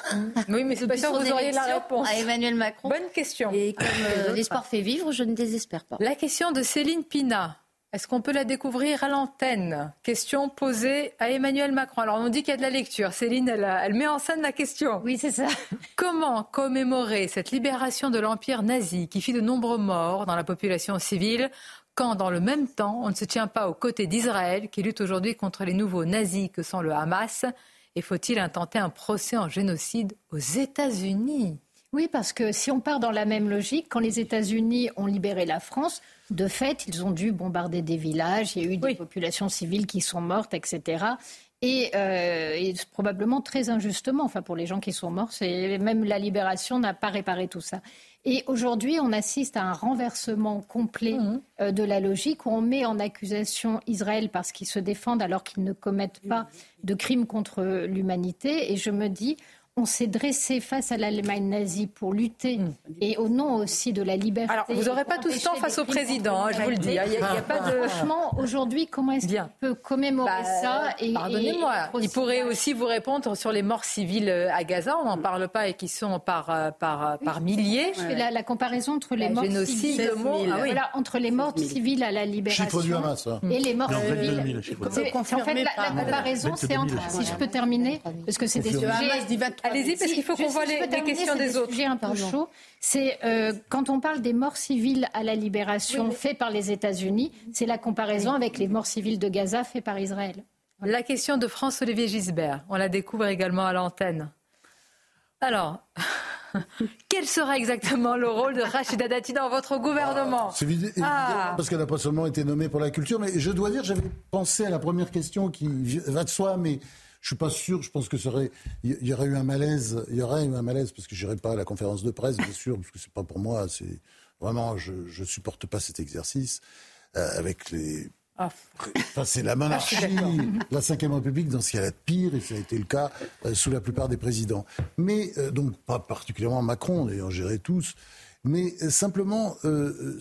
Oui, mais c'est pas sûr que vous auriez la réponse. À Emmanuel Macron. Bonne question. Et comme euh, l'espoir fait vivre, je ne désespère pas. La question de Céline Pina. Est-ce qu'on peut la découvrir à l'antenne? Question posée à Emmanuel Macron. Alors on dit qu'il y a de la lecture. Céline, elle, met en scène la question. Oui, c'est ça. [laughs] Comment commémorer cette libération de l'Empire nazi qui fit de nombreux morts dans la population civile quand dans le même temps on ne se tient pas aux côtés d'Israël qui lutte aujourd'hui contre les nouveaux nazis que sont le Hamas? Et faut-il intenter un procès en génocide aux États-Unis? Oui, parce que si on part dans la même logique, quand les États-Unis ont libéré la France, de fait, ils ont dû bombarder des villages, il y a eu des populations civiles qui sont mortes, etc. Euh, et, probablement très injustement, enfin pour les gens qui sont morts, même la libération n'a pas réparé tout ça. Et aujourd'hui, on assiste à un renversement complet mmh. euh, de la logique où on met en accusation Israël parce qu'ils se défendent alors qu'ils ne commettent pas de crimes contre l'humanité. Et je me dis, on s'est dressé face à l'Allemagne nazie pour lutter mm. et au nom aussi de la liberté. Alors, vous n'aurez pas tout ce temps face au président, hein, je vous le dis. Hein. Il y a, pas de... Franchement, aujourd'hui, comment est-ce qu'on peut commémorer bah, ça Pardonnez-moi. Il pourrait aussi vous répondre sur les morts civiles euh, à Gaza. On n'en parle pas et qui sont par, euh, par, euh, par milliers. Je fais la, comparaison entre les morts civiles, ah entre les morts civiles à la libération et les morts civiles. En fait, la, comparaison, c'est entre, si je peux terminer, parce que c'est des sujets Allez-y, parce qu'il faut qu'on voit les, questions des autres. J'ai un peu chaud. C'est euh, quand on parle des morts civiles à la libération faites par les États-Unis, c'est la comparaison avec les morts civiles de Gaza faites par Israël. La question de France-Olivier Gisbert, on la découvre également à l'antenne. Alors, [laughs] quel sera exactement le rôle de Rachida Dati dans votre gouvernement C'est évident, ah. parce qu'elle n'a pas seulement été nommée pour la culture, mais je dois dire, j'avais pensé à la première question qui va de soi, mais je suis pas sûr. Je pense que il y aurait eu un malaise. Il y aurait eu un malaise parce que j'irai pas à la conférence de presse, bien sûr, parce que c'est pas pour moi. C'est Vraiment, je ne supporte pas cet exercice avec les ah. Enfin, c'est la monarchie, ah, la Ve République, dans ce cas-là, pire, et ça a été le cas euh, sous la plupart des présidents. Mais, euh, donc, pas particulièrement Macron, d'ailleurs, géré tous. Mais euh, simplement,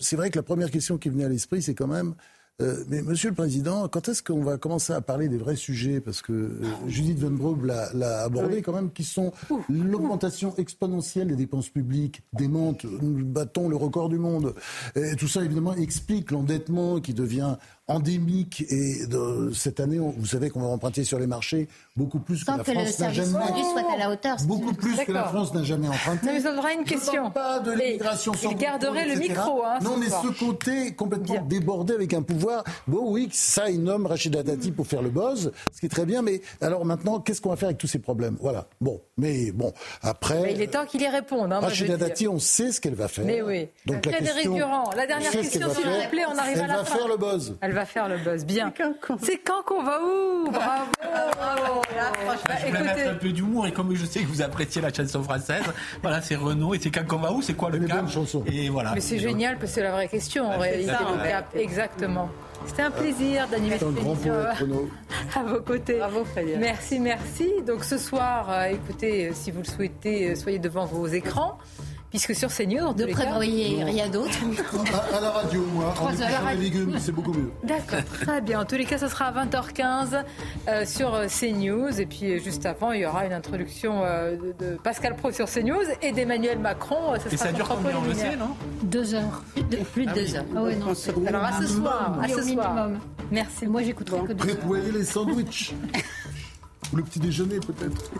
c'est vrai que la première question qui venait à l'esprit, c'est quand même euh, mais Monsieur le Président, quand est-ce qu'on va commencer à parler des vrais sujets? Parce que euh, Judith Van l'a abordé quand même, qui sont l'augmentation exponentielle des dépenses publiques, démente, nous battons le record du monde. Et tout ça, évidemment, explique l'endettement qui devient endémique. Et de, cette année, vous savez qu'on va emprunter sur les marchés beaucoup plus que la France n'a jamais. Soit à la hauteur, beaucoup plus que la France n'a jamais emprunté. Mais ça aura une question. Pas de l'immigration Il garderait le micro. Hein, non, mais ce côté complètement débordé avec un pouvoir. Bon, oui, ça, il nomme Rachida Dati pour faire le buzz, ce qui est très bien. Mais alors maintenant, qu'est-ce qu'on va faire avec tous ces problèmes? Voilà. Bon, mais bon, après. il est temps qu'il y réponde. Hein, Rachida Dati, on sait ce qu'elle va faire. Mais oui. Donc la question, La dernière question, s'il vous plaît, on arrive à la fin. Elle va faire le buzz va faire le buzz. Bien. C'est quand qu'on va où? Bravo Je vais mettre un peu d'humour et comme je sais que vous appréciez la chanson française, voilà, c'est Renault et c'est quand qu'on va où? C'est quoi le cap Et voilà. Mais c'est génial parce que c'est la vraie question en réalité. Le cap, exactement. C'était un plaisir d'animer cette émission à vos côtés. Bravo Merci, merci. Donc ce soir, euh, écoutez, si vous le souhaitez, euh, soyez devant vos écrans puisque sur CNews, de prévoyez rien d'autre. [laughs] À, la radio, moi, en les légumes, c'est beaucoup mieux. D'accord, [laughs] très bien. En tous les cas, ce sera à 20h15 euh, sur euh, CNews. Et puis, euh, juste avant, il y aura une introduction de, Pascal Pro sur CNews et d'Emmanuel Macron. et ça dure combien, on le sait, non? Deux heures. plus de ah deux heures. Ah oui, non. Alors, à ce soir. À ce soir. Merci. Moi, j'écouterai que deux Prévoyez les sandwichs. Ou [laughs] le petit déjeuner, peut-être.